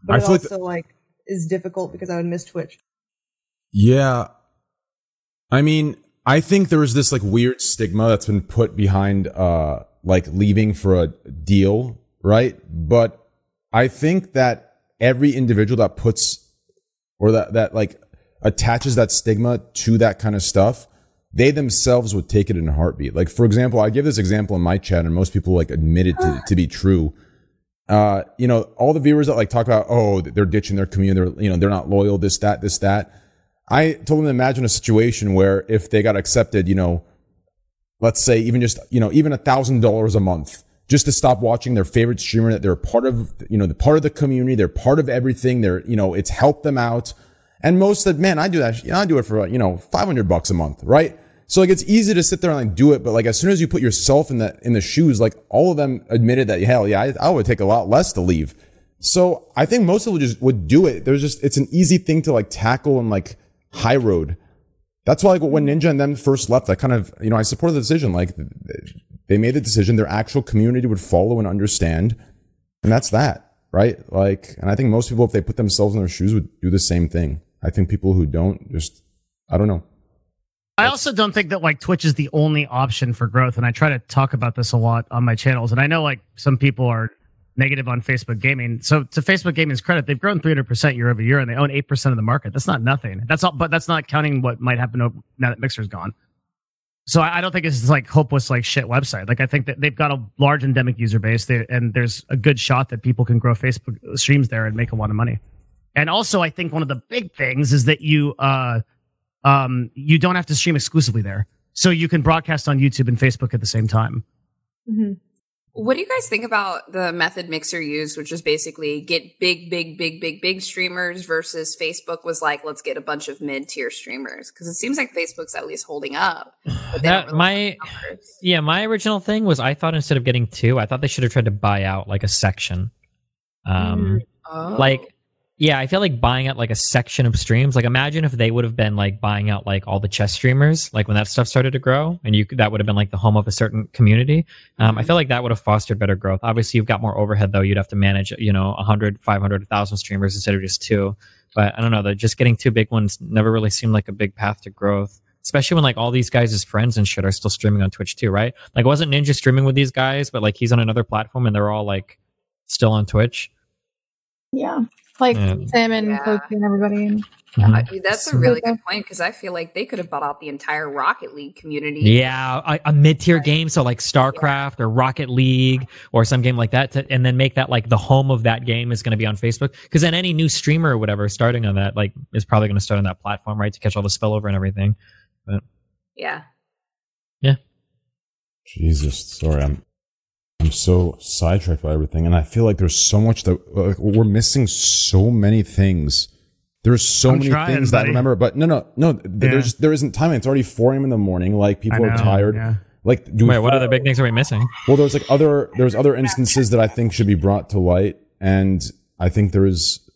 But I it also like is difficult because I would miss Twitch. Yeah. I mean, I think there was this like weird stigma that's been put behind uh like leaving for a deal, right? But I think that every individual that puts or that that like attaches that stigma to that kind of stuff, they themselves would take it in a heartbeat. Like for example, I give this example in my chat and most people like admit it to, to be true uh, you know, all the viewers that like talk about, oh, they're ditching their community, they're, you know, they're not loyal, this, that, this, that. I told them to imagine a situation where if they got accepted, you know, let's say even just, you know, even a thousand dollars a month just to stop watching their favorite streamer that they're part of, you know, the part of the community, they're part of everything. They're, you know, it's helped them out. And most said, man, I do that. I do it for, you know, 500 bucks a month, right? So like it's easy to sit there and like do it, but like as soon as you put yourself in the in the shoes, like all of them admitted that hell yeah, I, I would take a lot less to leave. So I think most of people just would do it. There's just it's an easy thing to like tackle and like high road. That's why like when mm-hmm. Ninja and them first left, I kind of you know I supported the decision. Like they made the decision, their actual community would follow and understand, and that's that, right? Like, and I think most people, if they put themselves in their shoes, would do the same thing. I think people who don't just, I don't know. I also don't think that like Twitch is the only option for growth, and I try to talk about this a lot on my channels. And I know like some people are negative on Facebook Gaming. So to Facebook Gaming's credit, they've grown 300 percent year over year, and they own eight percent of the market. That's not nothing. That's all, but that's not counting what might happen now that Mixer's gone. so I, don't think it's like hopeless like shit website. Like I think that they've got a large endemic user base there, and there's a good shot that people can grow Facebook streams there and make a lot of money. And also, I think one of the big things is that you uh um you don't have to stream exclusively there, so you can broadcast on YouTube and Facebook at the same time. Mm-hmm. What do you guys think about the method Mixer used, which is basically get big, big, big, big, big streamers versus Facebook was like, let's get a bunch of mid tier streamers? Because it seems like Facebook's at least holding up. That really my yeah, my original thing was I thought instead of getting two, I thought they should have tried to buy out like a section. Um, mm. oh. like yeah, I feel like buying out like a section of streams. Like imagine if they would have been like buying out like all the chess streamers, like when that stuff started to grow, and you that would have been like the home of a certain community. Um, mm-hmm. I feel like that would have fostered better growth. Obviously, you've got more overhead though. You'd have to manage, you know, 100, 500, 1,000 streamers instead of just two. But I don't know. That just getting two big ones never really seemed like a big path to growth. Especially when like all these guys' friends and shit are still streaming on Twitch too, right? Like wasn't Ninja streaming with these guys, but like he's on another platform and they're all like still on Twitch. Yeah like yeah. Sam and yeah. and everybody. And, mm-hmm. yeah, that's a really good point because I feel like they could have bought out the entire Rocket League community. Yeah, a, a mid-tier right. game, so like StarCraft yeah. or Rocket League or some game like that, to, and then make that like the home of that game is going to be on Facebook. Because then any new streamer or whatever starting on that like is probably going to start on that platform, right, to catch all the spillover and everything. But yeah, yeah. Jesus, sorry, I'm I'm so sidetracked by everything, and I feel like there's so much that like, we're missing. So many things. There's so I'm many trying, things buddy. that I remember, but no, no, no. Yeah. There's there isn't time. It's already 4 a.m. in the morning. Like people know, are tired. Yeah. Like, do wait, what other big things are we missing? Well, there's like other there's other instances that I think should be brought to light, and I think there's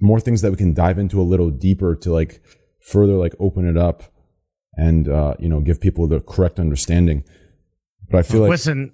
more things that we can dive into a little deeper to like further like open it up and uh, you know give people the correct understanding. But I feel like listen,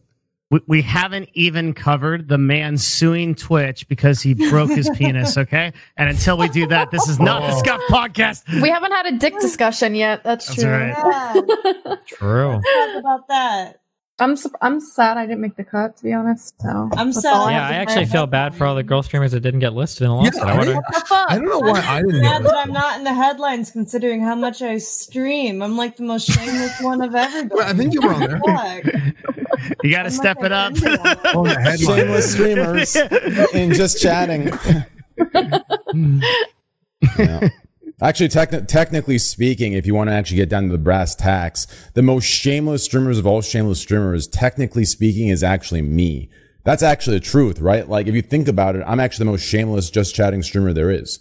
we, we haven't even covered the man suing Twitch because he broke his penis. Okay, and until we do that, this is not the Scuff Podcast. We haven't had a dick discussion yet. That's, That's true. Right. Yeah. True. Talk about that. I'm I'm sad I didn't make the cut to be honest. So I'm sad. Yeah, I actually feel bad for all the girl streamers that didn't get listed in the lawsuit. Yeah, I, wonder, I don't know why I didn't. Mad that I'm not in the headlines considering how much I stream. I'm like the most shameless one of everybody. Well, I think you were on there. You got to step it up. Shameless streamers and just chatting. yeah. Actually, technically speaking, if you want to actually get down to the brass tacks, the most shameless streamers of all shameless streamers, technically speaking, is actually me. That's actually the truth, right? Like, if you think about it, I'm actually the most shameless just chatting streamer there is.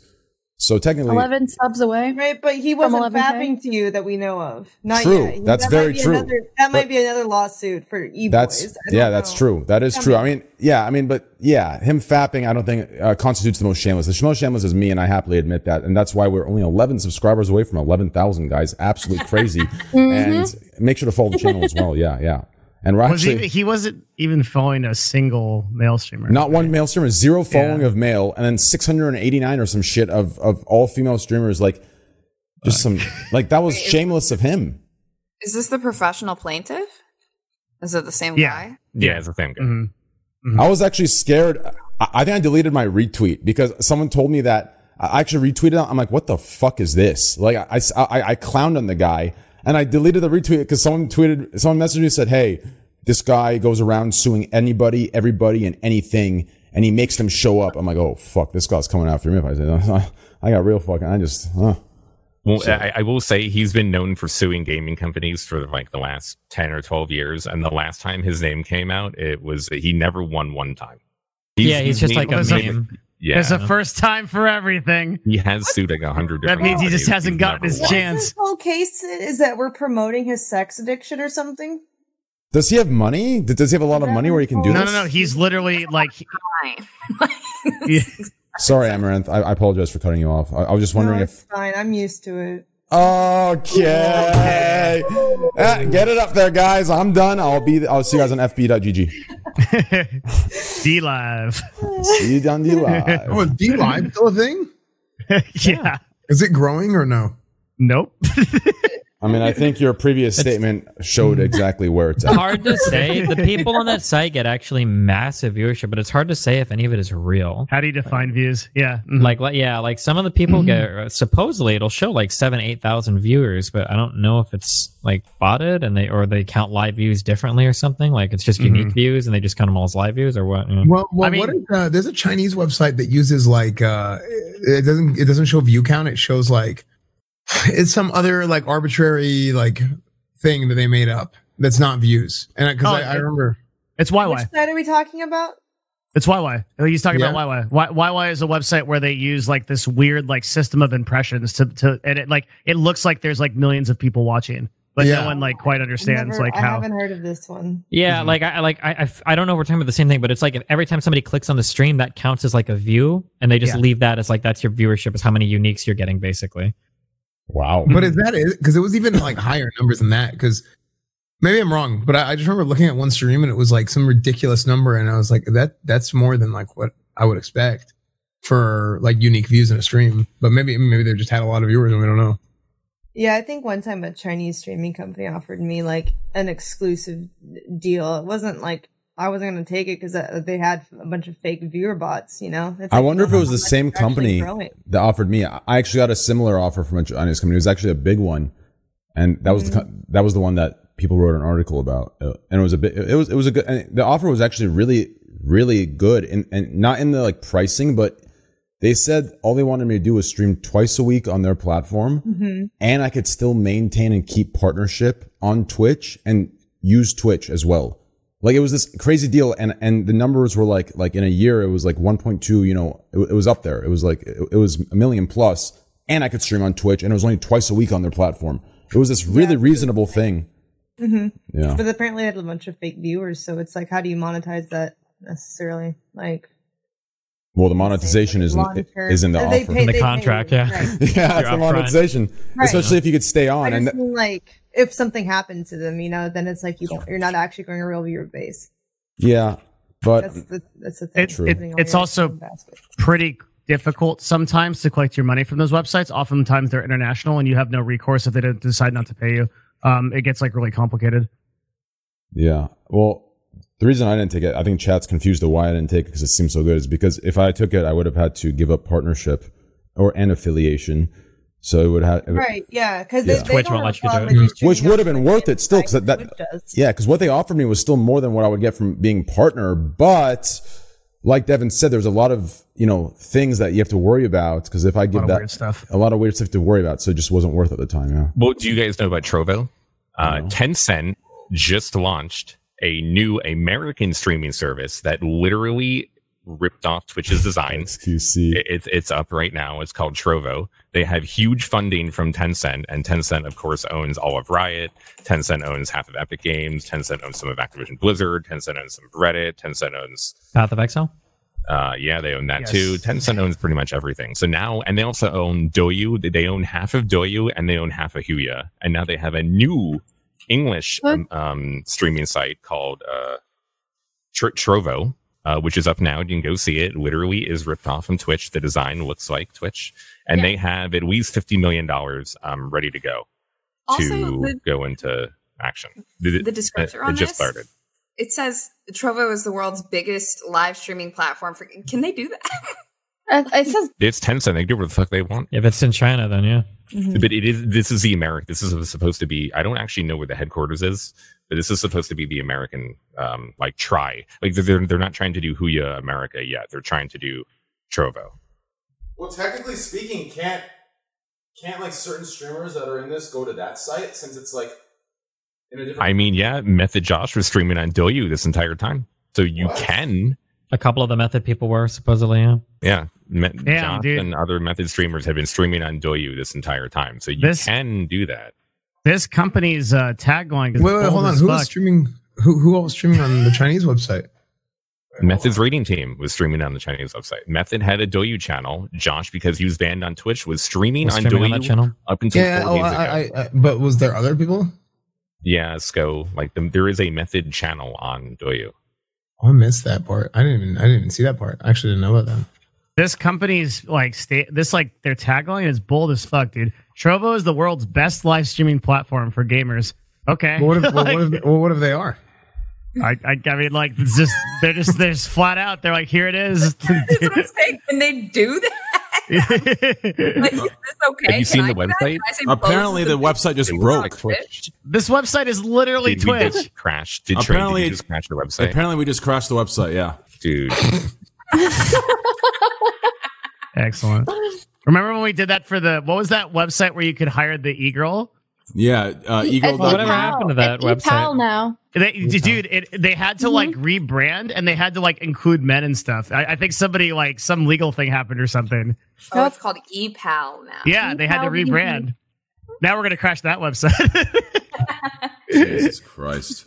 So technically, eleven subs away, right? But he wasn't fapping to you that we know of. Not true. Yet. That's that very true. Another, that but might be another lawsuit for e That's yeah, know. that's true. That is I true. Mean, I mean, yeah, I mean, but yeah, him fapping, I don't think uh, constitutes the most shameless. The most shameless is me, and I happily admit that. And that's why we're only eleven subscribers away from eleven thousand guys. Absolutely crazy. mm-hmm. And make sure to follow the channel as well. Yeah, yeah. And we're was he, he, wasn't even following a single male streamer. Not right? one male streamer, zero following yeah. of male, and then 689 or some shit of, of all female streamers. Like, just some, like, that was Wait, shameless of him. Is this the professional plaintiff? Is it the same yeah. guy? Yeah, it's the same guy. Mm-hmm. Mm-hmm. I was actually scared. I, I think I deleted my retweet because someone told me that I actually retweeted it. I'm like, what the fuck is this? Like, I, I, I clowned on the guy and I deleted the retweet because someone tweeted, someone messaged me and said, Hey, this guy goes around suing anybody, everybody, and anything, and he makes them show up. I'm like, oh fuck, this guy's coming after me. If I say, I got real fucking, I just, huh. Well, so. I, I, will say he's been known for suing gaming companies for like the last 10 or 12 years. And the last time his name came out, it was he never won one time. He's, yeah, he's, he's just like a meme. Yeah. It's a first time for everything. He has sued like a hundred That means he just hasn't gotten his chance. This whole case is that we're promoting his sex addiction or something. Does he have money? Does he have a lot of money where he can do no, this? No, no, no. He's literally like. Sorry, Amouranth. I, I, apologize for cutting you off. I, I was just wondering no, if. Fine, I'm used to it. Okay. ah, get it up there, guys. I'm done. I'll be. I'll see you guys on fb.gg. D live. See you on DLive. Oh, DLive still a thing? yeah. Is it growing or no? Nope. I mean, I think your previous statement showed exactly where it's at. hard to say. The people on that site get actually massive viewership, but it's hard to say if any of it is real. How do you define views? Yeah. mhm. Like, like, yeah, like some of the people get supposedly it'll show like seven, eight thousand viewers, but I don't know if it's like botted and they or they count live views differently or something. Like it's just unique views and they just count them all as live views or what? you know? Well, well I mean- what is, uh, there's a Chinese website that uses like uh, it doesn't it doesn't show view count. It shows like it's some other like arbitrary like thing that they made up that's not views. And because Oh, I, I remember, It's Which YY. site are we talking about? It's YY. He's talking Yeah. about YY. Y- YY is a website where they use like this weird like system of impressions to to and it like it looks like there's like millions of people watching, but Yeah. no one like quite understands Never- like how. I haven't heard of this one. Yeah, mm-hmm. like I like I I don't know if we're talking about the same thing, but it's like if every time somebody clicks on the stream, that counts as like a view, and they just Yeah. leave that as like that's your viewership, is how many uniques you're getting, basically. Wow. but is that it? Because it was even like higher numbers than that. Because maybe I'm wrong, but I, I just remember looking at one stream and it was like some ridiculous number, and I was like, that that's more than like what I would expect for like unique views in a stream. But maybe maybe they just had a lot of viewers and we don't know. Yeah, I think one time a Chinese streaming company offered me like an exclusive deal. It wasn't like I wasn't going to take it because they had a bunch of fake viewer bots. You know, It's I wonder if it was the same company that offered me. I actually got a similar offer from a Chinese company. It was actually a big one, and that was the Mm-hmm. co- that was the one that people wrote an article about. Uh, And it was a bit. It was it was a good. And the offer was actually really really good, and and not in the like pricing, but they said all they wanted me to do was stream twice a week on their platform, Mm-hmm. and I could still maintain and keep partnership on Twitch and use Twitch as well. Like it was this crazy deal, and and the numbers were like like in a year it was like 1.2. You know, it, it was up there. It was like it, it was a million plus, and I could stream on Twitch, and it was only twice a week on their platform. It was this really reasonable thing. Mm-hmm. Yeah. But apparently, they had a bunch of fake viewers. So it's like, how do you monetize that necessarily? Like, Well, the monetization is in, is in the offer. pay- The they pay contract, yeah. right. yeah, that's the monetization, Right. especially if you could stay I on. And mean like, if something happened to them, you know, then it's like you don't, you're not actually going to real your base. yeah, but That's the that's the thing. It- it- it's also- eggs in one basket. pretty difficult sometimes to collect your money from those websites. Oftentimes they're international and you have no recourse if they don't decide not to pay you. Um, it gets like really complicated. Yeah. Well, the reason I didn't take it, I think chat's confused of why I didn't take it because it seems so good. Is because if I took it, I would have had to give up partnership or an affiliation. So it would have, Right, yeah, because Yeah. they, they Twitch won't have let you do it. which would have been worth it still. Because like that, yeah, because what they offered me was still more than what I would get from being partner. But like Devin said, there's a lot of you know things that you have to worry about. Because if I give lot of that weird stuff. a lot of weird stuff to worry about, so it just wasn't worth it at the time. Yeah. Well, do you guys know about Trovo? Uh, No. Tencent just launched a new American streaming service that literally ripped off Twitch's design. XQC. It- It's it's up right now. It's called Trovo. They have huge funding from Tencent, and Tencent, of course, owns all of Riot. Tencent owns half of Epic Games. Tencent owns some of Activision Blizzard. Tencent owns some of Reddit. Tencent owns Path of Exile. uh, yeah, they own that Yes. too. Tencent owns pretty much everything. So now, and they also own Douyu. They- They own half of Douyu and they own half of Huya. And now they have a new English um, um, streaming site called uh, Tr- Trovo, uh, which is up now. You can go see it. Literally is ripped off from Twitch. The design looks like Twitch, and Yeah. they have at least fifty million dollars um, ready to go Also, to the, go into action. The, the description it, on it just this, started. It says Trovo is the world's biggest live streaming platform. For can they do that? Uh, it says It's Tencent. They can do whatever the fuck they want. If it's in China, then yeah. But it is. This is the American. This is supposed to be. I don't actually know where the headquarters is, but this is supposed to be the American. Um, like try. Like they're they're not trying to do Huya America yet. They're trying to do Trovo. Well, technically speaking, can't can't like certain streamers that are in this go to that site since it's like in a different. I mean, yeah, Method Josh was streaming on Douyu this entire time, so you What? can. A couple of the method people were supposedly, yeah. Yeah, Me- Damn, Josh dude. and other Method streamers have been streaming on Douyu this entire time, so you This- can do that. This company's uh, tagline is Wait, wait, bold hold on. as Who was streaming? Who who was streaming on the Chinese website? Method's raiding team was streaming on the Chinese website. Method had a Douyu channel. Josh, because he was banned on Twitch, was streaming Was on streaming Douyu on channel. up until Yeah, four oh, days I, ago. I, I, but was there other people? Yeah, Sco. Like the, there is a method channel on Douyu. Oh, I missed that part. I didn't even I didn't even see that part. I actually didn't know about that. this company's like state this like their tagline is bold as fuck, dude. Trovo is the world's best live streaming platform for gamers. Okay. Well, what if, well, what if, well, what if they are? I, I, I mean, like, it's just they're just they're just flat out. They're like, here it is. That's what I'm saying. Can they do that? Like, is this okay? Have you seen Can the I do that? website? Can I say both Apparently, of the website just broke. Twitch. this website is literally Did Twitch. just crash? Did Trey, Apparently- did just crash the website? Apparently, we just crashed the website. Yeah. Dude, Excellent. Remember when we did that for the what was that website where you could hire the e girl? Yeah. Uh, Eagle. Well, whatever happened to that It's website? ePal now. They, dude, it, they had to like Mm-hmm. rebrand and they had to like include men and stuff. I, I think somebody like some legal thing happened or something. Oh, it's called ePal now. Yeah, they had to ePal. rebrand. Now we're gonna crash that website. Jesus Christ.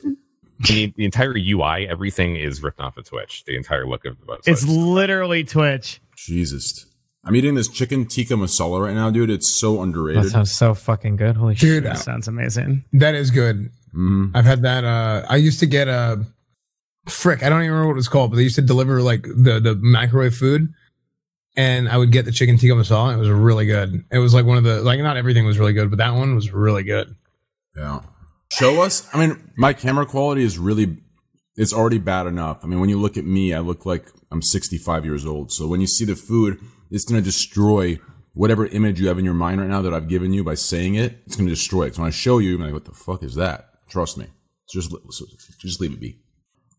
the, the entire UI, everything is ripped off of Twitch. The entire look of the website. it's literally Twitch. Jesus. I'm eating this chicken tikka masala right now, dude. It's so underrated. That sounds so fucking good. Holy Dude, shit. That sounds amazing. that is good. Mhm. I've had that. Uh, I used to get a frick. I don't even remember what it's called, but they used to deliver like the the microwave food, and I would get the chicken tikka masala. And it was really good. It was like one of the like not everything was really good, but that one was really good. Yeah. Show us. I mean, my camera quality is really, it's already bad enough. I mean, when you look at me, I look like I'm 65 years old. So when you see the food, it's going to destroy whatever image you have in your mind right now that I've given you by saying it. It's going to destroy it. So when I show you, I'm like, what the fuck is that? Trust me. Just, just leave it be.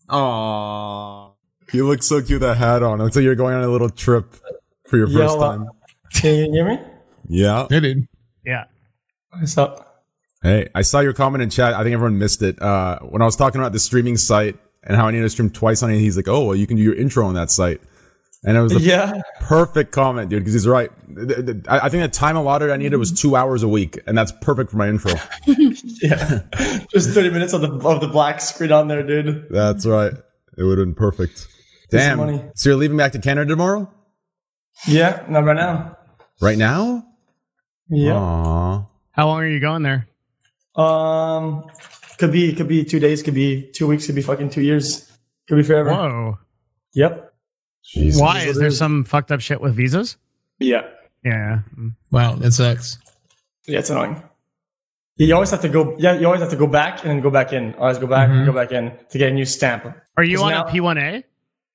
Aww. You look so cute with that hat on. Looks like you're going on a little trip for your first Yo, uh, time. Can you hear me? Yeah. Hey, dude. Yeah. What's up? Hey, I saw your comment in chat. I think everyone missed it. Uh, when I was talking about the streaming site and how I need to stream twice on it, he's like, "Oh, well, you can do your intro on that site." And it was the Yeah. perfect comment, dude, because he's right. Th- th- I I think the time allotted I needed was two hours a week, and that's perfect for my intro. Yeah. Just 30 minutes of the of the black screen on there, dude. that's right. It would have been perfect. Get money. Damn. So you're leaving back to Canada tomorrow? Yeah, not right now. Right now? Yeah. Aww. How long are you going there? Um could be could be two days, could be two weeks, could be fucking two years. Could be forever. Whoa. Yep. Jesus. Why? Is there some fucked up shit with visas? Yeah. Yeah. Mm. Wow, that sucks. Yeah, it's annoying. Yeah, you always have to go yeah, you always have to go back and then go back in. Always go back and go back in to get a new stamp. Are you on now- a P1A?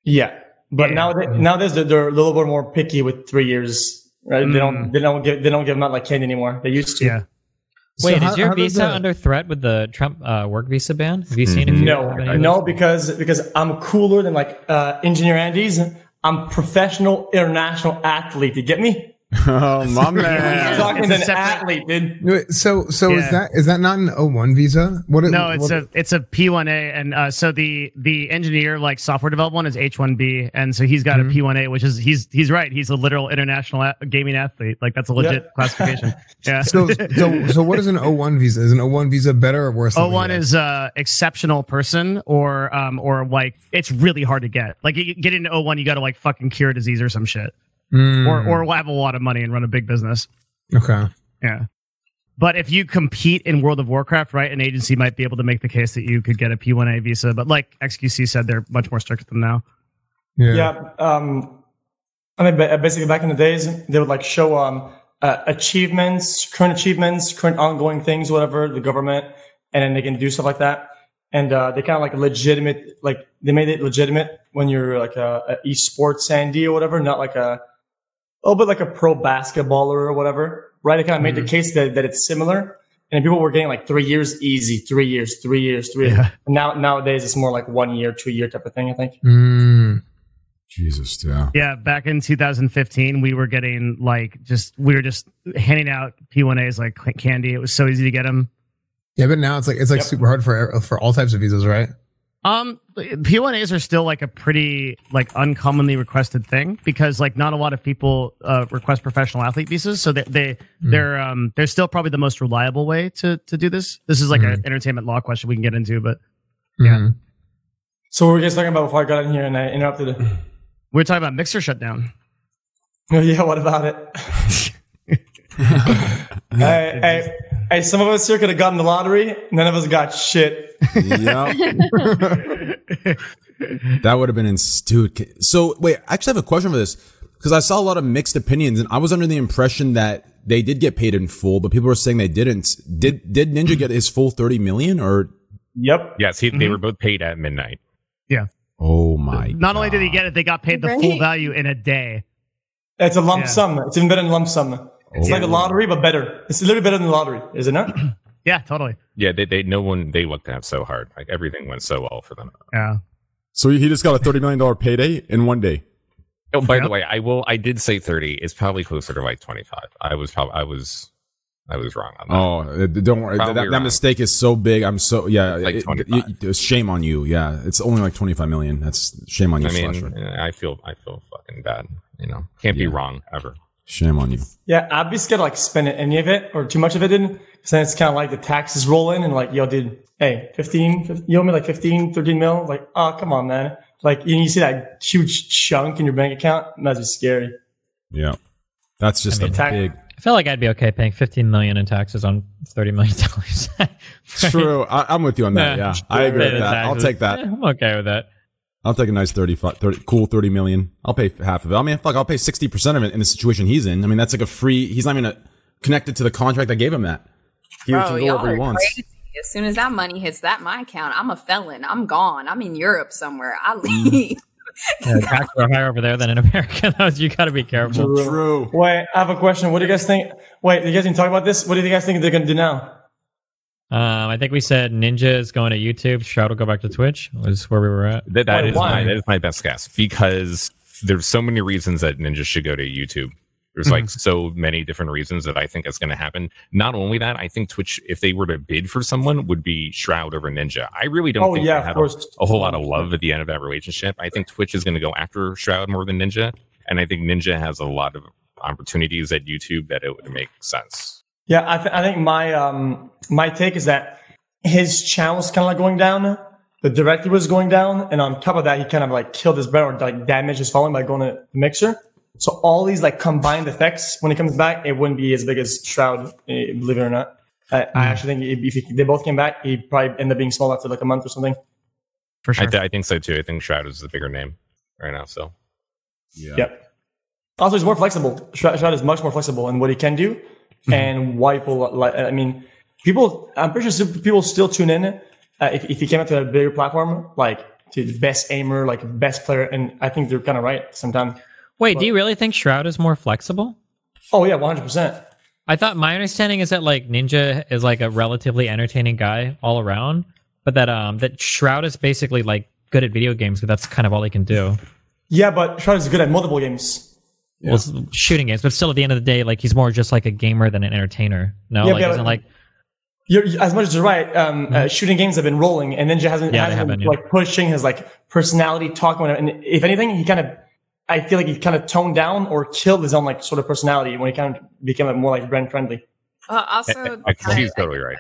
Yeah. But Yeah. nowadays, nowadays they're, they're a little bit more picky with three years. Right? They don't they don't give they don't give them out like candy anymore. They used to. Yeah. Wait, So how- is your how visa that- under threat with the Trump uh, work visa ban? Have you seen it? No, no, because because I'm cooler than like uh, engineer Andy's. I'm professional international athlete. You get me? oh, my I'm man. talking It's an separate- athlete, dude. Wait, so so is that is that not an O1 visa? What? is- No, it's what- a it's a P1A, and uh, so the the engineer like software development one is H1B, and so he's got a P1A, which is he's he's right. He's a literal international a- gaming athlete. Like that's a legit Yeah. classification. Yeah. so so so what is an O1 visa? Is an O1 visa better or worse? than O1 is uh exceptional person or um or like it's really hard to get. Like you get into O1 you got to like fucking cure disease or some shit. Mm, Or or have a lot of money and run a big business. okay. Yeah. But if you compete in World of Warcraft, right, an agency might be able to make the case that you could get a P1A visa. But like XQC said, they're much more strict than now. Yeah. Yeah. Um, I mean, basically back in the days, they would like show um uh, achievements, current achievements, current ongoing things, whatever the government, and then they can do stuff like that. And uh, they kind of like legitimate, like they made it legitimate when you're like a, a esports Sandy or whatever, not like a, a little bit like a pro basketballer or whatever, right? They kind of made the case that, that it's similar. And people were getting like three years easy, three years, three years, three years. Yeah. Now nowadays it's more like one year, two year type of thing. I think. Mm, Jesus, yeah. Yeah, back in 2015, we were getting like just we were just handing out P1As like candy. It was so easy to get them. yeah, but now it's like it's like Yep. super hard for for all types of visas, right? Um, P1As are still like a pretty like uncommonly requested thing because like not a lot of people uh, request professional athlete visas, so they, they they're um they're still probably the most reliable way to to do this. This is like an entertainment law question we can get into, but Yeah. Mhm. So what were you guys talking about before I got in here and I interrupted it? we are talking about mixer shutdown. Oh, yeah, what about it? hey, hey, hey, some of us here could have gotten the lottery. None of us got shit. Yeah. that would have been in dude. So wait, I actually have a question for this. because I saw a lot of mixed opinions, and I was under the impression that they did get paid in full, but people were saying they didn't. Did did Ninja get his full thirty million or? Yep. Yes, he, Mm-hmm. they were both paid at midnight. Yeah. Oh my! Not only did he get it, they got paid the full value in a day. It's a lump Yeah. sum. It's even better than lump sum. It's like a lottery, but better. It's a little better than the lottery, is it not? Yeah, totally. Yeah, they, they no one they looked at so hard. Like everything went so well for them. Yeah. So he just got a thirty million dollar payday in one day. Oh, by Yep. the way, I will. I did say thirty. It's probably closer to like twenty five. I was probably I was I was wrong on that. Oh, uh, don't worry. That, Probably that wrong. mistake is so big. I'm so yeah. Like it- 25. it- it- shame on you. Yeah, it's only like twenty five million. That's shame on you, I mean, Slasher. I feel I feel fucking bad. You know, can't be wrong ever. Shame on you. Yeah, I'd be scared to like spend any of it or too much of it in. Cause then it's kind of like the taxes roll in and like, yo, dude, hey, 15, 15 you owe me like 15, 13 mil. Like, oh, come on, man. Like, you, you see that huge chunk in your bank account? That's just scary. Yeah, that's just I mean, a tax- big. I feel like I'd be okay paying 15 million in taxes on 30 million dollars. True, I, I'm with you on that. Yeah, I agree with that. I'll take that. I'm okay with that. I'll take a nice 30, 30 cool 30 million. I'll pay half of it. I mean, fuck, I'll pay 60% of it in the situation he's in. I mean, that's like a free, he's not even a, connected to the contract I gave him that. He Bro, can go y'all wherever he wants. crazy. As soon as that money hits that my account, I'm a felon. I'm gone. I'm in Europe somewhere. I Mm. leave. Yeah, taxes are higher over there than in America. you got to be careful. True. Wait, I have a question. What do you guys think? Wait, you guys didn't talk about this? What do you guys think they're going to do now? Um, I think we said Ninja is going to YouTube. Shroud will go back to Twitch. Was where we were at. That that Why- my that is my best guess because there's so many reasons that Ninja should go to YouTube. There's Mm-hmm. like so many different reasons that I think is going to happen. Not only that, I think Twitch, if they were to bid for someone, would be Shroud over Ninja. I really don't Oh, think yeah, they of have course. A, a whole lot of love at the end of that relationship. I think Twitch is going to go after Shroud more than Ninja, and I think Ninja has a lot of opportunities at YouTube that it would make sense. Yeah, I, th- I think my um my take is that his channel's kind of like going down. The director was going down, and on top of that, he kind of like killed his brand or like damaged his following by going to the mixer. So all these like combined effects, when he comes back, it wouldn't be as big as Shroud, eh, believe it or not. I, I actually think if, if he, they both came back, he'd probably end up being small after like a month or something. For sure. I, th- I think so too. I think Shroud is the bigger name right now. So Yeah. Yep. Also, he's more flexible. Shroud, Shroud is much more flexible in what he can do, and why people like. I mean, people. I'm pretty sure people still tune in uh, if if he came out to a bigger platform, like to the best aimer, like best player, and I think they're kind of right sometimes. Wait, do you really think Shroud is more flexible? Oh yeah, 100. percent I thought my understanding is that like Ninja is like a relatively entertaining guy all around, but that um that Shroud is basically like good at video games, but that's kind of all he can do. Yeah, but Shroud is good at multiple games. Well, s- shooting games, but still at the end of the day, like he's more just like a gamer than an entertainer. No, Yeah, like but- isn't like You're, as much as you're right, um, uh, shooting games have been rolling, and Ninja hasn't, Mm-hmm. Yeah, hasn't have been, been, yeah. like pushing his like personality, talking. And if anything, he kind of, I feel like he kind of toned down or killed his own like sort of personality when he kind of became like, more like brand friendly. Uh, also, I, I, kinda- he's totally right.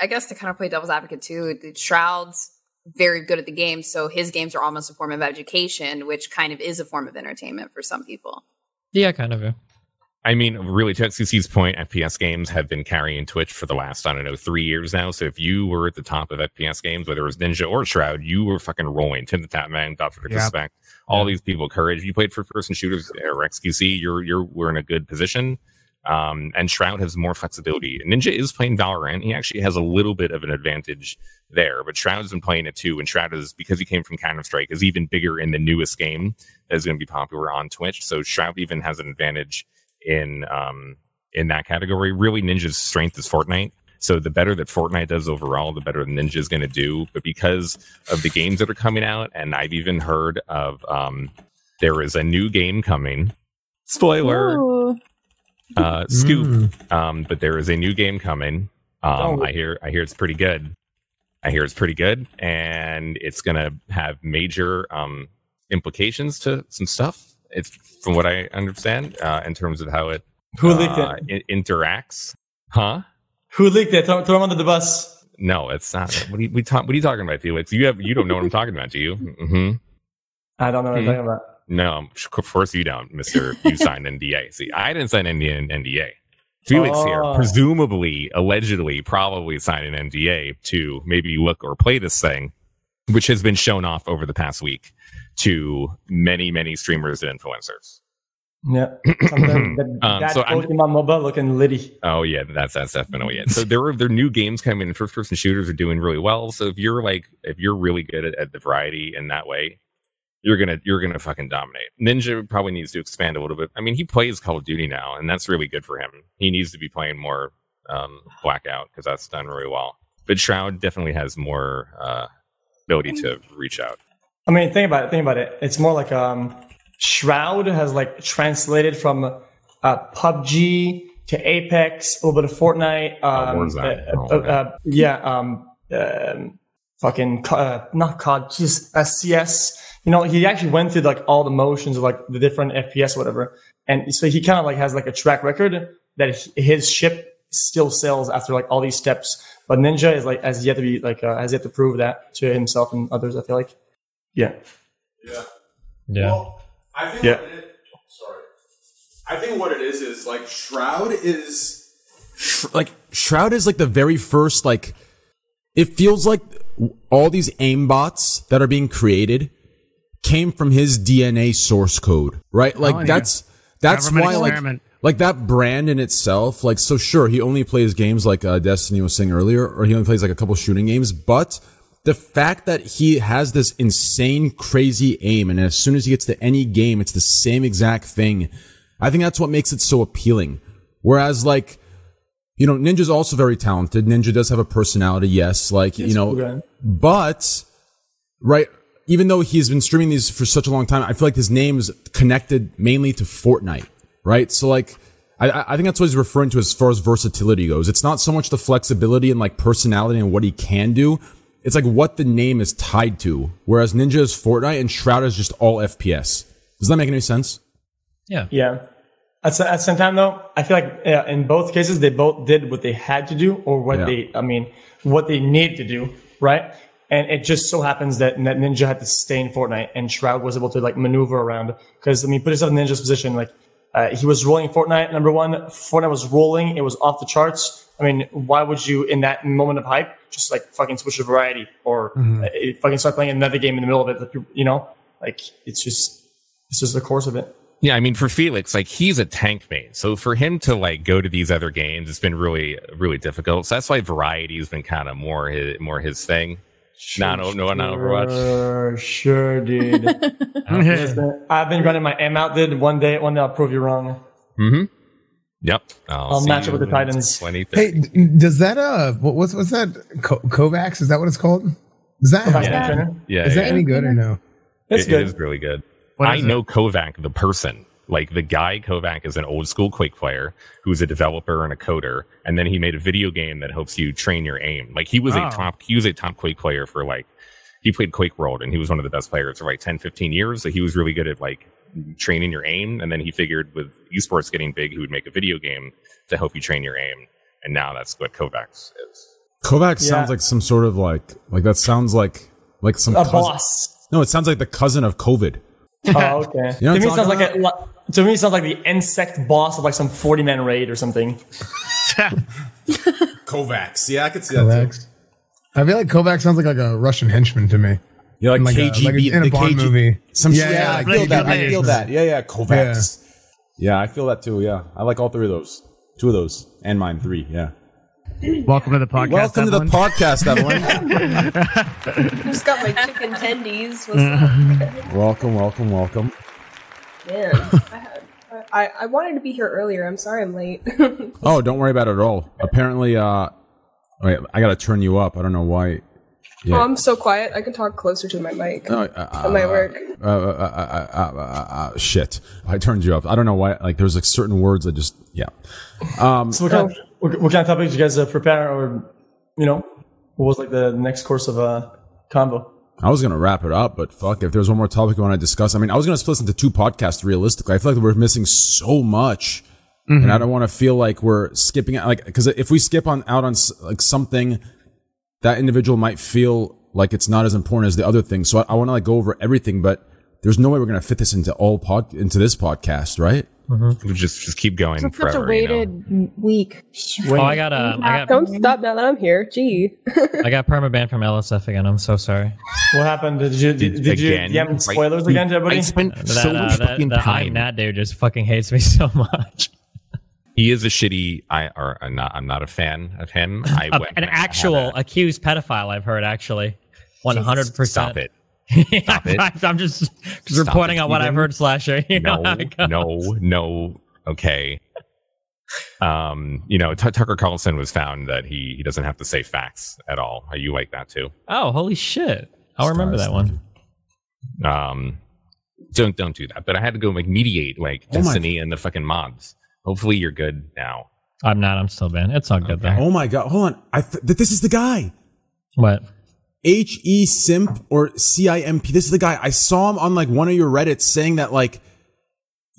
I guess to kind of play devil's advocate too, the Shroud's very good at the game, so his games are almost a form of education, which kind of is a form of entertainment for some people. Yeah, kind of. Yeah. I mean, really, to CC's point, FPS games have been carrying Twitch for the last, I don't know, three years now. So if you were at the top of FPS games, whether it was Ninja or Shroud, you were fucking rolling. Tim the Tatman, Dr. Yeah. Respect, all these people, Courage. You played for first person shooters or XQC, you're, you're, we're in a good position. Um, and Shroud has more flexibility. Ninja is playing Valorant. He actually has a little bit of an advantage there, but Shroud's been playing it too. And Shroud is, because he came from Counter Strike, is even bigger in the newest game that is going to be popular on Twitch. So Shroud even has an advantage in um in that category. Really, Ninja's strength is Fortnite. So the better that Fortnite does overall, the better Ninja is going to do. But because of the games that are coming out, and I've even heard of um there is a new game coming. Spoiler, Ooh. Uh, Scoop. Mm. Um, but there is a new game coming. Um, Oh. I hear I hear it's pretty good. I hear it's pretty good, and it's gonna have major um implications to some stuff. It's from what I understand uh, in terms of how it Who leaked uh, it? i- interacts. Huh? Who leaked it? Throw, throw him under the bus. No, it's not. What are you, we talk, What are you talking about, Felix? You have you don't know what I'm talking about, do you? hmm I don't know what Hmm. I'm talking about. No, of course you don't, Mister. You signed NDA. See, I didn't sign NDA. NDA. Felix here, Oh. presumably, allegedly, probably signed an NDA to maybe look or play this thing, which has been shown off over the past week to many, many streamers and influencers. Yeah. Something that, Um, that so I'm- Pokemon mobile looking litty. Oh yeah, that's that's definitely it. So there are there are new games coming in. First person shooters are doing really well. So if you're like if you're really good at, at the variety in that way, you're gonna you're gonna fucking dominate. Ninja probably needs to expand a little bit. I mean, he plays Call of Duty now, and that's really good for him. He needs to be playing more um, Blackout because that's done really well. But Shroud definitely has more uh, ability to reach out. I mean, think about it. Think about it. It's more like um, Shroud has like translated from uh, PUBG to Apex, a little bit of Fortnite. Um, Warzone. uh, uh, uh, yeah. Um, um, fucking uh, not COD, just uh, CS. You know, he actually went through like all the motions of like the different FPS, or whatever, and so he kind of like has like a track record that his ship still sails after like all these steps. But Ninja is like has yet to be like uh, has yet to prove that to himself and others. I feel like, yeah. Yeah. I think Yeah. it, sorry. I think what it is is like Shroud is Sh- like Shroud is like the very first like it feels like all these aimbots that are being created came from his DNA source code, right? Like Telling you. that's that's Government why like experiment. like that brand in itself, like so sure he only plays games like uh, Destiny was saying earlier, or he only plays like a couple shooting games, but the fact that he has this insane, crazy aim, and as soon as he gets to any game, it's the same exact thing. I think that's what makes it so appealing. Whereas, like, you know, Ninja's also very talented. Ninja does have a personality, yes, like you know, okay. but right, even though he's been streaming these for such a long time, I feel like his name is connected mainly to Fortnite, right? So like. I- I, I think that's what he's referring to as far as versatility goes. It's not so much the flexibility and like personality and what he can do. It's like what the name is tied to. Whereas Ninja is Fortnite and Shroud is just all FPS. Does that make any sense? Yeah. Yeah. At, the- at the same time, though, I feel like yeah, in both cases they both did what they had to do, or what Yeah. they, I mean, what they need to do, right? And it just so happens that Ninja had to stay in Fortnite, and Shroud was able to like maneuver around. Because I mean, put yourself in Ninja's position. Like uh, he was rolling Fortnite number one. Fortnite was rolling; it was off the charts. I mean, why would you, in that moment of hype, just like fucking switch to variety or uh, fucking start playing another game in the middle of it? that you- You know, like it's just it's just the course of it. Yeah, I mean, for Felix, like he's a tank main, so for him to like go to these other games, it's been really, really difficult. So that's why variety has been kind of more his, more his thing. Not no, no, not Overwatch. Sure, sure, dude. I've been running my M out, dude. One day, one day I'll prove you wrong. Mm-hmm. Yep. I'll, I'll match up with the Titans. 2030. Hey, does that uh, what- what's what's that? Co- KovaaK's? Is that what it's called? Does that KovaaK's Yeah. Yeah, is that yeah. any good or no? It's It- good. It is really good. What I is it? know KovaaK, the person. Like the guy KovaaK is an old school Quake player who's a developer and a coder, and then he made a video game that helps you train your aim. Like he was Oh. a top, he was a top Quake player for like, he played Quake World, and he was one of the best players for like 10, 15 years. So he was really good at like training your aim, and then he figured with esports getting big, he would make a video game to help you train your aim, and now that's what KovaaK's is. KovaaK Yeah. sounds like some sort of like like that sounds like like some A cousin- boss. No, it sounds like the cousin of COVID. Oh, okay. You know to me, it sounds talking like a, li- to me, it sounds like the insect boss of like some forty man raid or something. KovaaK's. Yeah, I could see that. KovaaK's. I feel like KovaaK sounds like, like a Russian henchman to me. Yeah, like, Like a- KGB like in a the Bond KG movie. Some Yeah, yeah, yeah, I feel that. I feel that. Yeah, yeah, KovaaK's. Yeah. I feel that too. Yeah, I like all three of those. Two of those, and mine three. Yeah. Welcome to the podcast. Welcome to the podcast, Evelyn. Just got my chicken tendies. Welcome, welcome, welcome. Man, I, I I wanted to be here earlier. I'm sorry I'm late. Oh, don't worry about it at all. Apparently, uh, wait, I gotta turn you up. I don't know why. Yeah. Oh, I'm so quiet. I can talk closer to my mic. No, uh, That might work. Uh, uh, uh, uh, uh, uh, uh, shit. I turned you up. I don't know why. Like, there's like certain words that just, yeah. Um, So what kind, of, what, what kind of topics did you guys uh, prepare, or you know, what was like the next course of a uh, combo? I was gonna wrap it up, but fuck, if there's one more topic you want to discuss, I mean, I was gonna split this into two podcasts. Realistically, I feel like we're missing so much, and I mm-hmm. don't want to feel like we're skipping out. Like, because if we skip on out on like something, that individual might feel like it's not as important as the other thing. So I, I want to like go over everything, but there's no way we're gonna fit this into all pod into this podcast, right? We'll just just keep going It's such a forever. you know? week. Oh, I got uh, I got Don't stop now that I'm here. Gee. I got permaban from LSF again. I'm so sorry. What happened? Did you did, did you Again? DM Right. spoilers again to everybody? I spent That, so uh, much that, fucking the I'm time. Nat dude just fucking hates me so much. He is a shitty. I or I'm not. I'm not a fan of him. I Uh, went an and I actual accused pedophile, I've heard actually. One hundred percent. Stop it. Stop it. I'm just, just Stop reporting it, on what I've heard, Slasher. You know no, how it goes. no, no. Okay. Um, you know, T- Tucker Carlson was found that he he doesn't have to say facts at all. Are you like that too? Oh, holy shit! I'll remember that one. Um, don't don't do that. But I had to go like mediate like Oh Destiny and the fucking mobs. Hopefully you're good now. I'm not. I'm still banned. It's all good though. Oh my god! Hold on. I th- th- this is the guy. What? H E Simp or C I M P. This is the guy. I saw him on like one of your Reddits saying that like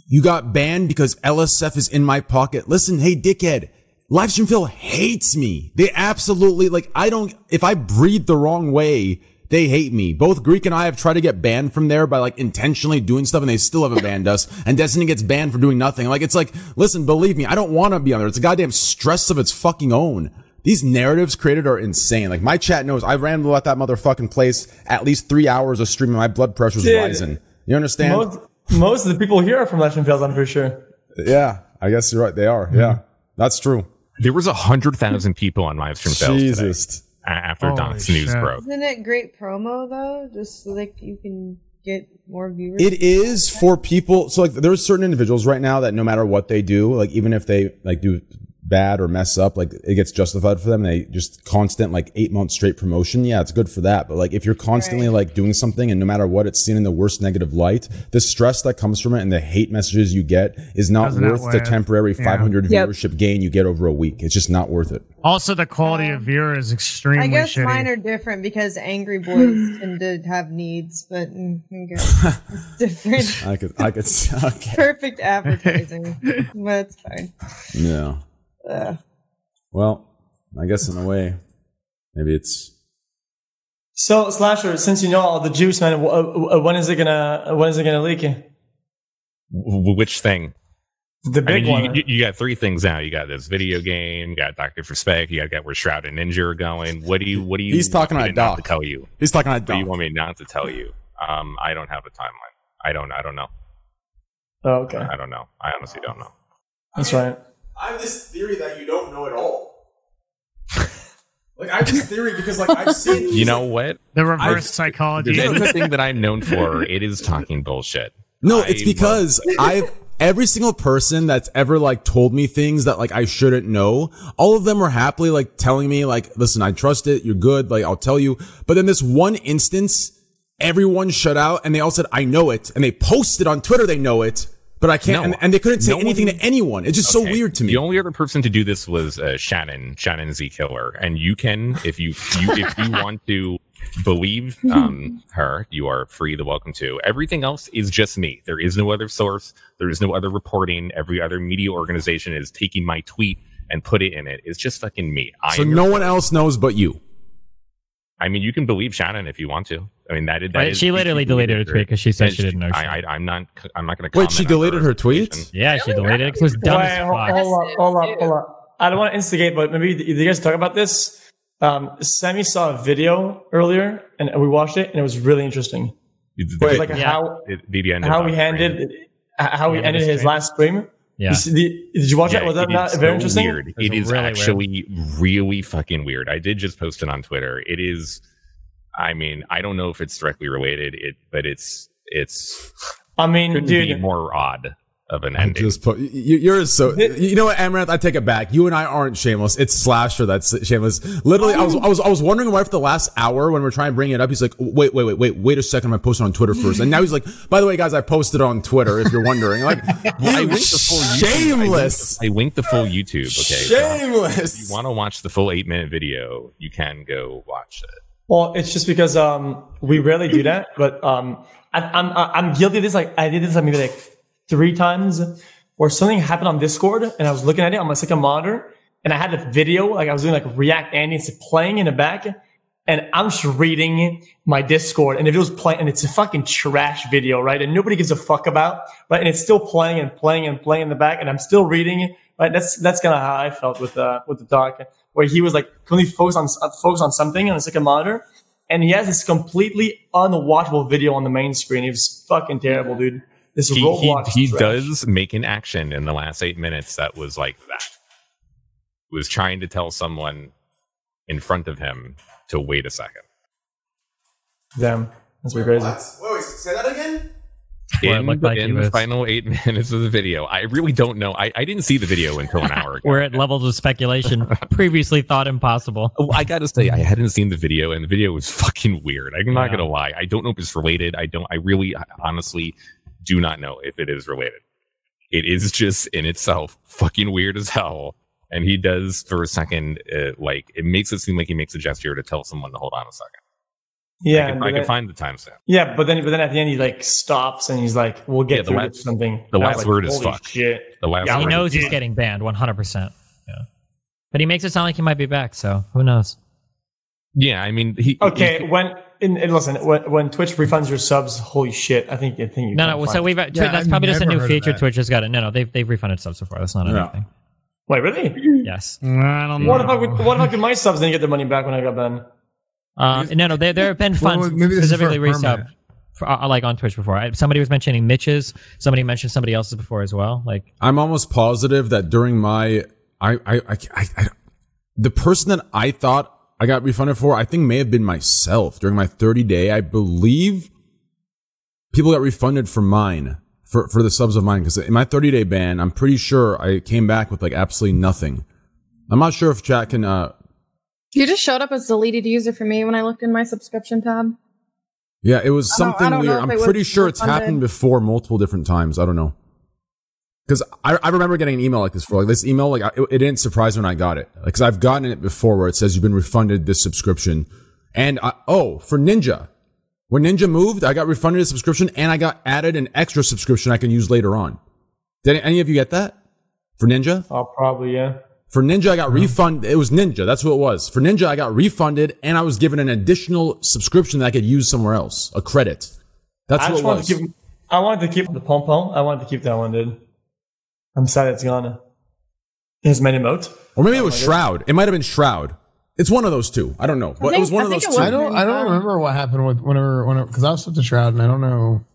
you got banned because LSF is in my pocket. Listen, hey dickhead, LivestreamFail hates me. They absolutely like. I don't. If I breathe the wrong way, they hate me. Both Greek and I have tried to get banned from there by like intentionally doing stuff, and they still haven't banned us. And Destiny gets banned for doing nothing. Like it's like, listen, believe me, I don't want to be on there. It's a goddamn stress of its fucking own. These narratives created are insane. Like my chat knows I rambled at that motherfucking place at least three hours of streaming. My blood pressure's Dude. rising. You understand? Most, most of the people here are from Legend Fields, I'm pretty sure. yeah, I guess you're right. They are. Mm-hmm. Yeah, that's true. There was a hundred thousand people on live stream fails Jesus. a- after Holy Doc's news shit. broke. Isn't it great promo though? Just so, like you can get more viewers. It is for people. So like, there's certain individuals right now that no matter what they do, like even if they like do bad or mess up, like it gets justified for them. They just constant like eight months straight promotion. Yeah, it's good for that. But like if you're constantly like doing something and no matter what, it's seen in the worst negative light, the stress that comes from it and the hate messages you get is not Doesn't worth the temporary Yeah. 500 Yep. viewership gain you get over a week. It's just not worth it. Also, the quality of viewer is extremely I guess shitty. mine are different because angry boys tend to have needs, but mm, okay. it's different. I could, I could, okay. Perfect advertising, but it's fine. Yeah. Ugh. Well, I guess in a way, maybe it's So Slasher, since you know all the juice, man, uh, when is it gonna when is it gonna leak? W- w- which thing? The I big mean, one. you, you, you got three things now. You got this video game. You got Doctor Respect. You got, got where Shroud and Ninja are going. What do you? What do you? He's talking want on me a not to tell you. He's talking on a What do you want me not to tell you? Um, I don't have a timeline. I don't. I don't know. oh, okay, I don't know. I honestly don't know. that's right. I have this theory that you don't know at all. like I have this theory because like I've seen You know what? the reverse I've- psychology. There's anything that I'm known for. It is talking bullshit. No, I it's because I've every single person that's ever like told me things that like I shouldn't know, all of them were happily like telling me like, listen, I trust it, you're good, like I'll tell you. But then this one instance, everyone shut out and they all said, I know it. And they posted on Twitter they know it, but I can't No. and, and they couldn't say No anything one- to anyone. It's just so weird to me. The only other person to do this was uh, Shannon, Shannon Z Killer, and you can, if you, you if you want to believe um, her, you are free to welcome to. Everything else is just me. There is no other source. There is no other reporting. Every other media organization is taking my tweet and put it in it. It's just fucking me. I so no one else knows but you. I mean, you can believe Shannon if you want to. I mean, that is. That Right, is she literally deleted her tweet because she said And she didn't know I, I, I'm not. I'm not going to. Wait, she deleted her tweet? Yeah, she deleted it 'cause it was dumb Wait, as hold, fuck. hold up, hold up, hold up. I don't want to instigate, but maybe you guys talk about this? Um, Sammy saw a video earlier, and we watched it, and it was really interesting. Wait, like Yeah. how It- the end how he Doctor handed how he The end of ended his last stream. Yeah. See the- did you watch Yeah, it? Was that not is very so interesting? Weird. It's It is really actually really fucking weird. I did just post it on Twitter. It is. I mean, I don't know if it's directly related, it, but it's it's I mean, dude, be more odd of an I ending. just put you, you're so you know what Amouranth I take it back you and I aren't shameless it's Slasher that's shameless literally I was I was I was wondering why for the last hour when we're trying to bring it up he's like wait wait wait wait wait a second I posted on Twitter first and now he's like by the way guys I posted on Twitter if you're wondering like I you winked the full YouTube. shameless I winked the full YouTube. Okay, so if shameless you want to watch the full eight minute video, you can go watch it. Well, it's just because um, we rarely do that, but um, I, I'm I'm guilty of this. Like I did this like maybe like three times, where something happened on Discord, and I was looking at it on my second monitor, and I had a video like I was doing like React Andy, it's playing in the back, and I'm just reading my Discord, and it was playing, and it's a fucking trash video, right? And nobody gives a fuck about, right? And it's still playing and playing and playing in the back, and I'm still reading right? That's that's kind of how I felt with uh with the doc, where he was like completely focused on uh, focus on something on the second monitor, and he has this completely unwatchable video on the main screen. It was fucking terrible, dude. This he, Roblox he, he does make an action in the last eight minutes that was like that. Was trying to tell someone in front of him to wait a second. Damn, that's pretty crazy. Wait, wait, say that again? Where it In, looked like in the was- final eight minutes of the video, I really don't know. I, I didn't see the video until an hour ago. We're at levels of speculation previously thought impossible. Oh, I gotta say, I hadn't seen the video, and the video was fucking weird. I'm not Yeah. gonna lie. I don't know if it's related. I don't. I really, honestly, do not know if it is related. It is just in itself fucking weird as hell. And he does for a second, uh, like it makes it seem like he makes a gesture to tell someone to hold on a second. Yeah, I can, I can then- find the timestamp. Yeah, but then but then at the end he like stops and he's like, "We'll get Yeah, the through last- something." the last was word is fuck." Shit. The last Yeah, he knows is- he's getting banned 100%. Yeah. But he makes it sound like he might be back, so who knows? Yeah, I mean, he. Okay, he- when in, in- listen, when, when Twitch refunds your subs, holy shit! I think I think you No, no. So we've that's probably just a new feature Twitch has got it. No, no, they've they've refunded subs before. That's not a new Yeah. thing. Wait, really? Yes. I don't What if I would, what if I could my subs didn't get their money back when I got banned? Uh, no, no. There there have been Well, maybe this for specifically a resub for, uh, like on Twitch before. I, somebody was mentioning Mitch's. Somebody mentioned somebody else's before as well. Like I'm almost positive that during my I I, I, I, I the person that I thought I got refunded for, I think may have been myself during my 30 day. I believe people got refunded for mine for for the subs of mine because in my 30 day ban, I'm pretty sure I came back with like absolutely nothing. I'm not sure if chat can. uh You just showed up as deleted user for me when I looked in my subscription tab. Yeah, it was I don't- I something weird. I'm pretty sure it's refunded. happened before multiple different times. I don't know. Because I, I remember getting an email like this for like this email like I, it, it didn't surprise me when I got it because I've gotten it before where it says you've been refunded this subscription and I, oh for Ninja when Ninja moved I got refunded a subscription and I got added an extra subscription I can use later on. Did any of you get that for Ninja? Oh, probably yeah. For Ninja, I got refunded. It was Ninja. That's what it was. For Ninja, I got refunded and I was given an additional subscription that I could use somewhere else, a credit. That's I what it wanted was. keep. I wanted to keep the pom pom. I wanted to keep that one, dude. I'm sad it's gone. His main emote. Or maybe it Oh was. Shroud. It might have been Shroud. It's one of those two. I don't know. But it was one of those two. I don't. I don't remember what happened with whenever whenever because I was with the shroud and I don't know.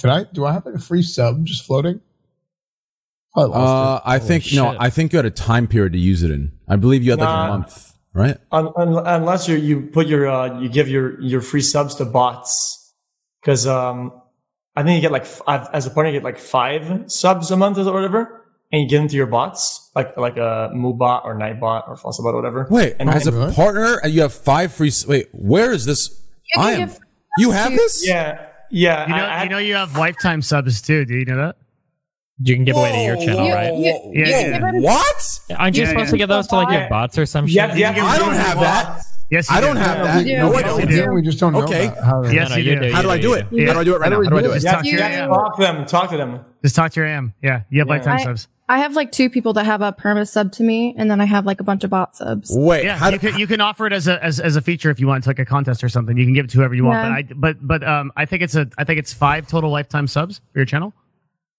Did I? Do I have like a free sub just floating? I lost Uh, it. I think no. I think you had a time period to use it in. I believe you had like Nah. a month, right? Un- un- unless you you put your uh, you give your your free subs to bots because um I think you get like five, as a partner you get like five subs a month or whatever, and you give them to your bots like like a Moobot or Nightbot or Fossabot or whatever. Wait, and as a partner, and you have five free. Wait, where is this? You I can am. give You have this? Yeah, yeah. You know, I- I- you know, you have lifetime subs too. Do you know that? You can give away to your channel, whoa, right? whoa, Yeah, yeah, yeah. What? Aren't you Yeah, supposed yeah. to give those to like your bots or some Yeah, shit? yeah, yeah. I don't have that. Yes, you I do. don't have that. we do. No, I don't. you do. We just don't know Okay. about how. Yes, No, no, you you do. do. How do I do it? Yeah. How do I do it right How now? do How do I do do it? it? Just talk to your AM. talk to them. Talk to them. Just talk to your AM. Yeah, you have Yeah. lifetime I- subs. I have like two people that have a perma sub to me, and then I have like a bunch of bot subs. Wait, Yeah, how you do, can you can offer it as a as, as a feature if you want. It's like a contest or something. You can give it to whoever you want. Yeah. But I but but um I think it's a I think it's five total lifetime subs for your channel.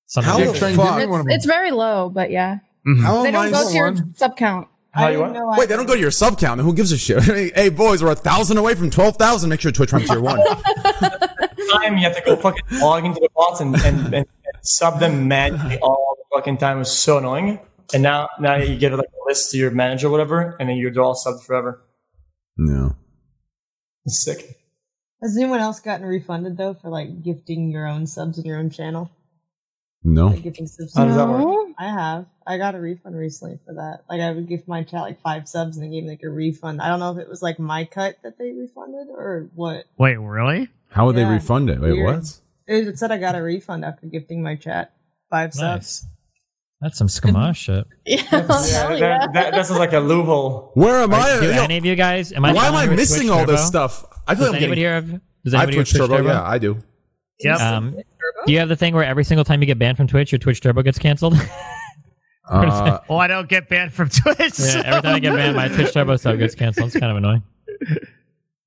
Something How like the that. Try and give fuck? It's, it's very low, but yeah, How they don't go to your one? sub count. How I you didn't know. I Wait, they don't go to your sub count. Then who gives a shit? hey, boys, we're a thousand away from twelve thousand. Make sure Twitch ranks tier one. time you have to go fucking log into the bots and, and, and, and sub them manually all the fucking time. It was so annoying. And now now you give like a list to your manager or whatever, and then you're all subbed forever. no. It's sick. Has anyone else gotten refunded though for like gifting your own subs in your own channel? No. Like gifting subs. How does that work? I have. I got a refund recently for that. Like I would give my chat like five subs and they gave me like a refund. I don't know if it was like my cut that they refunded or what. Wait, really? How would they refund it? Wait, Weird. what? It it said I got a refund after gifting my chat five subs. Nice. That's some skamash shit. Yeah, Yeah, hell yeah. that, that, that sounds like a loophole. Where am I? Do Yo, any of you guys? Am I why am I missing Twitch all this stuff? I feel Does like I'm getting. here have? Does I have anybody have Twitch Turbo. Yeah, I do. Yep. Um, do you have the thing where every single time you get banned from Twitch, your Twitch Turbo gets canceled? Uh, well, I don't get banned from Twitch. yeah, every time I get banned, my Twitch Turbo sub gets canceled. It's kind of annoying.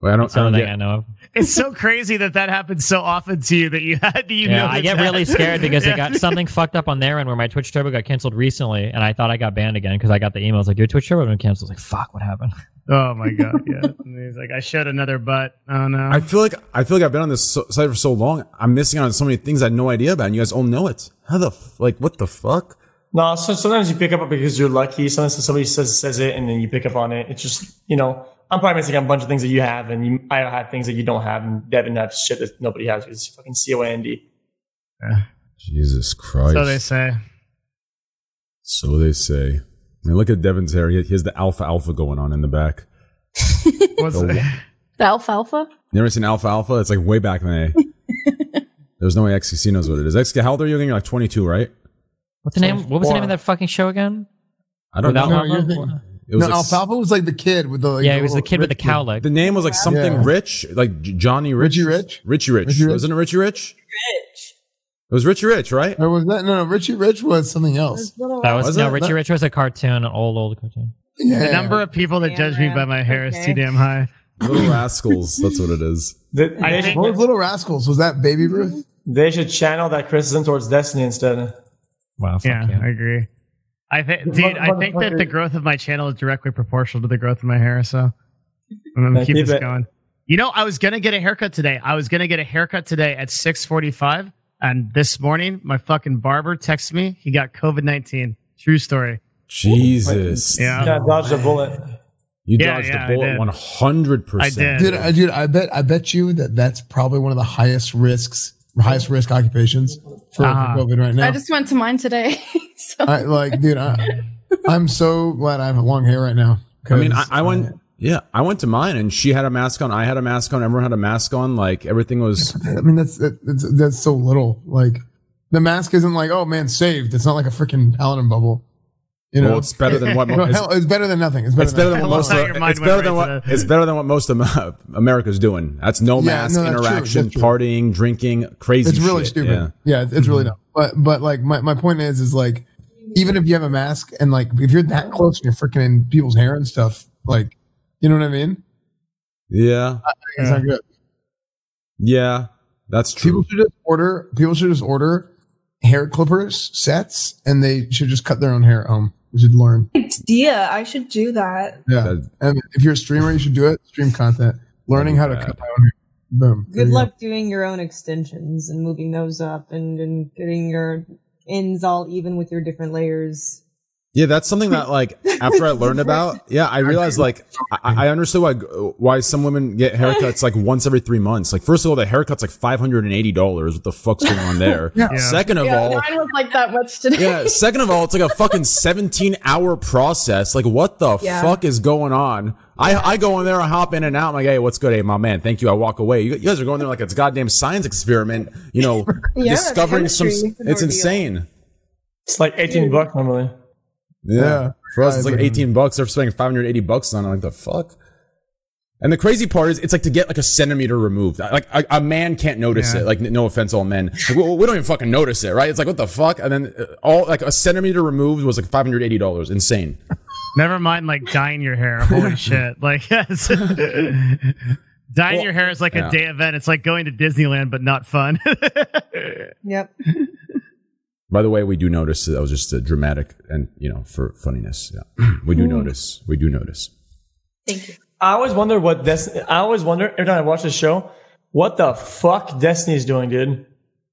But I don't. That's I don't get, I know of. It's so crazy that that happens so often to you that you had you Yeah, know I get that- really scared because Yeah. it got something fucked up on their end where my Twitch Turbo got canceled recently, and I thought I got banned again because I got the emails like your Twitch Turbo been canceled. I was like, fuck, what happened? Oh my god, yeah. And he's like, I showed another butt. Oh no. I feel like I feel like I've been on this so, site for so long. I'm missing out on so many things I had no idea about, and you guys all know it. How the f- like? What the fuck? No, so sometimes you pick up because you're lucky. Sometimes somebody says says it, and then you pick up on it. It's just you know, I'm probably missing out a bunch of things that you have, and you, I have things that you don't have, and Devin has shit that nobody has. It's fucking C O N D. Jesus Christ! so they say. So they say. I mean, look at Devin's hair. He he has the Alfalfa going on in the back. What's The- it? The alfalfa. Never seen Alfalfa? It's like way back in the day. There's no way XQC knows what it is. XQC, how old are you again? You're like 22, right? What's the name? What was the name of that fucking show again? I don't Without know. Alpha? you're thinking- It was no, like- Alfalfa was like the kid with the. Like, yeah, he was the little kid with the rich cow leg. The name was like something Yeah. Rich, like J- Johnny Rich. Richie Rich? Richie Rich. Richie Rich? Wasn't it Richie Rich? Rich. It was Richie Rich, right? Or was that no? No, Richie Rich was something else. That was, Was no it? Richie That- Rich was a cartoon, an old old cartoon. Yeah. The number of people that judge me by my hair is too damn high. Little Rascals. That's what it is. The- I they, think- What was Little Rascals? Was that Baby Ruth? they should channel that criticism towards Destiny instead. Wow, fuck Yeah, yeah. I agree. I think, dude, I think that the growth of my channel is directly proportional to the growth of my hair. So I'm gonna keep keep this it. going. You know, I was gonna get a haircut today. I was gonna get a haircut today at 6:45, and this morning my fucking barber texted me. He got COVID 19. True story. Jesus. Yeah. Yeah, dodge the bullet. You Yeah, dodged yeah, I the bullet 100%. I did. Dude, I, dude, I bet, I bet you that that's probably one of the highest risks, highest risk occupations for, Uh-huh. for COVID right now. I just went to mine today. so I, like, dude, I, I'm so glad I have long hair right now. I mean, I, 'cause, I went, yeah, I went to mine and she had a mask on. I had a mask on. Everyone had a mask on. Like everything was. I mean, that's that's, that's so little. Like, the mask isn't like, oh man, saved. It's not like a freaking paladin bubble. You know, Well, it's better than what. Mo- it's, hell, it's better than nothing. It's better, it's better than, than what most. Of, it's better right than what. It's better than what most of America's doing. That's no Yeah, mask no, that's interaction, that's true. partying, drinking, crazy. It's really shit. stupid. Yeah. Yeah, it's, it's really mm-hmm. dumb. But but like my, my point is is like even if you have a mask and like if you're that close and you're freaking in people's hair and stuff, like you know what I mean? Yeah. It's not good. Yeah. That's true. People should just order. People should just order hair clippers sets, and they should just cut their own hair at home. You should learn. Idea. I should do that. Yeah, and if you're a streamer, you should do it. Stream content, learning how to cut my own. Boom. Good you go. luck doing your own extensions and moving those up and, and getting your ends all even with your different layers. Yeah, that's something that like after I learned about, yeah, I realized like I, I understood why why some women get haircuts like once every three months. Like first of all, the haircut's like five hundred and eighty dollars. What the fuck's going on there? Yeah. Second of yeah, all, mine was like that much today. yeah. Second of all, it's like a fucking seventeen hour process. Like what the Yeah. fuck is going on? I I go in there, I hop in and out. I'm like, hey, what's good? Hey, my man, thank you. I walk away. You, you guys are going there like it's a goddamn science experiment. You know, Yeah, discovering some. It's It's insane. It's like 18 bucks normally. Yeah. Yeah. For us, it's like 18 bucks. They're spending 580 bucks on it. Like the fuck. And the crazy part is, it's like to get like a centimeter removed. Like a, a man can't notice Yeah. it. Like no offense, all men. Like, we, we don't even fucking notice it, right? It's like what the fuck. And then uh, all like a centimeter removed was like 580 dollars. Insane. Never mind, like dyeing your hair. Holy shit! Like yes. dyeing your hair is like yeah. a day event. It's like going to Disneyland, but not fun. Yep. By the way, we do notice that was just a dramatic and you know for funniness. Yeah, we do hmm. notice. We do notice. Thank you. I always wonder what Destiny. I always wonder every time I watch this show, what the fuck Destiny's doing, dude.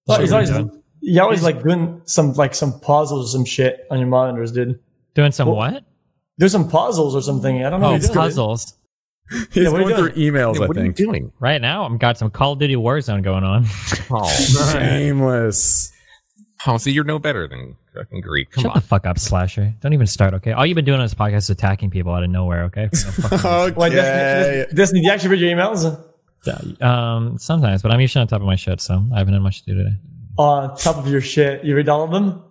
What he's always, doing? you always like doing some like some puzzles or some shit on your monitors, dude. Doing some what? There's some puzzles or something. I don't know. Oh, what you're doing. puzzles. He's what are you going through doing? emails. Yeah, I what are you doing? Right now, I've got some Call of Duty Warzone going on. Oh, Shameless. Oh, so you're no better than fucking Greek. Come Shut on. the fuck up, Slasher. Don't even start, okay? All you've been doing on this podcast is attacking people out of nowhere, okay? For no fucking Wait, Destiny, Destiny, do you actually read your emails? reason. um, sometimes, but I'm usually on top of my shit, so I haven't had much to do today. On top of your shit, you read all of them.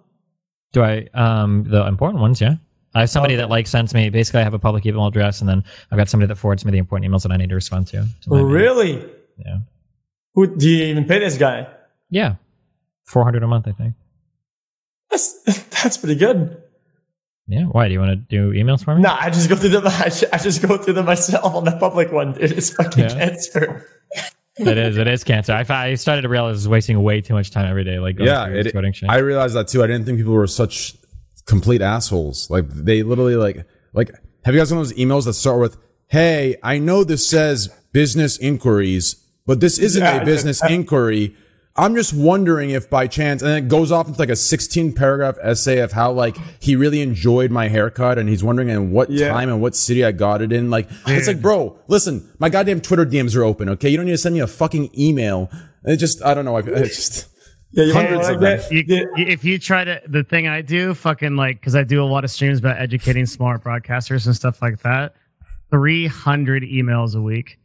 Do I? Um, the important ones, yeah. I have somebody that like sends me. Basically, I have a public email address, and then I've got somebody that forwards me the important emails that I need to respond to. to my mail. Really? Yeah. Who do you even pay this guy? Yeah. Four hundred a month, I think. That's that's pretty good. Yeah. Why do you want to do emails for me? Nah, I just go through them. I just, I just go through them myself on the public one. Dude. It's fucking Yeah. cancer. it is. It is cancer. I, I started to realize I was wasting way too much time every day. Like going yeah, through it, coding shit. I realized that too. I didn't think people were such complete assholes. Like they literally like like. Have you guys seen those emails that start with, "Hey, I know this says business inquiries, but this isn't Yeah. a business inquiry." I'm just wondering if by chance, and it goes off into like a 16 paragraph essay of how like he really enjoyed my haircut and he's wondering in what Yeah. time and what city I got it in. Like, it's like, bro, listen, my goddamn Twitter DMs are open. Okay. You don't need to send me a fucking email. It just, I don't know. I it just, Yeah, you Hundreds like of them. that? You, you- if you try to, the thing I do, fucking like, because I do a lot of streams about educating smart broadcasters and stuff like that. Three hundred emails a week,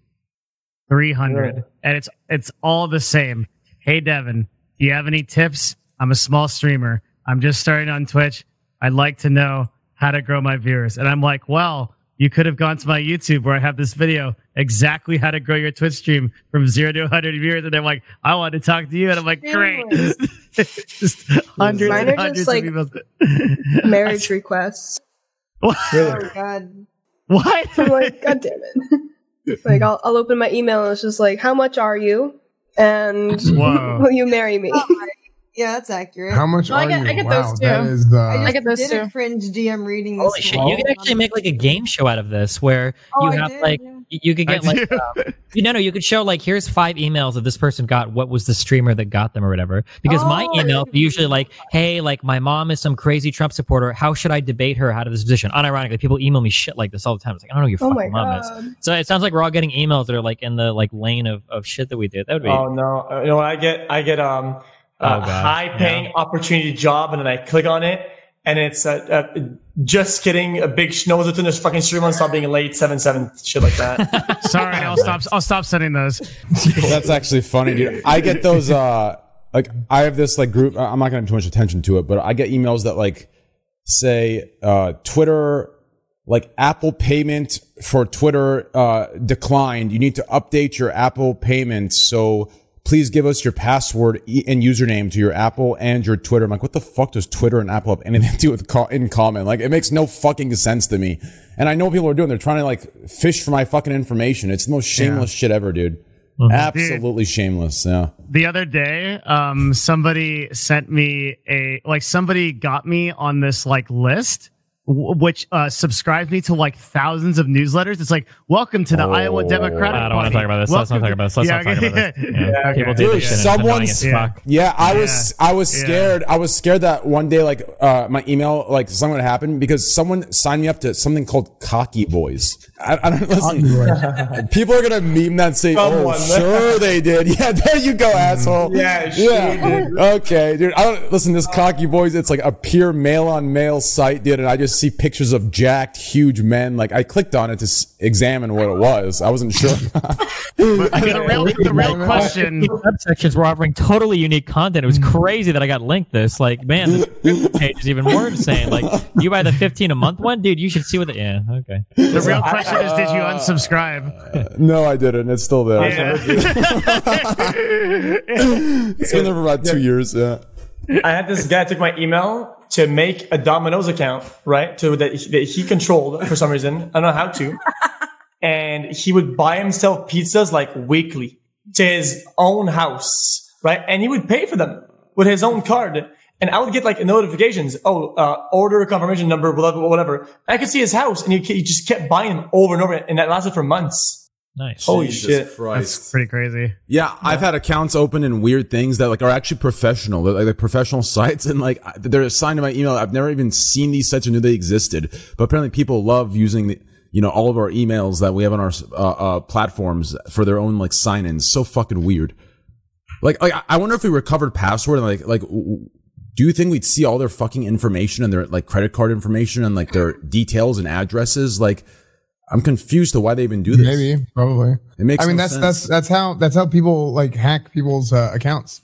three hundred, Yeah. and it's it's all the same. Hey Devin, do you have any tips? I'm a small streamer. I'm just starting on Twitch. I'd like to know how to grow my viewers. And I'm like, well, you could have gone to my YouTube where I have this video exactly how to grow your Twitch stream from zero to 100 viewers. And they're like, I want to talk to you. And I'm like, great. just hundreds Mine and are hundreds just, like, of emails. Marriage requests. What? Oh god. What? I'm like, god damn it. like I'll I'll open my email and it's just like, how much are you? And Whoa. will you marry me? Oh yeah, that's accurate. How much Well, I are get- you? I get wow, those that too. is the. I, I get those did too. a cringe DM reading this. Holy shit! You morning. could actually make like a game show out of this, where Oh, you have did, like yeah. Y- you could I get like um, you no no you could show like here's five emails that this person got. What was the streamer that got them or whatever? Because my Oh, email I usually like, hey, like my mom is some crazy Trump supporter. How should I debate her out of this position? Unironically, people email me shit like this all the time. It's like I don't know who your Oh fucking mom is. So it sounds like we're all getting emails that are like in the like lane of, of shit that we did. That would be Oh no! Uh, You know what I get? I get um Oh, a God. high-paying opportunity job, and then I click on it, and it's uh, uh, just kidding. A big sh- no one's this fucking stream on stop being late seven seven shit like that. Sorry, I'll stop. I'll stop sending those. That's actually funny, dude. I get those. uh Like I have this like group. I'm not going to have too much attention to it, but I get emails that like say uh Twitter, like Apple payment for Twitter uh declined. You need to update your Apple payments. So please give us your password and username to your Apple and your Twitter. I'm like, what the fuck does Twitter and Apple have anything to do with co- in common? Like, it makes no fucking sense to me. And I know people are doing. They're trying to like fish for my fucking information. It's the most shameless shit ever, dude. Absolutely shameless. Yeah. the other day um somebody sent me a like somebody got me on this like list w- which uh subscribed me to like thousands of newsletters it's like welcome to the iowa democratic I don't want to talk about this. Let's not talk about this. Let's to- not talk about this. yeah, Yeah. People do Dude, this shit. and it's annoying someone's Yeah. Yeah, I was I was Yeah. scared. I was scared that one day like uh my email like something would happen because someone signed me up to something called Cocky Boys. I, I don't listen. People are gonna meme that and say, "Oh, sure they did." Yeah, there you go, asshole. Yeah, she yeah. Okay, dude. I don't listen. This Cocky Boys, it's like a pure male on male site, dude, and I just see pictures of jacked, huge men. Like I clicked on it to s- examine what it was. I wasn't sure. But the real, the real question subsections were offering totally unique content. It was crazy that I got linked this. Like, man, this page is even more insane. Like, you buy the 15 a month one, dude, you should see what the, yeah, okay. the real question is did you unsubscribe no, I didn't. It's still there. yeah. It's been there for about two years. Yeah. I had this guy took my email to make a Domino's account, right? To that he, that he controlled for some reason. I don't know how to. And he would buy himself pizzas like weekly to his own house, right? And he would pay for them with his own card. And I would get like notifications. Oh, uh, order confirmation number, whatever, whatever. I could see his house and he, he just kept buying them over and over. And that lasted for months. Nice. Holy Jesus shit. Christ. That's pretty crazy. Yeah, I've had accounts open in weird things that like are actually professional, They're, like, like professional sites, and like they're assigned to my email. I've never even seen these sites or knew they existed, but apparently people love using the, you know, all of our emails that we have on our uh, uh, platforms for their own like sign-ins. So fucking weird. Like, like I- I wonder if we recovered password and like like. w- w- Do you think we'd see all their fucking information and their like credit card information and like their details and addresses? Like, I'm confused to why they even do this. Maybe, probably. It makes I mean, no that's sense. that's that's how that's how people like hack people's uh, accounts.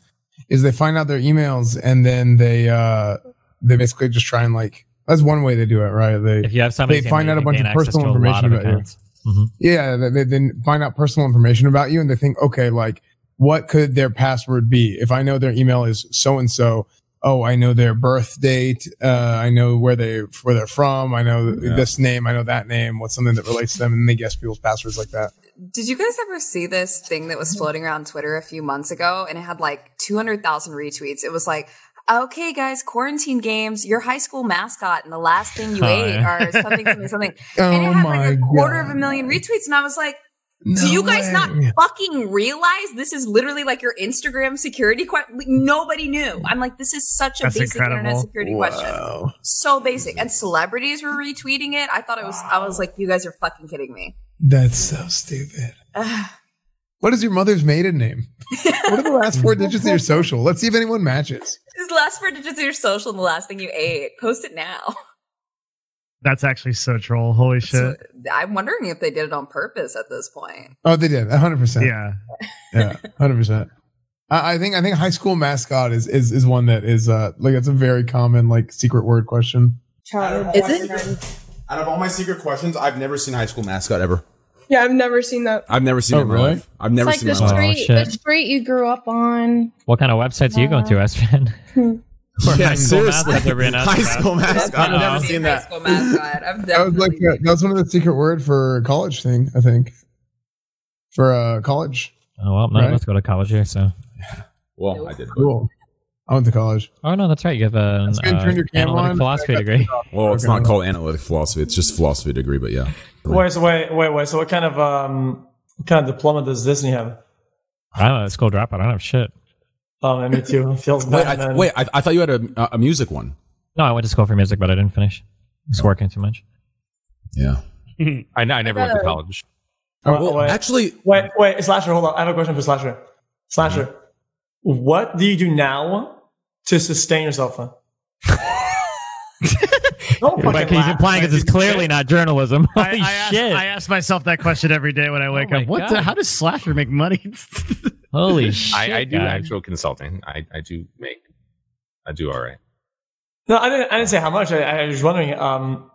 Is they find out their emails and then they uh they basically just try and like that's one way they do it, right? They If you have somebody, they find out a bunch of personal information of about you. accounts. Mhm. Yeah, they, they then find out personal information about you, and they think, okay, like what could their password be? If I know their email is so and so, oh, I know their birth date. Uh, I know where they where they're from. I know Yeah. this name. I know that name. What's something that relates to them? And they guess people's passwords like that. Did you guys ever see this thing that was floating around Twitter a few months ago and it had like 200,000 retweets? It was like, okay, guys, quarantine games, your high school mascot and the last thing you Oh, ate yeah. or something, something, something. Oh and it had my like a quarter God. of a million retweets. And I was like, do you guys not fucking realize this is literally like your Instagram security question? Nobody knew. I'm like, this is such a That's basic internet incredible. security question. So basic. And celebrities were retweeting it. I thought it was, I was like, you guys are fucking kidding me. That's so stupid. What is your mother's maiden name? what are the last four digits of your social? Let's see if anyone matches. This the last four digits of your social and the last thing you ate. Post it now. That's actually so troll. Holy shit. I'm wondering if they did it on purpose at this point. Oh, they did. hundred percent. Yeah. Yeah. Hundred percent. I I think I think high school mascot is is is one that is uh like it's a very common like secret word question. Childhood Is it? boyfriend. Out of all my secret questions, I've never seen High School Mascot ever. Yeah, I've never seen that. I've never seen Oh, it really? life. I've never it's like seen the it. in my street, shit. the street you grew up on. What kind of websites are you going to, Esfand? Or Yeah, high school seriously. mascots are being asked High about? School Mascot. I've never seen High that. school mascot. I've That was like definitely- uh, that was one of the secret word for college thing. I think for uh college. Oh well, none Right. of us go to college here, so. Well, I did. Cool. I went to college. Oh no, that's right. You have an That's uh, Turn your analytic on. philosophy degree. Well, it's Okay. not called analytic philosophy. It's just philosophy degree, but yeah. Wait, so wait, wait, wait. So what kind of um, what kind of diploma does Disney have? I don't know. School dropout. I don't have shit. Oh, man, me too. It feels Wait, I, man. wait. I, I thought you had a a music one. No, I went to school for music, but I didn't finish. I was working too much. Yeah. I, I never went to college. Oh, Well, wait. actually, Wait, wait, Slasher, hold on. I have a question for Slasher. Slasher, mm-hmm. what do you do now to sustain yourself? Don't fucking he's implying man. because it's clearly not journalism. I, Holy I, ask, shit! I ask myself that question every day when I wake my up. What? The, how does Slasher make money? Holy shit! I, I do guy. actual consulting. I, I do make. I do all right. No, I didn't. I didn't say how much. I, I was wondering. Um,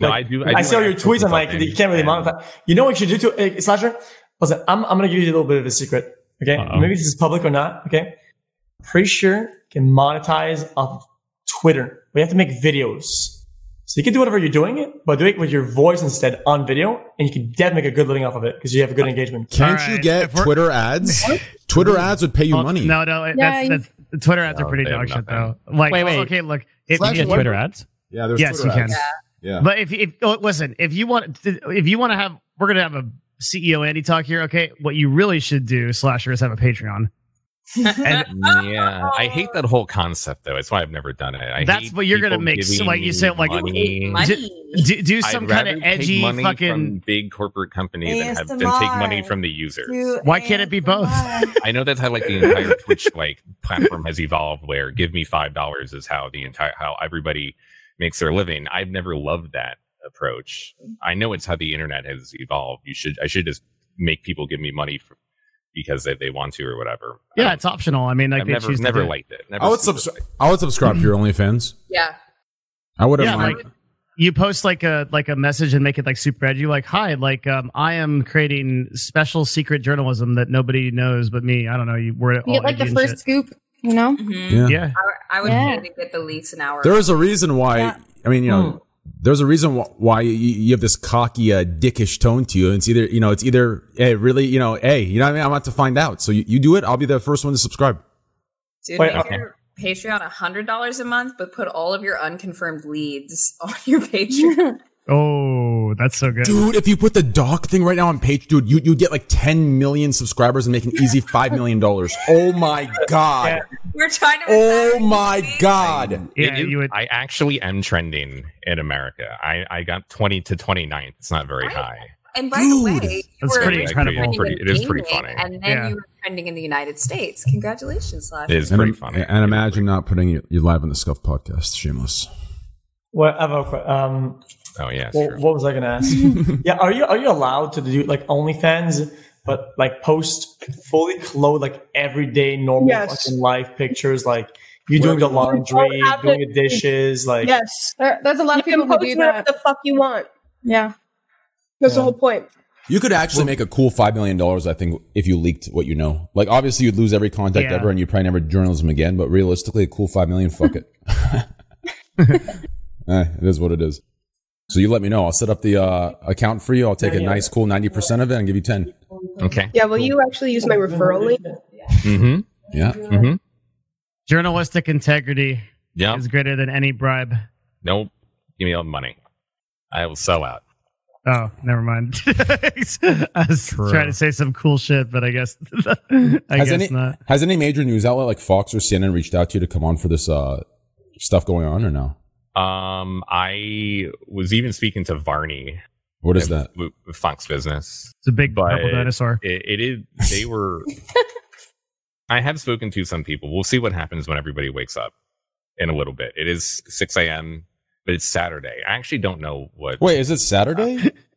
No, like, I do. I, I, do see all your actual tweets. I'm like, you can't really monetize. You know what you should do to uh, Slasher? Listen, I'm I'm gonna give you a little bit of a secret. Okay, Uh-oh. maybe this is public or not. Okay, pretty sure you can monetize off Twitter. We have to make videos. So you can do whatever you're doing it, but do it with your voice instead on video, and you can definitely make a good living off of it because you have a good uh, engagement. can't All you get Twitter ads? Twitter ads would pay you Well, money. No, no, Yeah, that's, that's Twitter ads are pretty they dog shit though. Like, Wait, wait. okay, look, if, Can you get Twitter ads? Yeah, there's yes, Twitter you can. ads. Yeah. But if, if oh, listen, if you want, if you want to have, we're gonna have a CEO Andy talk here. Okay, what you really should do, Slasher, is have a Patreon. And Yeah, I hate that whole concept though. It's why I've never done it. I That's hate what you're gonna make, so, like you say, like- money. Money. do, do some kind rather of take edgy money fucking. from big corporate company than, have, than take money from the users. Do Why can't it be both? I know that's how like the entire Twitch like platform has evolved. Where give me five dollars is how the entire how everybody makes their living. I've never loved that approach. I know it's how the internet has evolved. You should I should just make people give me money for, because they, they want to or whatever. Yeah, it's optional. I mean, like I've they never choose to never do it. liked it. Never I would subscribe. I would subscribe to your OnlyFans. Yeah. I would have. Yeah, like you post like a like a message and make it like super edgy. Like, hi, like um, I am creating special secret journalism that nobody knows but me. I don't know. You were You get like the first scoop, you know? Mhm. yeah. Yeah. I, I would Yeah. pay to get the leaks an hour. There is a reason why. Yeah. I mean, you know, there's a reason wh- why you, you have this cocky, uh, dickish tone to you. It's either, you know, it's either, hey, really, you know, hey, you know what I mean? I'm about to find out. So you, you do it. I'll be the first one to subscribe. Dude, Wait, make okay. your Patreon hundred dollars a month, but put all of your unconfirmed leads on your Patreon. Oh, that's so good. Dude, if you put the doc thing right now on page, dude, you, you get like 10 million subscribers and make an easy $5 million. Oh my God. We're trying to. Oh my you. God. Yeah, It is- you would. I actually am trending in America. I, I got 20 to 29th. It's not very Right. high. And by Dude, the way, you that's were pretty Actually, incredible. it's pretty- it is pretty funny. And then Yeah. you were trending in the United States. Congratulations, Slash. It is And, pretty im- funny. and imagine not putting you, you live on the Scuff podcast. Shameless. What? I have a um, Oh yeah, Well, what was I going to ask? yeah, are you are you allowed to do like OnlyFans, but like post fully clothed, like everyday normal Yes. fucking life pictures, like you doing the laundry, You don't have doing the dishes, like yes, There, there's a lot you of people can who post do whatever that. the fuck you want. Yeah. That's the whole point. You could actually make a cool five million dollars, I think, if you leaked what you know. Like, obviously, you'd lose every contact Yeah. ever, and you'd probably never do journalism again. But realistically, a cool five million, fuck it. Eh, it is what it is. So you let me know. I'll set up the uh, account for you. I'll take a nice, cool ninety percent of it and give you ten. Okay. Yeah, will you actually use my referral link? Mm-hmm. Yeah. Mm-hmm. Journalistic integrity Yeah. is greater than any bribe. Nope. Give me all the money. I will sell out. Oh, never mind. I was True. trying to say some cool shit, but I guess I has guess any not. has any major news outlet like Fox or CNN reached out to you to come on for this uh, stuff going on or no? Um, I was even speaking to Varney. What is that? With, with Business. It's a big But purple dinosaur. It, it is. They were. I have spoken to some people. We'll see what happens when everybody wakes up in a little bit. It is 6 a.m., but it's Saturday. I actually don't know what. Wait, is it Saturday?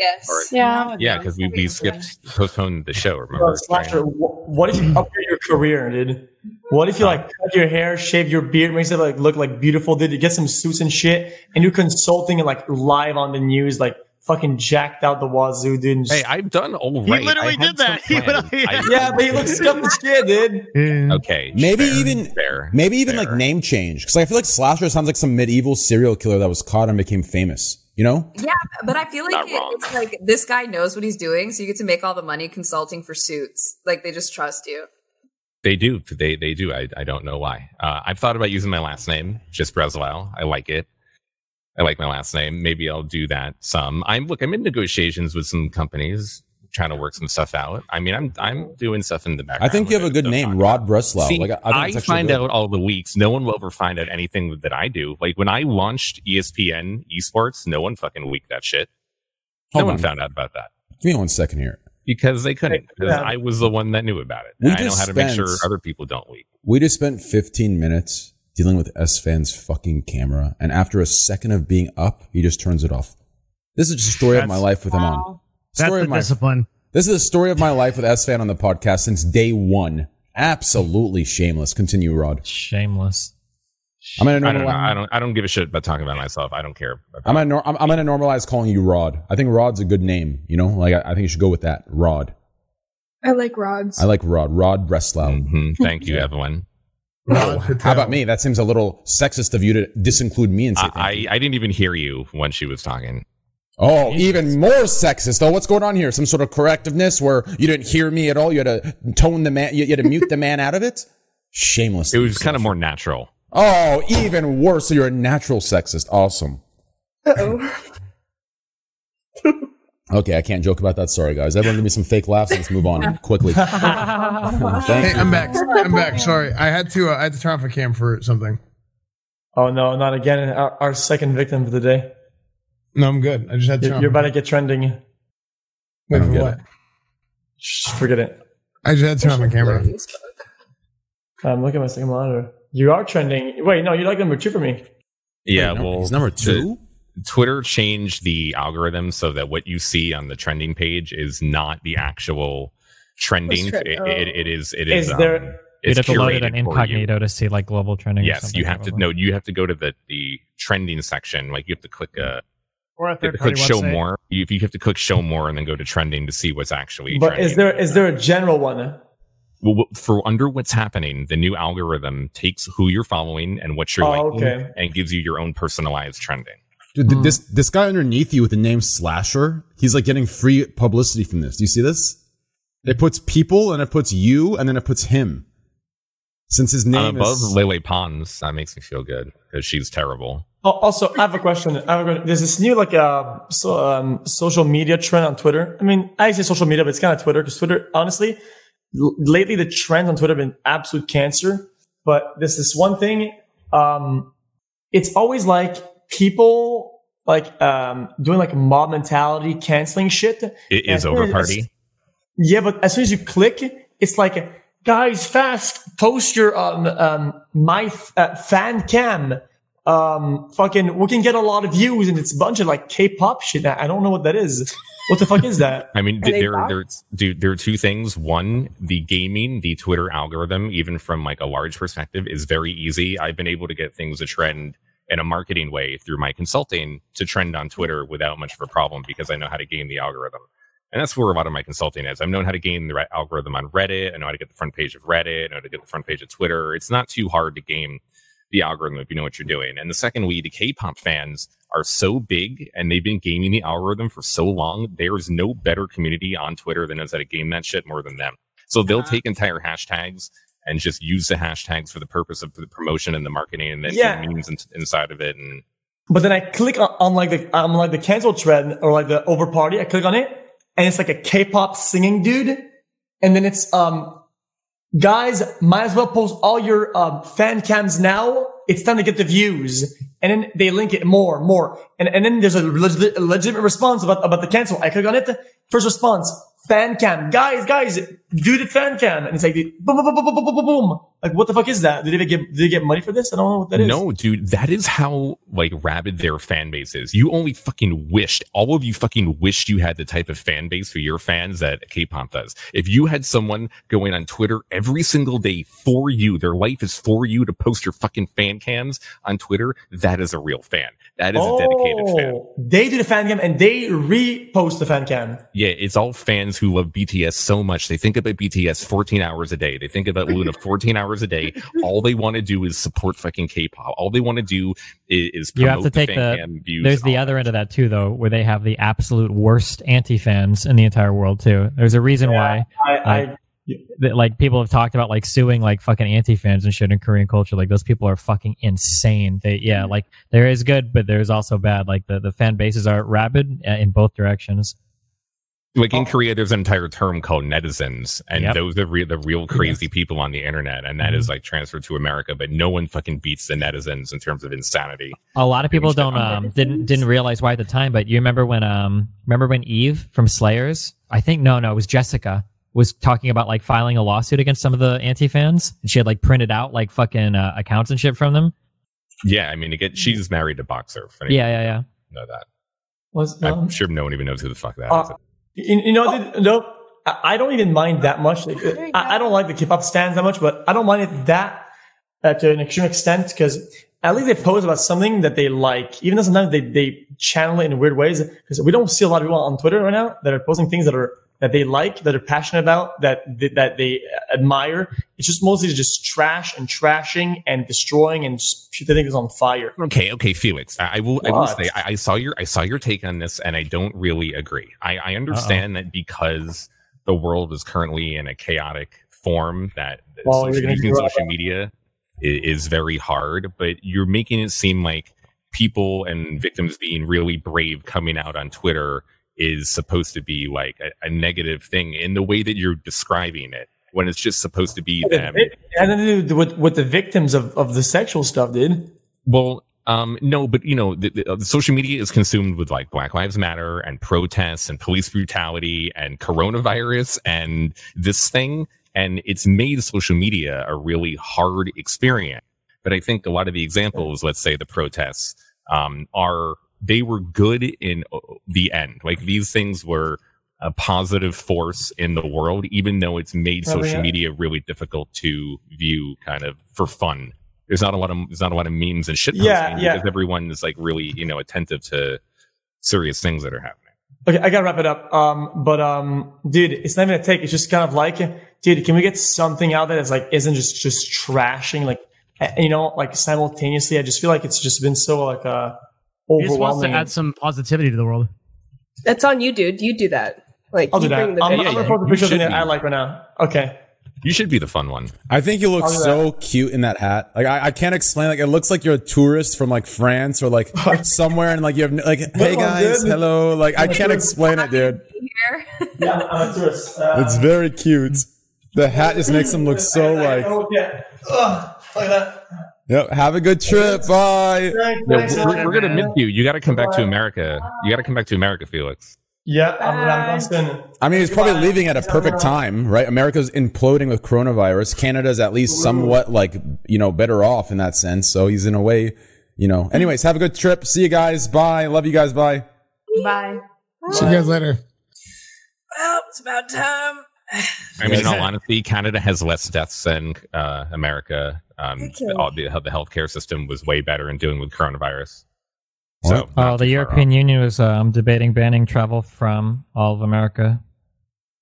Yes. Yeah. Yeah, because we, we skipped, postponed the show. Remember? Bro, Slasher, wh- what if you upgrade your career, dude? What if you like cut your hair, shave your beard, makes it like look like beautiful, dude? You get some suits and shit, and you're consulting and like live on the news, like fucking jacked out the wazoo, dude. just- Hey, I've done all He right. literally I did that. He literally- I- yeah, but he looks scuffed as shit, dude. Okay. Maybe fair, even fair. maybe even fair. like name change because I feel like Slasher sounds like some medieval serial killer that was caught and became famous. You know? Yeah, but I feel like it, it's like this guy knows what he's doing, so you get to make all the money consulting for suits. Like they just trust you. They do. They they do. I, I don't know why. Uh, I've thought about using my last name, just Breslau. I like it. I like my last name. Maybe I'll do that some. I'm look. I'm in negotiations with some companies, trying to work some stuff out. I mean, I'm I'm doing stuff in the background. I think you have a good name, Rod Breslau. See, like I, I, I, think it's actually find good. out all the leaks. No one will ever find out anything that I do. Like when I launched ESPN esports, no one fucking leaked that shit. Hold no one found out about that Give me one second here. because they couldn't. Because Yeah. I was the one that knew about it. We And I know just how to make sure other people don't leak. We just spent 15 minutes dealing with Esfand's fucking camera, and after a second of being up, he just turns it off. This is just a story of my life with him on. That's Story the of my discipline. This is the story of my life with Esfand on the podcast since day one. Absolutely shameless. Continue, Rod. Shameless. I'm gonna I don't know. I don't. I don't give a shit about talking about myself. I don't care. About I'm gonna, nor- I'm, I'm gonna normalize calling you Rod. I think Rod's a good name. You know, like I, I think you should go with that. Rod. I like rods. I like Rod. Rod Breslau. Mhm. Thank you, Evelyn. No, how about me? That seems a little sexist of you to disinclude me and say I. I I didn't even hear you when she was talking. Oh, even more sexist. Oh, what's going on here? Some sort of correctiveness where you didn't hear me at all. You had to tone the man. You, you had to mute the man out of it. Shameless. It was kind of more natural. Oh, even worse. So you're a natural sexist. Awesome. Oh. Okay, I can't joke about that. Sorry, guys. Everyone, give me some fake laughs. Let's move on quickly. Hey, you. I'm back. I'm back. Sorry, I had to. Uh, I had to turn off a cam for something. Oh no, not again! Our, our second victim for the day. No, I'm good. I just had to. You're, you're about to get trending. Wait for get what? Shh, forget it. I just had to turn on my camera. I'm looking at my second monitor. You are trending. Wait, no, you're like number two for me. Yeah, Wait, no, well, he's number the- two. Twitter changed the algorithm so that what you see on the trending page is not the actual trending. Trend- It, oh. it, it is. It is. Is there- um, You'd have to load it curated in for incognito to see like global trending. or Yes, something, you have to. probably. No, you have to go to the the trending section. Like you have to click uh, Or a you have to third click party show website. more. You, you have to click show more and then go to trending to see what's actually. But trending. is there is there a general one? Well, for under what's happening, the new algorithm takes who you're following and what you're Oh, liking, okay. and gives you your own personalized trending. Dude, th- hmm. this this guy underneath you with the name Slasher, he's like getting free publicity from this. Do you see this? It puts people and it puts you and then it puts him. Since his I'm name above is Lele Pons. That makes me feel good because she's terrible. Oh, also, I have a question. I have a question. There's this new like uh, so, um, social media trend on Twitter. I mean, I say social media, but it's kind of Twitter because Twitter, honestly, l- lately the trends on Twitter have been absolute cancer. But there's this one thing. Um, it's always like people like um, doing like mob mentality, canceling shit. It is over party. Yeah, but as soon as you click, it's like, guys, fast, post your um um my uh, fan cam. Um, fucking, we can get a lot of views, and it's a bunch of like K-pop shit. I I don't know what that is. What the fuck is that? I mean, Are there, there, dude, there are two things. One, the gaming, the Twitter algorithm, even from like a large perspective, is very easy. I've been able to get things to trend in a marketing way through my consulting to trend on Twitter without much of a problem because I know how to game the algorithm. And that's where a lot of my consulting is. I've known how to game the algorithm on Reddit. I know how to get the front page of Reddit. I know how to get the front page of Twitter. It's not too hard to game the algorithm if you know what you're doing. And the second we, the K-pop fans are so big and they've been gaming the algorithm for so long. There is no better community on Twitter than knows how to game that shit more than them. So they'll Uh-huh. take entire hashtags and just use the hashtags for the purpose of the promotion and the marketing and the Yeah. memes in, inside of it. And But then I click on, on like the on like the cancel thread or like the over party. I click on it, and it's like a K-pop singing dude, and then it's um, guys, might as well post all your um, fan cams now. It's time to get the views, and then they link it more, more, and and then there's a legit, a legitimate response about about the cancel. I click on it. First response: fan cam, guys, guys, do the fan cam, and it's like the boom, boom, boom, boom, boom, boom, boom, boom. Like what the fuck is that? Did they get did they get money for this? I don't know what that is. No, dude, that is how like rabid their fan base is. You only fucking wished, all of you fucking wished you had the type of fan base for your fans that K-pop does. If you had someone going on Twitter every single day for you, their life is for you to post your fucking fan cams on Twitter, that is a real fan. That is a dedicated fan. Oh, They do the fan cam and they repost the fan cam. Yeah, it's all fans who love BTS so much. They think about BTS 14 hours a day. They think about Luna 14 hours a day. All they want to do is support fucking K-pop. All they want to do is, is You promote have to the take fan the. cam views. There's the other end of that too, though, where they have the absolute worst anti fans in the entire world too. There's a reason why. I, uh, I that, like people have talked about like suing like fucking anti fans and shit in Korean culture. Like those people are fucking insane. They yeah, like there is good, but there's also bad. Like the the fan bases are rabid uh, in both directions. Like in Korea, there's an entire term called netizens, and Yep. those are re- the real crazy people on the internet, and that is like transferred to America. But no one fucking beats the netizens in terms of insanity. A lot of people don't um didn't didn't realize why at the time, but you remember when um remember when Eve from Slayers, I think no no it was Jessica was talking about like filing a lawsuit against some of the anti fans, and she had like printed out like fucking uh, accounts and shit from them. Yeah, I mean, again, she's married to Boxer. if Yeah yeah yeah. Know that? was I'm um, sure no one even knows who the fuck that is. You, you know dude, no I I don't even mind that much. Like, I, I don't like the K-pop stands that much, but I don't mind it that uh, to an extreme extent because at least they post about something that they like, even though sometimes they, they channel it in weird ways. Because we don't see a lot of people on Twitter right now that are posting things that are that they like, that are passionate about, that that they admire. It's just mostly just trash and trashing and destroying and just shooting things on fire. Okay, okay, Felix. I, I will. I will say I, I saw your. I saw your take on this, and I don't really agree. I, I understand that because the world is currently in a chaotic form, that that Well, social, using social media is, is very hard. But you're making it seem like people and victims being really brave coming out on Twitter is supposed to be like a, a negative thing in the way that you're describing it. When it's just supposed to be them It had nothing to do with, with the victims of, of the sexual stuff, did. Well, um, no, but you know, the, the, uh, the social media is consumed with like Black Lives Matter and protests and police brutality and coronavirus and this thing, and it's made social media a really hard experience. But I think a lot of the examples, let's say the protests, um, are they were good in uh, the end. Like these things were a positive force in the world, even though it's made Oh, social yeah. media really difficult to view kind of for fun. There's not a lot of there's not a lot of memes and shit Yeah, yeah. because everyone is like really, you know, attentive to serious things that are happening. Okay, I gotta wrap it up. Um, but um, dude, it's not even a take. It's just kind of like, dude, can we get something out there that's like isn't just just trashing, like eh, you know, like simultaneously? I just feel like it's just been so like uh He just wants to add some positivity to the world. That's on you, dude. You do that. Like I'll you do that. bring the I'm, video. I'm gonna post a you picture of should something be. I like right now. Okay. You should be the fun one. I think you look I'll do so cute in that hat. Like I, I can't explain. Like it looks like you're a tourist from like France or like somewhere, and like you have like, hey guys, good. hello. Like I can't explain it, dude. Here. Yeah, I'm a tourist. Uh, It's very cute. The hat just makes him look so like. Oh, yeah. Ugh, look at that. Yep. Have a good trip. Bye. Thanks, Yeah, thanks, we're, we're gonna miss you. You got to come back to America. You got to come back to America, Felix. Yeah, I'm, I'm, I'm. I mean, he's probably leaving at a perfect time, right? America's imploding with coronavirus. Canada's at least somewhat like, you know, better off in that sense. So he's in a way, you know. Anyways, have a good trip. See you guys. Bye. Love you guys. Bye. Bye. See you guys later. Well, it's about time. I mean, in all honesty, Canada has less deaths than uh, America. Um, Okay. the, all the, the healthcare system was way better in dealing with coronavirus. So, oh, the European Union was um, debating banning travel from all of America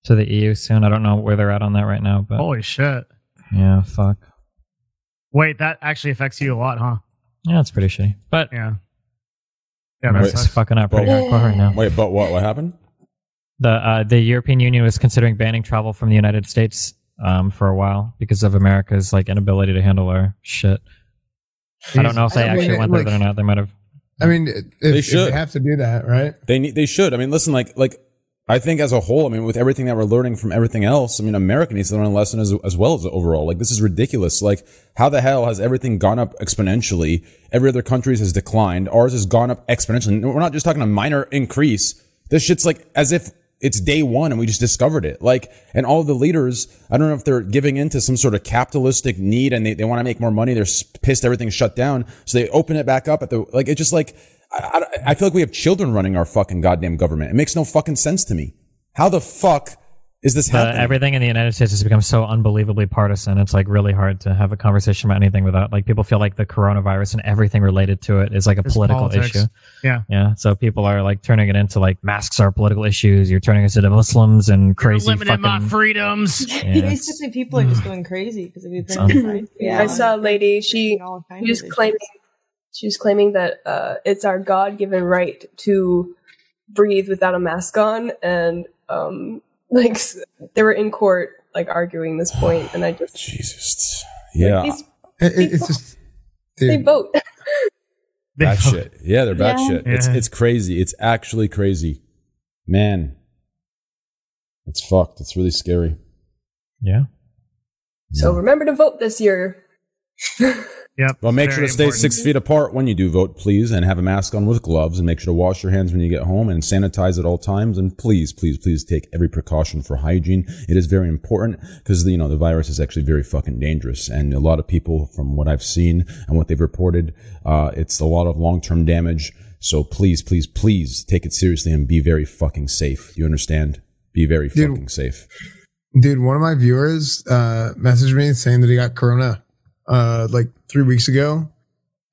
to the EU soon. I don't know where they're at on that right now, but Holy shit. yeah, fuck. Wait, that actually affects you a lot, huh? Yeah, it's pretty shitty. But yeah, yeah, that's fucking up pretty hardcore right now. Wait, but what? What happened? The uh, the European Union was considering banning travel from the United States um, for a while because of America's like inability to handle our shit. I don't know if they I mean, actually went like- there or not. They might have. I mean, if, They if should. they have to do that, right? They need. They should. I mean, listen. Like, like I think as a whole, I mean, with everything that we're learning from everything else, I mean, America needs to learn a lesson as, as well as overall. Like, this is ridiculous. Like, how the hell has everything gone up exponentially? Every other country's has declined. Ours has gone up exponentially. We're not just talking a minor increase. This shit's like as if it's day one and we just discovered it. Like, and all the leaders, I don't know if they're giving into some sort of capitalistic need and they, they want to make more money. They're pissed everything's shut down. So they open it back up at the, like, it's just like, I, I, I feel like we have children running our fucking goddamn government. It makes no fucking sense to me. How the fuck is this Uh, happening? everything in the United States has become so unbelievably partisan. It's like really hard to have a conversation about anything without like people feel like the coronavirus and everything related to it is like a It's political politics. issue. Yeah. Yeah. So people are like turning it into like masks are political issues. You're turning us into Muslims and crazy Limited my fucking. freedoms. Yeah. Basically, people are just going crazy because of It's everything. I saw a lady. She all she was claiming she was claiming that uh, it's our God-given right to breathe without a mask on, and um, like they were in court like arguing this point, and I just Jesus. Yeah. these It, it- it's just, they vote. Bad shit. Yeah, they're bad Yeah. shit. It's Yeah. it's crazy. It's actually crazy. Man. It's fucked. It's really scary. Yeah. So remember to vote this year. Yep. Well, make sure to stay important. six feet apart when you do vote, please, and have a mask on with gloves, and make sure to wash your hands when you get home and sanitize at all times. And please, please, please take every precaution for hygiene. It is very important because you know the virus is actually very fucking dangerous, and a lot of people, from what I've seen and what they've reported, uh, it's a lot of long term damage. So please, please, please take it seriously and be very fucking safe. You understand? Be very Dude. fucking safe. dude, one of my viewers uh, messaged me saying that he got corona uh, like three weeks ago,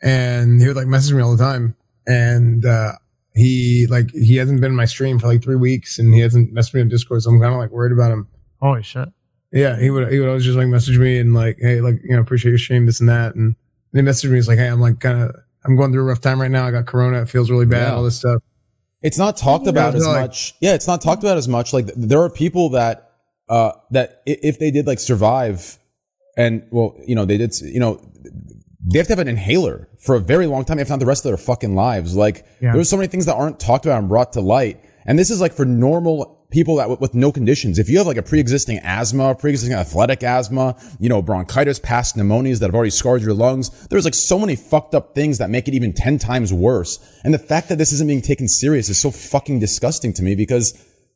and he would like message me all the time, and uh, he like he hasn't been in my stream for like three weeks, and he hasn't messaged me on Discord, so I'm kind of like worried about him. Holy shit. Yeah, he would he would always just like message me and like, hey, like you know, appreciate your stream, this and that, and he messaged me. He's like, hey, I'm like kind of I'm going through a rough time right now. I got corona. It feels really bad. Yeah. All this stuff. It's not talked about Yeah, as like- much. Yeah, it's not talked about as much. Like there are people that uh that if they did like survive and well, you know, they did, you know, they have to have an inhaler for a very long time, if not the rest of their fucking lives. Like Yeah. there's so many things that aren't talked about and brought to light. And this is like for normal people that with, no conditions. If you have like a pre-existing asthma, pre-existing athletic asthma, you know, bronchitis, past pneumonias that have already scarred your lungs, there's like so many fucked up things that make it even 10 times worse. And the fact that this isn't being taken serious is so fucking disgusting to me because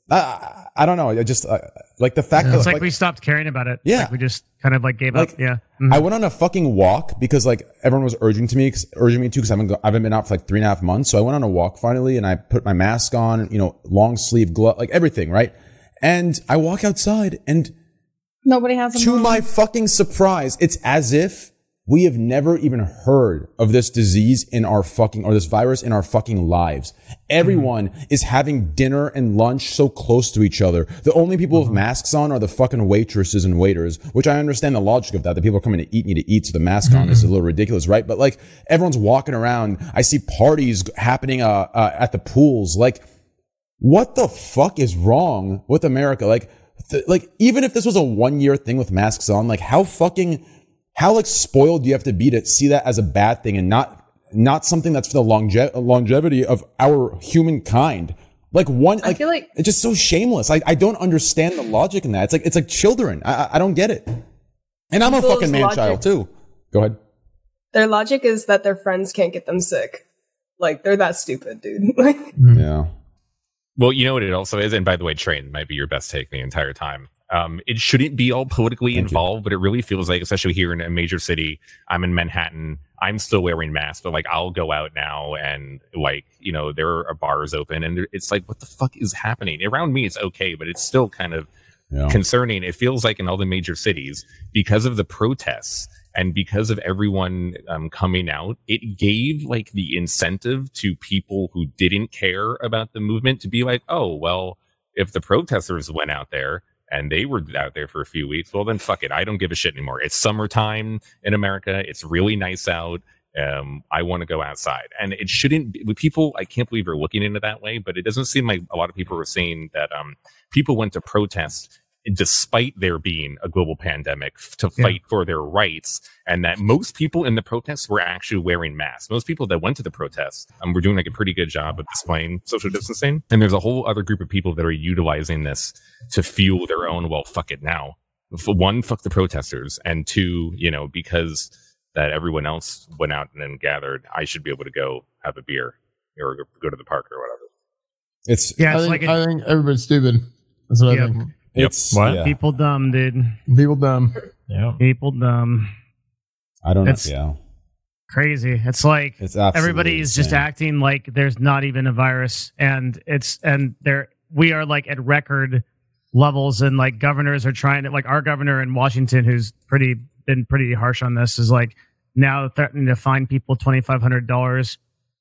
I, I, I don't know. I just, uh, like the fact that It's like, we stopped caring about it. Yeah. Like we just kind of like gave Like, up. Yeah. Mhm. I went on a fucking walk because like everyone was urging to me, urging me to because I haven't, I haven't been out for like three and a half months. So I went on a walk finally and I put my mask on, you know, long sleeve glove, like everything, right? And I walk outside and Nobody has to on. my fucking surprise, it's as if we have never even heard of this disease in our fucking, or this virus in our fucking lives. Everyone is having dinner and lunch so close to each other. The only people with masks on are the fucking waitresses and waiters, which I understand the logic of that. The people are coming to eat need to eat, so the mask on is a little ridiculous, right? But like everyone's walking around. I see parties happening, uh, uh at the pools. Like, what the fuck is wrong with America? Like, th- like even if this was a one year thing with masks on, like how fucking, how like spoiled do you have to be to see that as a bad thing and not, not something that's for the longe- longevity of our humankind? Like one, I feel like it's just so shameless. I, I don't understand the logic in that. It's like, it's like children. I, I- I don't get it. And I'm a fucking man logic- child too. Go ahead. their logic is that their friends can't get them sick. Like they're that stupid, dude. Like hmm. Yeah. Well, you know what it also is, and by the way, train might be your best take the entire time. Um, it shouldn't be all politically Thank you. involved, but it really feels like, especially here in a major city, I'm in Manhattan. I'm still wearing masks, but like I'll go out now and like you know there are bars open, and it's like what the fuck is happening around me? It's okay, but it's still kind of Yeah. concerning. It feels like in all the major cities because of the protests and because of everyone um, coming out, it gave like the incentive to people who didn't care about the movement to be like, oh, well, if the protesters went out there and they were out there for a few weeks, well, then fuck it. I don't give a shit anymore. It's summertime in America. It's really nice out. Um, I want to go outside. And it shouldn't be people, I can't believe are looking into that way, but it doesn't seem like a lot of people are saying that um, people went to protest despite there being a global pandemic to fight yeah. for their rights and that most people in the protests were actually wearing masks. Most people that went to the protests um, were doing like a pretty good job of displaying social distancing. And there's a whole other group of people that are utilizing this to fuel their own well fuck it now. For one fuck the protesters and two you know because that everyone else went out and then gathered i should be able to go have a beer or go to the park or whatever. It's yeah it's I, think, like a, I think everybody's stupid. That's what yep. I think it's what yeah. people dumb, dude. People dumb. Yeah, people dumb. I don't it's know. Yeah, crazy. It's like it's everybody's insane. just acting like there's not even a virus, and it's and there we are like at record levels, and like governors are trying to like our governor in Washington, who's pretty been pretty harsh on this, is like now threatening to fine people twenty five hundred dollars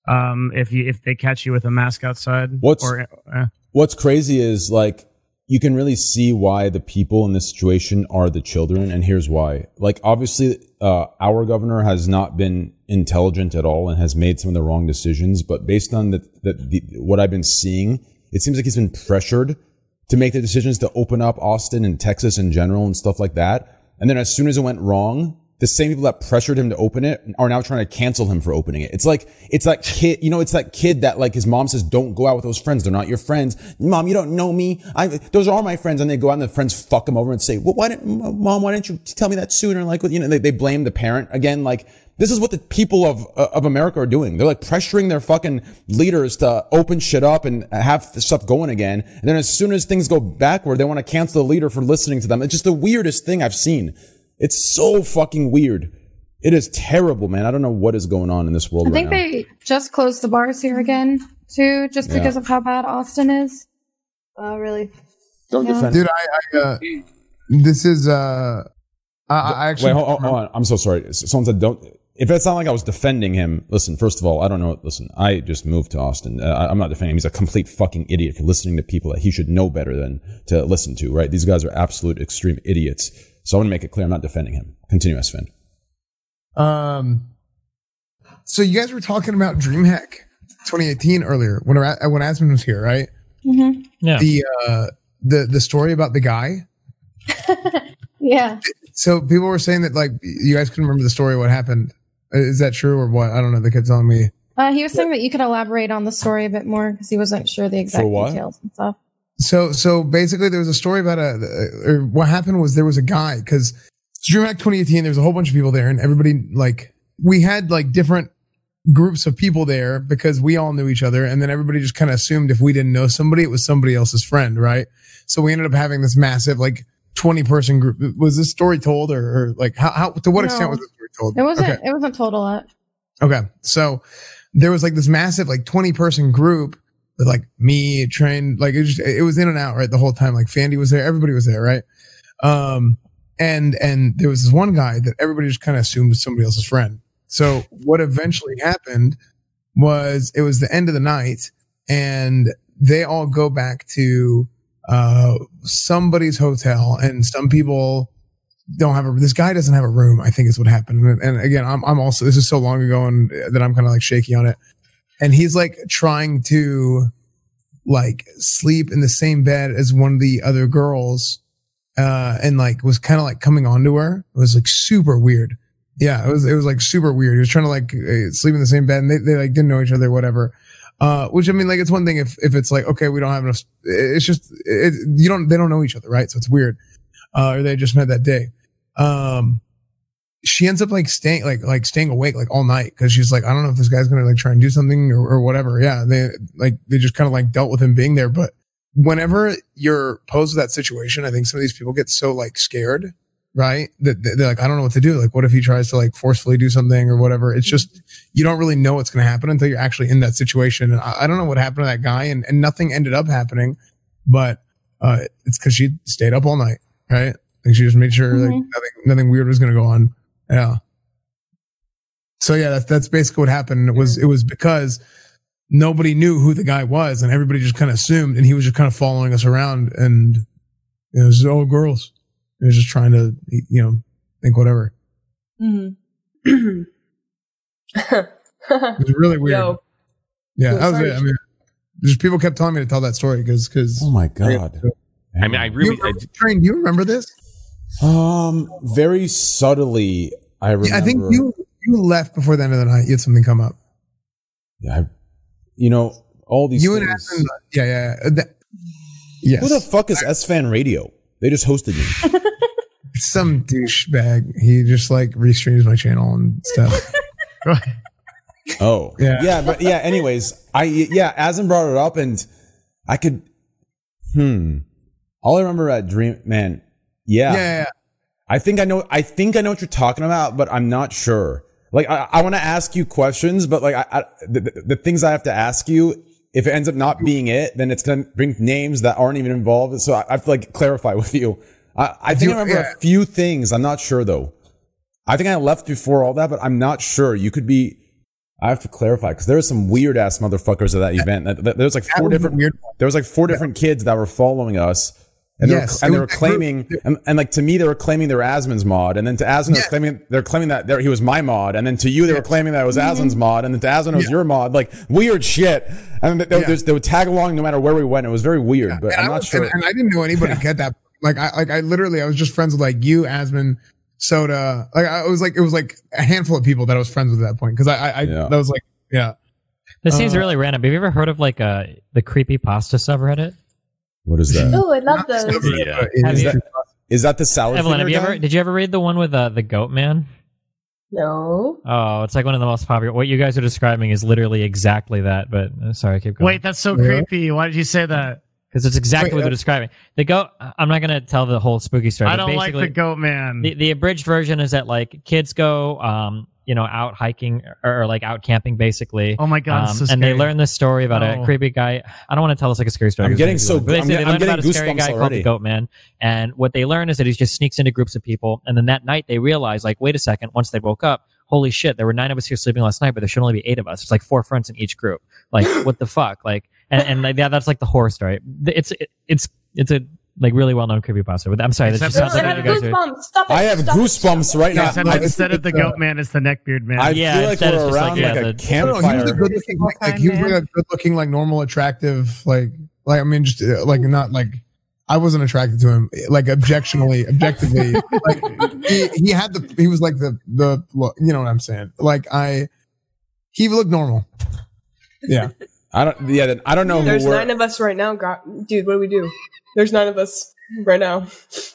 um, if you if they catch you with a mask outside. What's or, uh, What's crazy is like you can really see why the people in this situation are the children. And here's why. Like, obviously, uh, our governor has not been intelligent at all and has made some of the wrong decisions. But based on the, the, the, what I've been seeing, it seems like he's been pressured to make the decisions to open up Austin and Texas in general and stuff like that. And then as soon as it went wrong, the same people that pressured him to open it are now trying to cancel him for opening it. It's like, it's that kid, you know, it's that kid that like his mom says, don't go out with those friends. They're not your friends. Mom, you don't know me. I, those are my friends. And they go out and the friends fuck him over and say, well, why didn't, mom, why didn't you tell me that sooner? Like, you know, they, they blame the parent again. Like, this is what the people of, uh, of America are doing. They're like pressuring their fucking leaders to open shit up and have stuff going again. And then as soon as things go backward, they want to cancel the leader for listening to them. It's just the weirdest thing I've seen. It's so fucking weird. It is terrible, man. I don't know what is going on in this world. I think right they just closed the bars here again too, just because yeah. of how bad Austin is. Oh, uh, really? Don't yeah. defend, dude. I, I uh, this is uh, I, I actually wait. Hold, hold, on. I'm so sorry. Someone said don't. If it's not like I was defending him, listen. First of all, I don't know. Listen, I just moved to Austin. Uh, I'm not defending him. He's a complete fucking idiot for listening to people that he should know better than to listen to. Right? These guys are absolute extreme idiots. So I want to make it clear. I'm not defending him. Continue, Sven. Um, so you guys were talking about DreamHack 2018 earlier when when Asmon was here, right? Mm-hmm. Yeah. The uh, the the story about the guy. yeah. So people were saying that like you guys couldn't remember the story. What happened? Is that true or what? I don't know. The kid's telling me. Uh, he was saying that you could elaborate on the story a bit more because he wasn't sure the exact details and stuff. So, so basically, there was a story about a, uh, or what happened was there was a guy because DreamHack 2018, there was a whole bunch of people there, and everybody like we had like different groups of people there because we all knew each other, and then everybody just kind of assumed if we didn't know somebody, it was somebody else's friend, right? So we ended up having this massive like 20 person group. Was this story told, or, or like how, how to what no, extent was the story told? It wasn't. Okay. It wasn't told a lot. Okay, so there was like this massive like 20 person group like me trained like it, just, it was in and out right the whole time like Fandy was there everybody was there right um and and there was this one guy that everybody just kind of assumed was somebody else's friend. So what eventually happened was it was the end of the night, and they all go back to uh, somebody's hotel, and some people don't have a. This guy doesn't have a room. I think is what happened. And, and again, I'm I'm also this is so long ago, and that I'm kind of like shaky on it. And he's like trying to like sleep in the same bed as one of the other girls uh, and like was kind of like coming onto her. It was like super weird. Yeah, it was it was like super weird. He was trying to like uh, sleep in the same bed, and they, they like didn't know each other, whatever. Uh, which I mean, like it's one thing if if it's like okay, we don't have enough. It's just it, you don't they don't know each other, right? So it's weird. Uh, or they just met that day. Um, she ends up like staying like like staying awake like all night because she's like I don't know if this guy's gonna like try and do something or, or whatever. Yeah, they like they just kind of like dealt with him being there, but whenever you're posed with that situation, I think some of these people get so like scared, right? That they're like, I don't know what to do. Like, what if he tries to like forcefully do something or whatever? It's just, you don't really know what's going to happen until you're actually in that situation. And I, I, don't know what happened to that guy and, and nothing ended up happening, but, uh, it's cause she stayed up all night, right? Like she just made sure mm-hmm. like nothing, nothing weird was going to go on. Yeah. So yeah, that's that's basically what happened. It was it was because nobody knew who the guy was, and everybody just kind of assumed, and he was just kind of following us around, and it was all girls. He was just trying to, you know, think whatever. Mm-hmm. It was really weird. Yo. Yeah, that was it. I mean, just people kept telling me to tell that story because because. Oh my god. I mean, I really, I, Train, do you remember this? Um, very subtly, I remember. Yeah, I think you you left before the end of the night. You had something come up. Yeah, I, you know all these. you and things. Esfand, yeah, yeah, yeah. That- yes. Who the fuck is Esfand Radio? They just hosted me. Some douchebag. He just like restreams my channel and stuff. Oh, Yeah. yeah, but yeah. Anyways, I yeah, Asm brought it up, and I could. Hmm. All I remember at Dream Man, yeah, yeah. I think I know. I think I know what you're talking about, but I'm not sure. Like, I, I want to ask you questions, but like, I, I the, the, things I have to ask you, if it ends up not being it, then it's gonna bring names that aren't even involved. So I, I have to like clarify with you. I, I think I Do- remember yeah. a few things. I'm not sure though. I think I left before all that, but I'm not sure. You could be. I have to clarify because there were some weird ass motherfuckers at that event. There was like four was different. weird There was like four different kids that were following us, and Yes, they were, and they were that group. claiming, and, and like to me, they were claiming they were Asmon's mod, and then to Asmon, they were Yeah. claiming they're claiming that he was my mod, and then to you, they were claiming that it was Asmon's mod, and then to Asmon, it was Yeah. your mod. Like weird shit, and they, they, Yeah. they would tag along no matter where we went. It was very weird, but And I'm I not was- sure. And, and I didn't know anybody get that. Like I like I literally I was just friends with like you, Asmon, Soda. Like I was like it was like a handful of people that I was friends with at that point because I I, I Yeah. that was like yeah. This seems Uh, really random. Have you ever heard of like uh, the creepy pasta subreddit? What is that? Oh, I love those. yeah. Have Is you- that, is that the salad? Evelyn, have finger you ever? Did you ever read the one with uh, the goat man? No. Oh, it's like one of the most popular. What you guys are describing is literally exactly that. But uh, sorry, keep going. Wait, that's so Yeah. creepy. Why did you say that? because it's exactly Wait, what uh, they're describing. The goat. I'm not gonna tell the whole spooky story. I but don't like basically- the goat man. the, the abridged version is that like kids go um you know out hiking or, or, like out camping basically oh my god, um, so and they learn this story about Oh. a creepy guy. I don't want to tell us like a scary story. I'm 'cause getting so- gonna be long. But I'm get- they I'm learn about a getting scary goosebumps guy called the Goat Man, and what they learn is that he just sneaks into groups of people, and then that night they realize, like, wait a second. Once they woke up, holy shit, there were nine of us here sleeping last night, but there should only be eight of us. It's like four friends in each group. Like, what the fuck? Like, and, and like, yeah, that's like the horror story. It's it, it's it's a like really well known creepypasta. But I'm sorry, that just Except- sounds I like have what you guys are. goosebumps. Stop it. I have Stop it. goosebumps right now. Except I, instead of the uh, goat man, it's the neckbeard man. I Yeah, feel like instead it's we're just like, around yeah, like, a the- No, no, he was a campfire. good looking like, like he was like a good looking like normal attractive like like I mean just uh, like not like I wasn't attracted to him like objectionally objectively like he, he had the he was like the the you know what I'm saying like I he looked normal yeah I don't. Yeah, then I don't know There's who we're. nine of us right now, Gro- dude. What do we do? There's nine of us right now.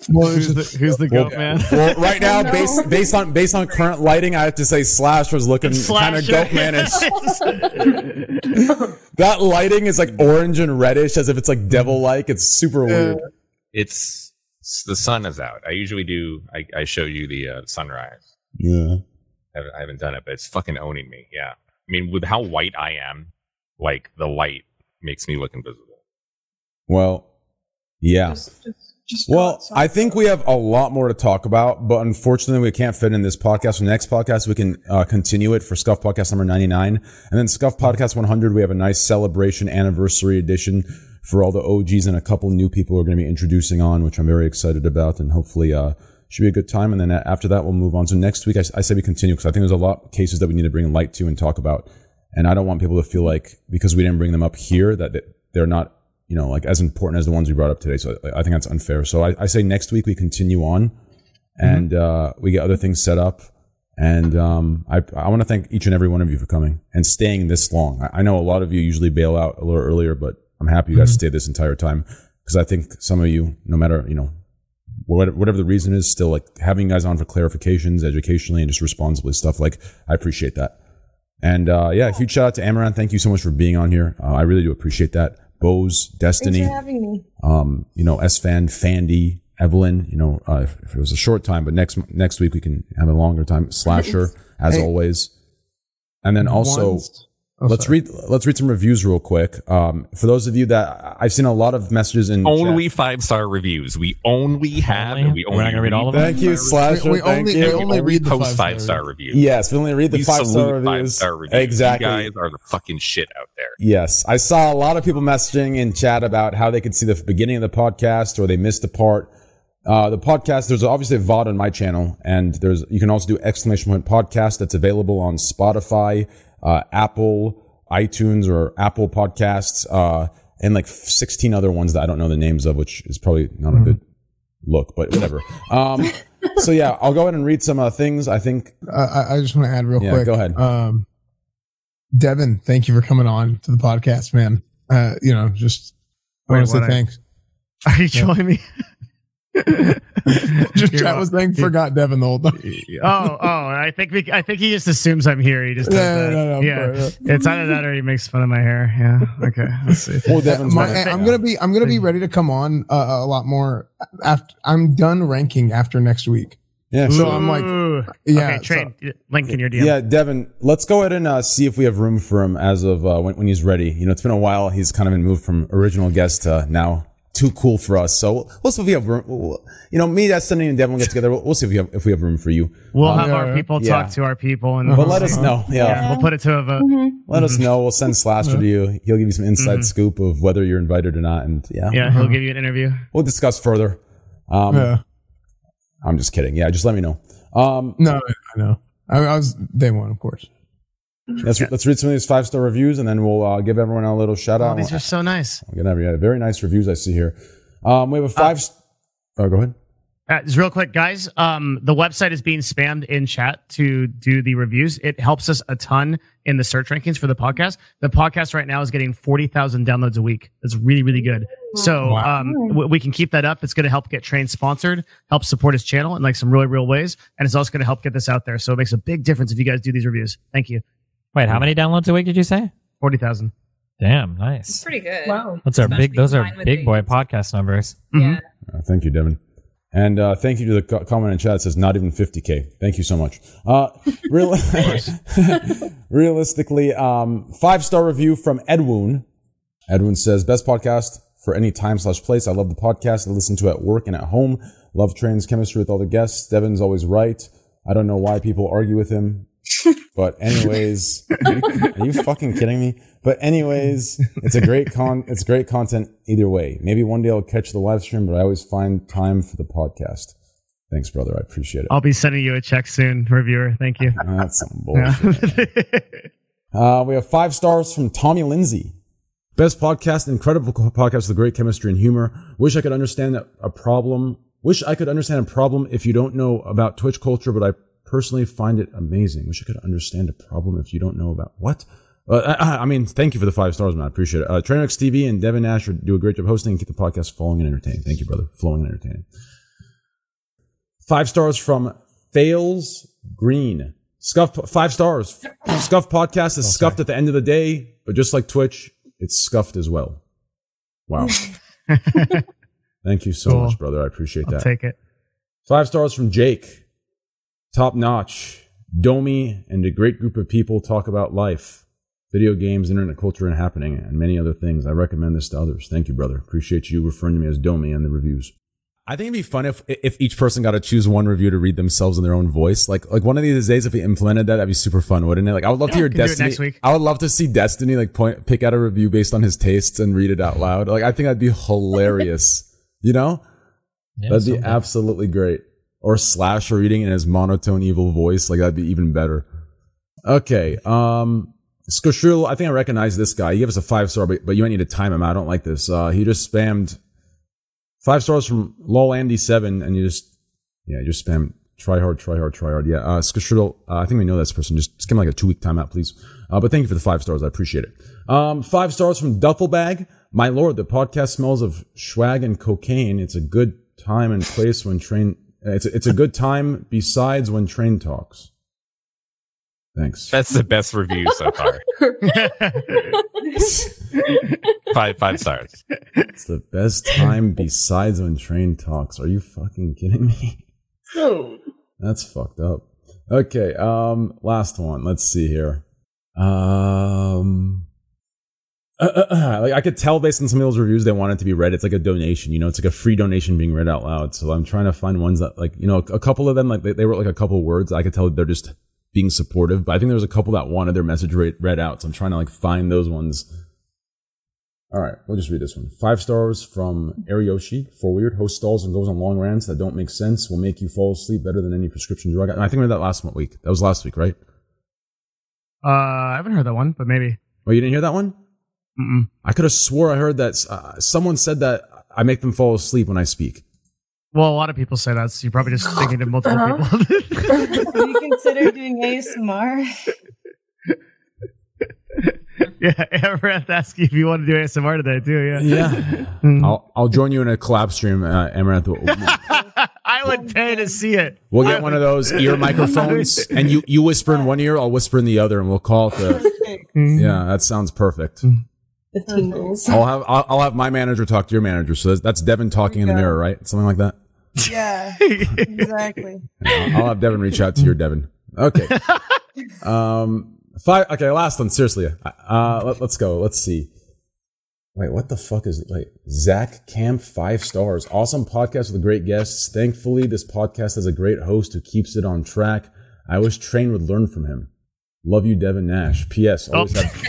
well who's the, who's the well, goat man? well, right now, based based on based on current lighting, I have to say Slash was looking kind of Slasher. goat manish. that lighting is like orange and reddish, as if it's like devil like. It's super weird. It's, it's- the sun is out. I usually do. I, I show you the uh, sunrise. Yeah. I haven't, I haven't done it, but it's fucking owning me. Yeah. I mean, with how white I am, like the light makes me look invisible. Well, yeah. Just, just, just Well. I think we have a lot more to talk about, but unfortunately, we can't fit in this podcast. The next podcast, we can uh, continue it for Scuff Podcast number 99. And then Scuff Podcast 100, we have a nice celebration anniversary edition for all the OGs and a couple new people we're going to be introducing on, which I'm very excited about. And hopefully, uh, should be a good time. And then after that, we'll move on. So next week, I, I say we continue because I think there's a lot of cases that we need to bring light to and talk about. And I don't want people to feel like because we didn't bring them up here that they- they're not, you know, like as important as the ones we brought up today. So I I think that's unfair. So I, I say next week we continue on and uh, we get other things set up. And um, I, I want to thank each and every one of you for coming and staying this long. I, I know a lot of you usually bail out a little earlier, but I'm happy you guys stayed this entire time because I think some of you, no matter, you know, whatever the reason is, still like having you guys on for clarifications, educationally, and just responsibly stuff. Like I appreciate that. And uh, yeah, huge shout out to Amouranth. Thank you so much for being on here. Uh, I really do appreciate that. Bose, Thanks Destiny, for having me. um, you know, Esfand, Fandy, Evelyn, you know, uh, if, if it was a short time, but next next week we can have a longer time. Slasher, as Hey. always. And then also, Once- Oh, let's sorry. read let's read some reviews real quick. Um, for those of you that I've seen a lot of messages in only five star reviews. We only have, and we We're not gonna read all of them? Thank you, Slasher. We thank only- you. we only read the post five-star five star reviews. Yes, we only read the five star reviews. Five-star reviews. Exactly. You guys are the fucking shit out there. Yes, I saw a lot of people messaging in chat about how they could see the beginning of the podcast or they missed a part. Uh, the podcast, there's obviously a VOD on my channel, and there's you can also do exclamation point podcast that's available on Spotify, uh, Apple, iTunes, or Apple Podcasts, uh, and like 16 other ones that I don't know the names of, which is probably not a good look, but whatever. Um, so yeah, I'll go ahead and read some uh, things. I think Uh, I, I just want to add real Yeah, quick. go ahead. Um, Devin, thank you for coming on to the podcast, man. Uh, you know, just I want to say I- thanks. Are you joining me? Just chat was saying forgot Devin the whole time. oh, oh, I think we, I think he just assumes I'm here. He just does Yeah, that. no, no, of yeah. It's either that or he makes fun of my hair. Yeah. Okay. Let's see. oh, Devin's My- right. I'm gonna be I'm gonna be ready to come on uh, a lot more after I'm done ranking after next week. yeah, So sure. I'm like, yeah, Okay, train. Link in your DM. Yeah, Devin, let's go ahead and uh, see if we have room for him as of uh, when, when he's ready. You know, it's been a while. He's kind of been moved from original guest to now too cool for us. So we'll see if we have room. You know, me, Destiny, and Devin will get together. We'll, we'll see if we have if we have room for you. We'll Um, have our people yeah. talk to our people, and But let us know. Yeah. we'll put it to a vote. Let us know. We'll send Slasher to you. He'll give you some inside scoop of whether you're invited or not. And yeah, Yeah, he'll give you an interview. we'll discuss further. Um, yeah. I'm just kidding. Yeah, just let me know. Um, No, I know. I, I was day one, of course. Let's let's read some of these five star reviews, and then we'll uh, give everyone a little shout Oh, out. these are so nice. We're gonna have very nice reviews I see here. Um, we have a five. st- oh, go ahead. Uh, just real quick, guys. Um, the website is being spammed in chat to do the reviews. It helps us a ton in the search rankings for the podcast. The podcast right now is getting forty thousand downloads a week. That's really, really good. So um, w- we can keep that up. It's going to help get Train sponsored, help support his channel in like some really real ways, and it's also going to help get this out there. So it makes a big difference if you guys do these reviews. Thank you. Wait, how many downloads a week did you say? Forty thousand. Damn, nice. Pretty good. Wow. Those are Especially big. Those are big the- boy podcast numbers. Yeah. Uh, thank you, Devin. And uh, thank you to the co- comment in chat that says not even 50k. Thank you so much. Uh, real- realistically, um, five star review from Edwin. Edwin says best podcast for any time slash place. I love the podcast. I listen to at work and at home. Love trains chemistry with all the guests. Devin's always right. I don't know why people argue with him. But anyways, are you, are you fucking kidding me? But anyways, it's a great con. It's great content either way. Maybe one day I'll catch the live stream, but I always find time for the podcast. Thanks, brother. I appreciate it. I'll be sending you a check soon, reviewer. Thank you. That's some bullshit. Uh, we have five stars from Tommy Lindsay. Best podcast, incredible podcast with great chemistry and humor. Wish I could understand a problem. Wish I could understand a problem if you don't know about Twitch culture, but I personally find it amazing. Wish I could understand a problem if you don't know about what. Uh, I, I mean, thank you for the five stars, man. I appreciate it. Uh, Trainwreck TV and Devin Nash do a great job hosting and keep the podcast flowing and entertaining. Thank you, brother. Flowing and entertaining. Five stars from Fails Green. Scuff five stars. Scuff podcast is scuffed at the end of the day, but just like Twitch, it's scuffed as well. Wow. Thank you so Cool. much, brother. I appreciate I'll that. take it. Five stars from Jake. Top notch. Domi and a great group of people talk about life, video games, internet culture, and happening, and many other things. I recommend this to others. Thank you, brother. Appreciate you referring to me as Domi in the reviews. I think it'd be fun if if each person got to choose one review to read themselves in their own voice. Like like one of these days, if we implemented that, that'd be super fun, wouldn't it? Like I would love to hear we can do it Destiny. next week. I would love to see Destiny like point pick out a review based on his tastes and read it out loud. Like I think that'd be hilarious. you know, Yeah, that'd be someday. absolutely great. Or Slash reading in his monotone evil voice, like that'd be even better. Okay, um, Skoshul, I think I recognize this guy. He gave us a five star, but, but you might need to time him. I don't like this. Uh, he just spammed five stars from lol Andy seven, and you just yeah, you just spam try hard, try hard, try hard. Yeah, uh, Skoshul, uh, I think we know this person. Just, just give him like a two week timeout, please. Uh, but thank you for the five stars. I appreciate it. Um, five stars from Duffelbag. My lord, the podcast smells of swag and cocaine. It's a good time and place when train. It's a, it's a good time besides when train talks. Thanks. That's the best review so far. five five stars. It's the best time besides when train talks. Are you fucking kidding me? No. That's fucked up. Okay, um, last one. Let's see here. Um, uh, uh, uh, like I could tell based on some of those reviews they want it to be read. It's like a donation, you know, it's like a free donation being read out loud. So I'm trying to find ones that like, you know, a couple of them, like they, they wrote like a couple words. I could tell they're just being supportive, but I think there was a couple that wanted their message read, read out. So I'm trying to like find those ones. All right, we'll just read this one. Five stars from Ariyoshi. For weird host stalls and goes on long rants that don't make sense will make you fall asleep better than any prescription drug. I think we read that last week. That was last week, right? Uh, I haven't heard that one, but maybe. Oh, you didn't hear that one? Mm-mm. I could have swore I heard that uh, someone said that I make them fall asleep when I speak. Well, a lot of people say that, so you're probably just thinking to multiple Uh-huh. people. Have you consider doing ASMR? yeah, Amouranth asked you if you want to do ASMR today too. Yeah, Yeah. Mm. I'll, I'll join you in a collab stream, uh, Amouranth. We'll, I would pay to see it. we'll get one of those ear microphones, and you, you whisper in one ear, I'll whisper in the other, and we'll call it the. Yeah, that sounds perfect. The tingles. I'll have I'll, I'll have my manager talk to your manager. So that's, that's Devin talking in the mirror, right? Something like that. Yeah, exactly. I'll, I'll have Devin reach out to your Devin. Okay. Um. Five. Okay. Last one. Seriously. Uh. Let, let's go. Let's see. Wait. What the fuck is it? Wait. Zach Camp. Five stars. Awesome podcast with great guests. Thankfully, this podcast has a great host who keeps it on track. I wish Train would learn from him. Love you, Devin Nash. P.S. Always have.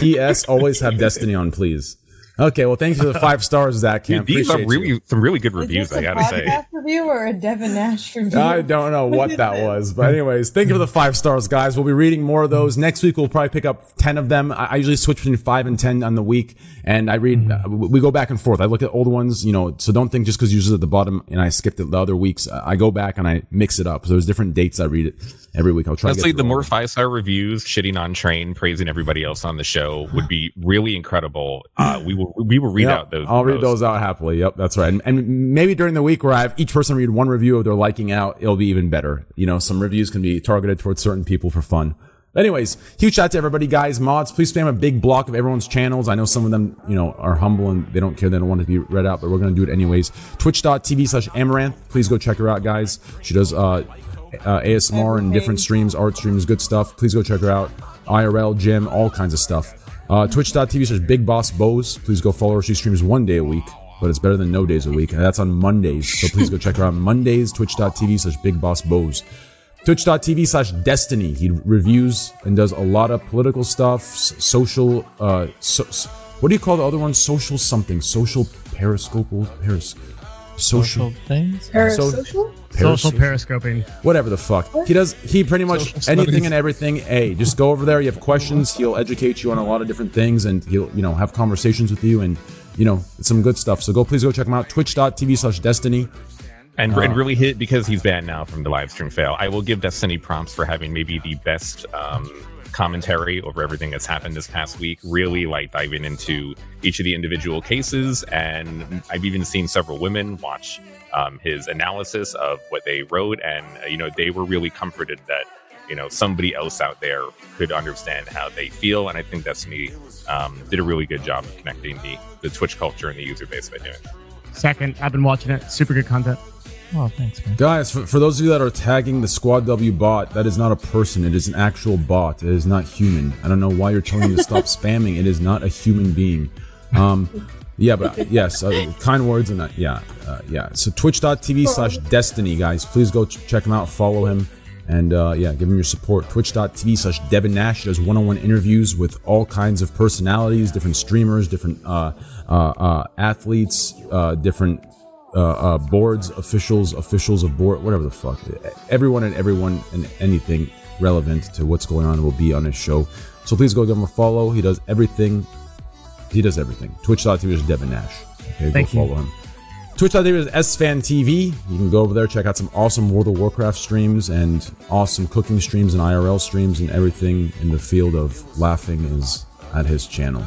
P.S. Always have Destiny on, please. Okay. Well, thanks for the five stars, Zach Camp. Dude, these are really you. some really good Is reviews. this I a gotta say. podcast review or a Devin Nash review? I don't know what that was, but anyways, thank you for the five stars, guys. We'll be reading more of those next week. We'll probably pick up ten of them. I, I usually switch between five and ten on the week, and I read. Uh, we go back and forth. I look at old ones, you know. So don't think just because yours is at the bottom and I skipped it the other weeks. I go back and I mix it up. So there's different dates I read it every week. I'll try. to Honestly, get the more five star reviews, shitting on Train, praising everybody else on the show would be really incredible. Uh, we will we will read Yep, out those. I'll read most. those out happily. Yep, that's right. And, and maybe during the week where I have each person read one review of their liking out, it'll be even better. You know, some reviews can be targeted towards certain people for fun. Anyways, huge shout out to everybody, guys. Mods, please spam a big block of everyone's channels. I know some of them, you know, are humble and they don't care. They don't want to be read out, but we're going to do it anyways. Twitch.tv slash Amouranth. Please go check her out, guys. She does, uh, uh, ASMR and different streams, art streams, good stuff. Please go check her out. IRL, gym, all kinds of stuff. Uh, Twitch.tv slash Big Boss Bose. Please go follow her. She streams one day a week, but it's better than no days a week. And that's on Mondays. So please go check her out. Mondays, twitch.tv slash Big Boss Bose. Twitch.tv slash Destiny. He reviews and does a lot of political stuff, social, uh, so, what do you call the other one? Social something. Social periscopal, peris, social, things. Parasocial? Social periscoping. whatever the fuck. He does. He pretty much Social anything studies. and everything. Hey, just go over there. You have questions. He'll educate you on a lot of different things, and he'll you know have conversations with you, and you know it's some good stuff. So go, please go check him out. Twitch.tv slash Destiny. and, Uh, and really hit because he's banned now from the live stream fail. I will give Destiny prompts for having maybe the best um, commentary over everything that's happened this past week. Really like diving into each of the individual cases, and I've even seen several women watch um, his analysis of what they wrote, and uh, you know they were really comforted that you know somebody else out there could understand how they feel, and I think Destiny um, did a really good job of connecting the the Twitch culture and the user base by doing. it. Second, I've been watching it. Super good content. Oh, thanks, man. Guys, for, for those of you that are tagging the Squad W bot, that is not a person. It is an actual bot. It is not human. I don't know why you're telling me to stop spamming. It is not a human being. Um, yeah, but yes, uh, kind words and that. Yeah, uh, yeah. So twitch.tv slash destiny, guys. Please go ch- check him out, follow him, and uh, yeah, give him your support. Twitch.tv slash Devin Nash does one on one interviews with all kinds of personalities, different streamers, different uh, uh, uh, athletes, uh, different uh, uh, boards, officials, officials of board, whatever the fuck. Everyone and everyone and anything relevant to what's going on will be on his show. So please go give him a follow. He does everything. He does everything. Twitch.tv is Devin Nash. Okay, Thank go you. follow him. Twitch.tv is EsfandTV. You can go over there, check out some awesome World of Warcraft streams and awesome cooking streams and IRL streams and everything in the field of laughing is at his channel.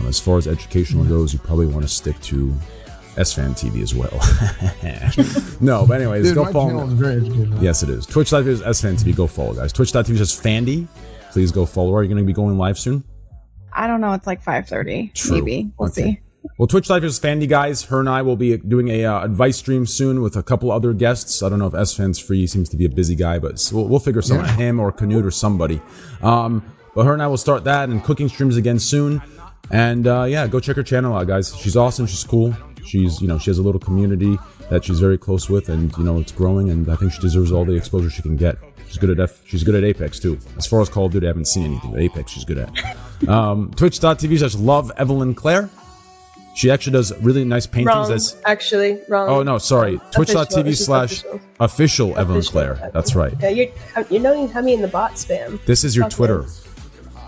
Um, as far as educational goes, you probably want to stick to EsfandTV as well. no, but anyways, Dude, go my follow channel him. is very educational. Yes, it is. Twitch Twitch.tv is EsfandTV. Go follow, guys. Twitch.tv is Fandy. Please go follow. Are you going to be going live soon? I don't know. It's like five thirty, True. maybe. We'll Okay. see. Well, Twitch Live is Fandy guys. Her and I will be doing a uh, advice stream soon with a couple other guests. I don't know if Esfand's Free seems to be a busy guy, but we'll, we'll figure something out. Him or Knut or somebody. Um, but her and I will start that and cooking streams again soon. And uh, yeah, go check her channel out, guys. She's awesome. She's cool. She's you know she has a little community that she's very close with, and you know it's growing. And I think she deserves all the exposure she can get. She's good at F- she's good at Apex too. As far as Call of Duty, I haven't seen anything. But Apex, she's good at. Um, Twitch.tv slash love Evelyn Claire. She actually does really nice paintings. Wrong. That's Actually, wrong. oh no, sorry. Twitch.tv slash official. Evelyn Claire. That's right. Yeah, you're you're even having me in the bot spam. This is your Fuck Twitter.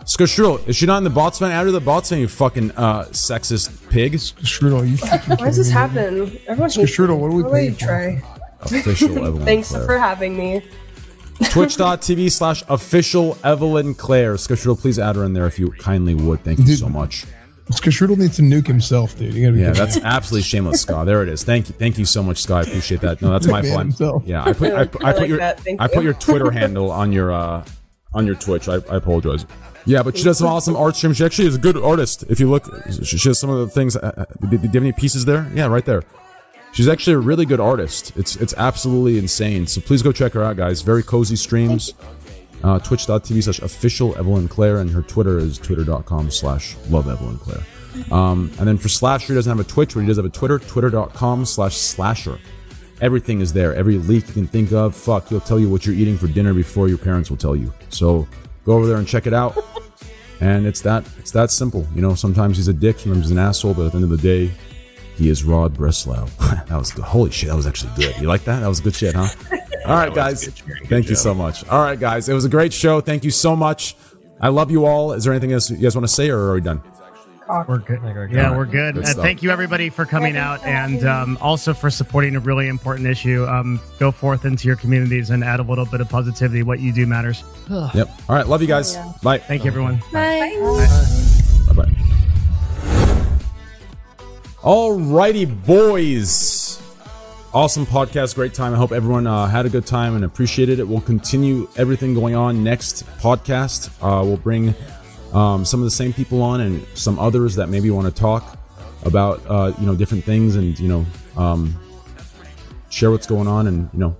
Skrstrudel, is she not in the bot spam? Add her to the bot spam, you fucking uh, sexist pig. Skrstrudel, you Why does this happen? Everyone hates Skrstrudel, me. what are we Why would paying you for? try? Official Evelyn Thanks Claire. for having me. Twitch.tv slash official Evelyn Claire. Skrstrudel, please add her in there if you kindly would. Thank you so much. Skrstrudel needs to nuke himself, dude. You gotta be Yeah, careful. that's absolutely shameless, Scott. There it is. Thank you, thank you so much, Scott. I appreciate that. No, that's my Man fault. himself. Yeah, I put I, I I put like your I put your Twitter handle on your uh on your Twitch. I, I apologize. Yeah, but she does some awesome art streams. She actually is a good artist. If you look, she she has some of the things. Uh, uh, do do you have any pieces there? Yeah, right there. She's actually a really good artist. It's it's absolutely insane. So please go check her out, guys. Very cozy streams. Uh, Twitch.tv slash official Evelyn Claire, and her Twitter is twitter.com slash love Evelyn Claire. Um, and then for Slasher, he doesn't have a Twitch, but he does have a Twitter, twitter.com slash slasher. Everything is there. Every leak you can think of. Fuck, he'll tell you what you're eating for dinner before your parents will tell you. So go over there and check it out. And it's that it's that simple. You know, sometimes he's a dick, sometimes he's an asshole, but at the end of the day, he is Rod Breslau. that was good. Holy shit, that was actually good. You like that? That was good shit, huh? All right, guys. Thank you so much. All right, guys. It was a great show. Thank you so much. I love you all. Is there anything else you guys want to say, or are we done? We're good. good. Yeah, we're good. Good and stuff. thank you everybody for coming out and um, also for supporting a really important issue. Um, go forth into your communities and add a little bit of positivity. What you do matters. Yep. All right. Love you guys. Bye. Thank you, everyone. Bye. Bye bye. Alrighty, boys. Awesome podcast, great time. I hope everyone uh, had a good time and appreciated it. We'll continue everything going on next podcast. Uh, we'll bring um, some of the same people on and some others that maybe want to talk about uh, you know different things and you know um, share what's going on and you know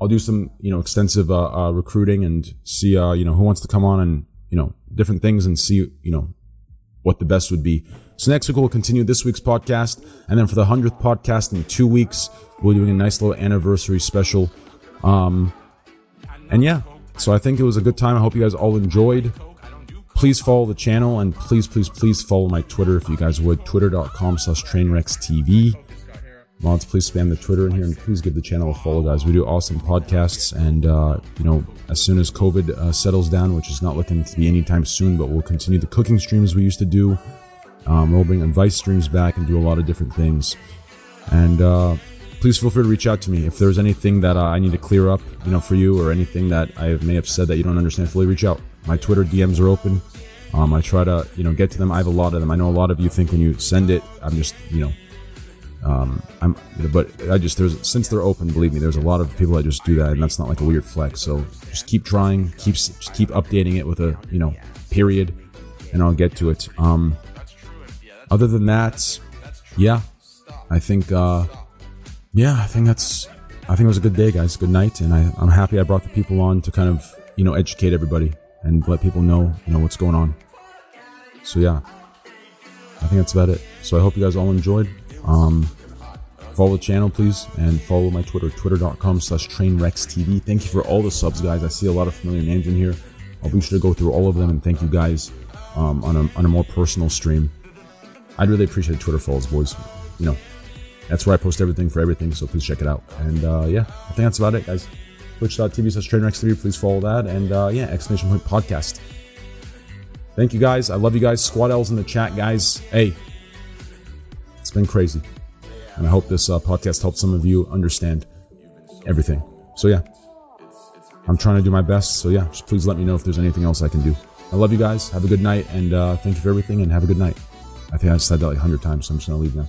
I'll do some you know extensive uh, uh, recruiting and see uh, you know who wants to come on and you know different things and see you know what the best would be. So next week we'll continue this week's podcast, and then for the hundredth podcast in two weeks we're doing a nice little anniversary special. Um, and yeah, so I think it was a good time. I hope you guys all enjoyed. Please follow the channel and please, please, please follow my Twitter if you guys would. Twitter.com slash trainwreckstv. Mods, please spam the Twitter in here and please give the channel a follow, guys. We do awesome podcasts, and uh, you know, as soon as COVID uh, settles down, which is not looking to be anytime soon, but we'll continue the cooking streams we used to do. Um, we'll bring advice streams back and do a lot of different things. And uh, please feel free to reach out to me if there's anything that uh, I need to clear up, you know, for you, or anything that I may have said that you don't understand. Fully reach out. My Twitter DMs are open. Um, I try to, you know, get to them. I have a lot of them. I know a lot of you think when you send it, I'm just, you know, um, I'm, but I just there's since they're open, believe me, there's a lot of people that just do that, and that's not like a weird flex. So just keep trying, keep just keep updating it with a you know period, and I'll get to it. Um, other than that, yeah, I think uh, yeah, I think that's I think it was a good day, guys. Good night, and I, I'm happy I brought the people on to kind of you know educate everybody and let people know you know what's going on. So yeah, I think that's about it. So I hope you guys all enjoyed. Um, follow the channel, please, and follow my Twitter, twitter.com slash trainwreckstv. Thank you for all the subs, guys. I see a lot of familiar names in here. I'll be sure to go through all of them and thank you guys um, on, a, on a more personal stream. I'd really appreciate Twitter follows, boys. You know, that's where I post everything for everything, so please check it out. And uh, yeah, I think that's about it, guys. Twitch.tv slash trainwreckstv, please follow that. And uh, yeah, exclamation point podcast. Thank you guys. I love you guys. Squad L's in the chat, guys. Hey, it's been crazy. And I hope this uh, podcast helped some of you understand everything. So, yeah, I'm trying to do my best. So, yeah, just please let me know if there's anything else I can do. I love you guys. Have a good night. And uh, thank you for everything. And have a good night. I think I said that like 100 times, so I'm just going to leave now.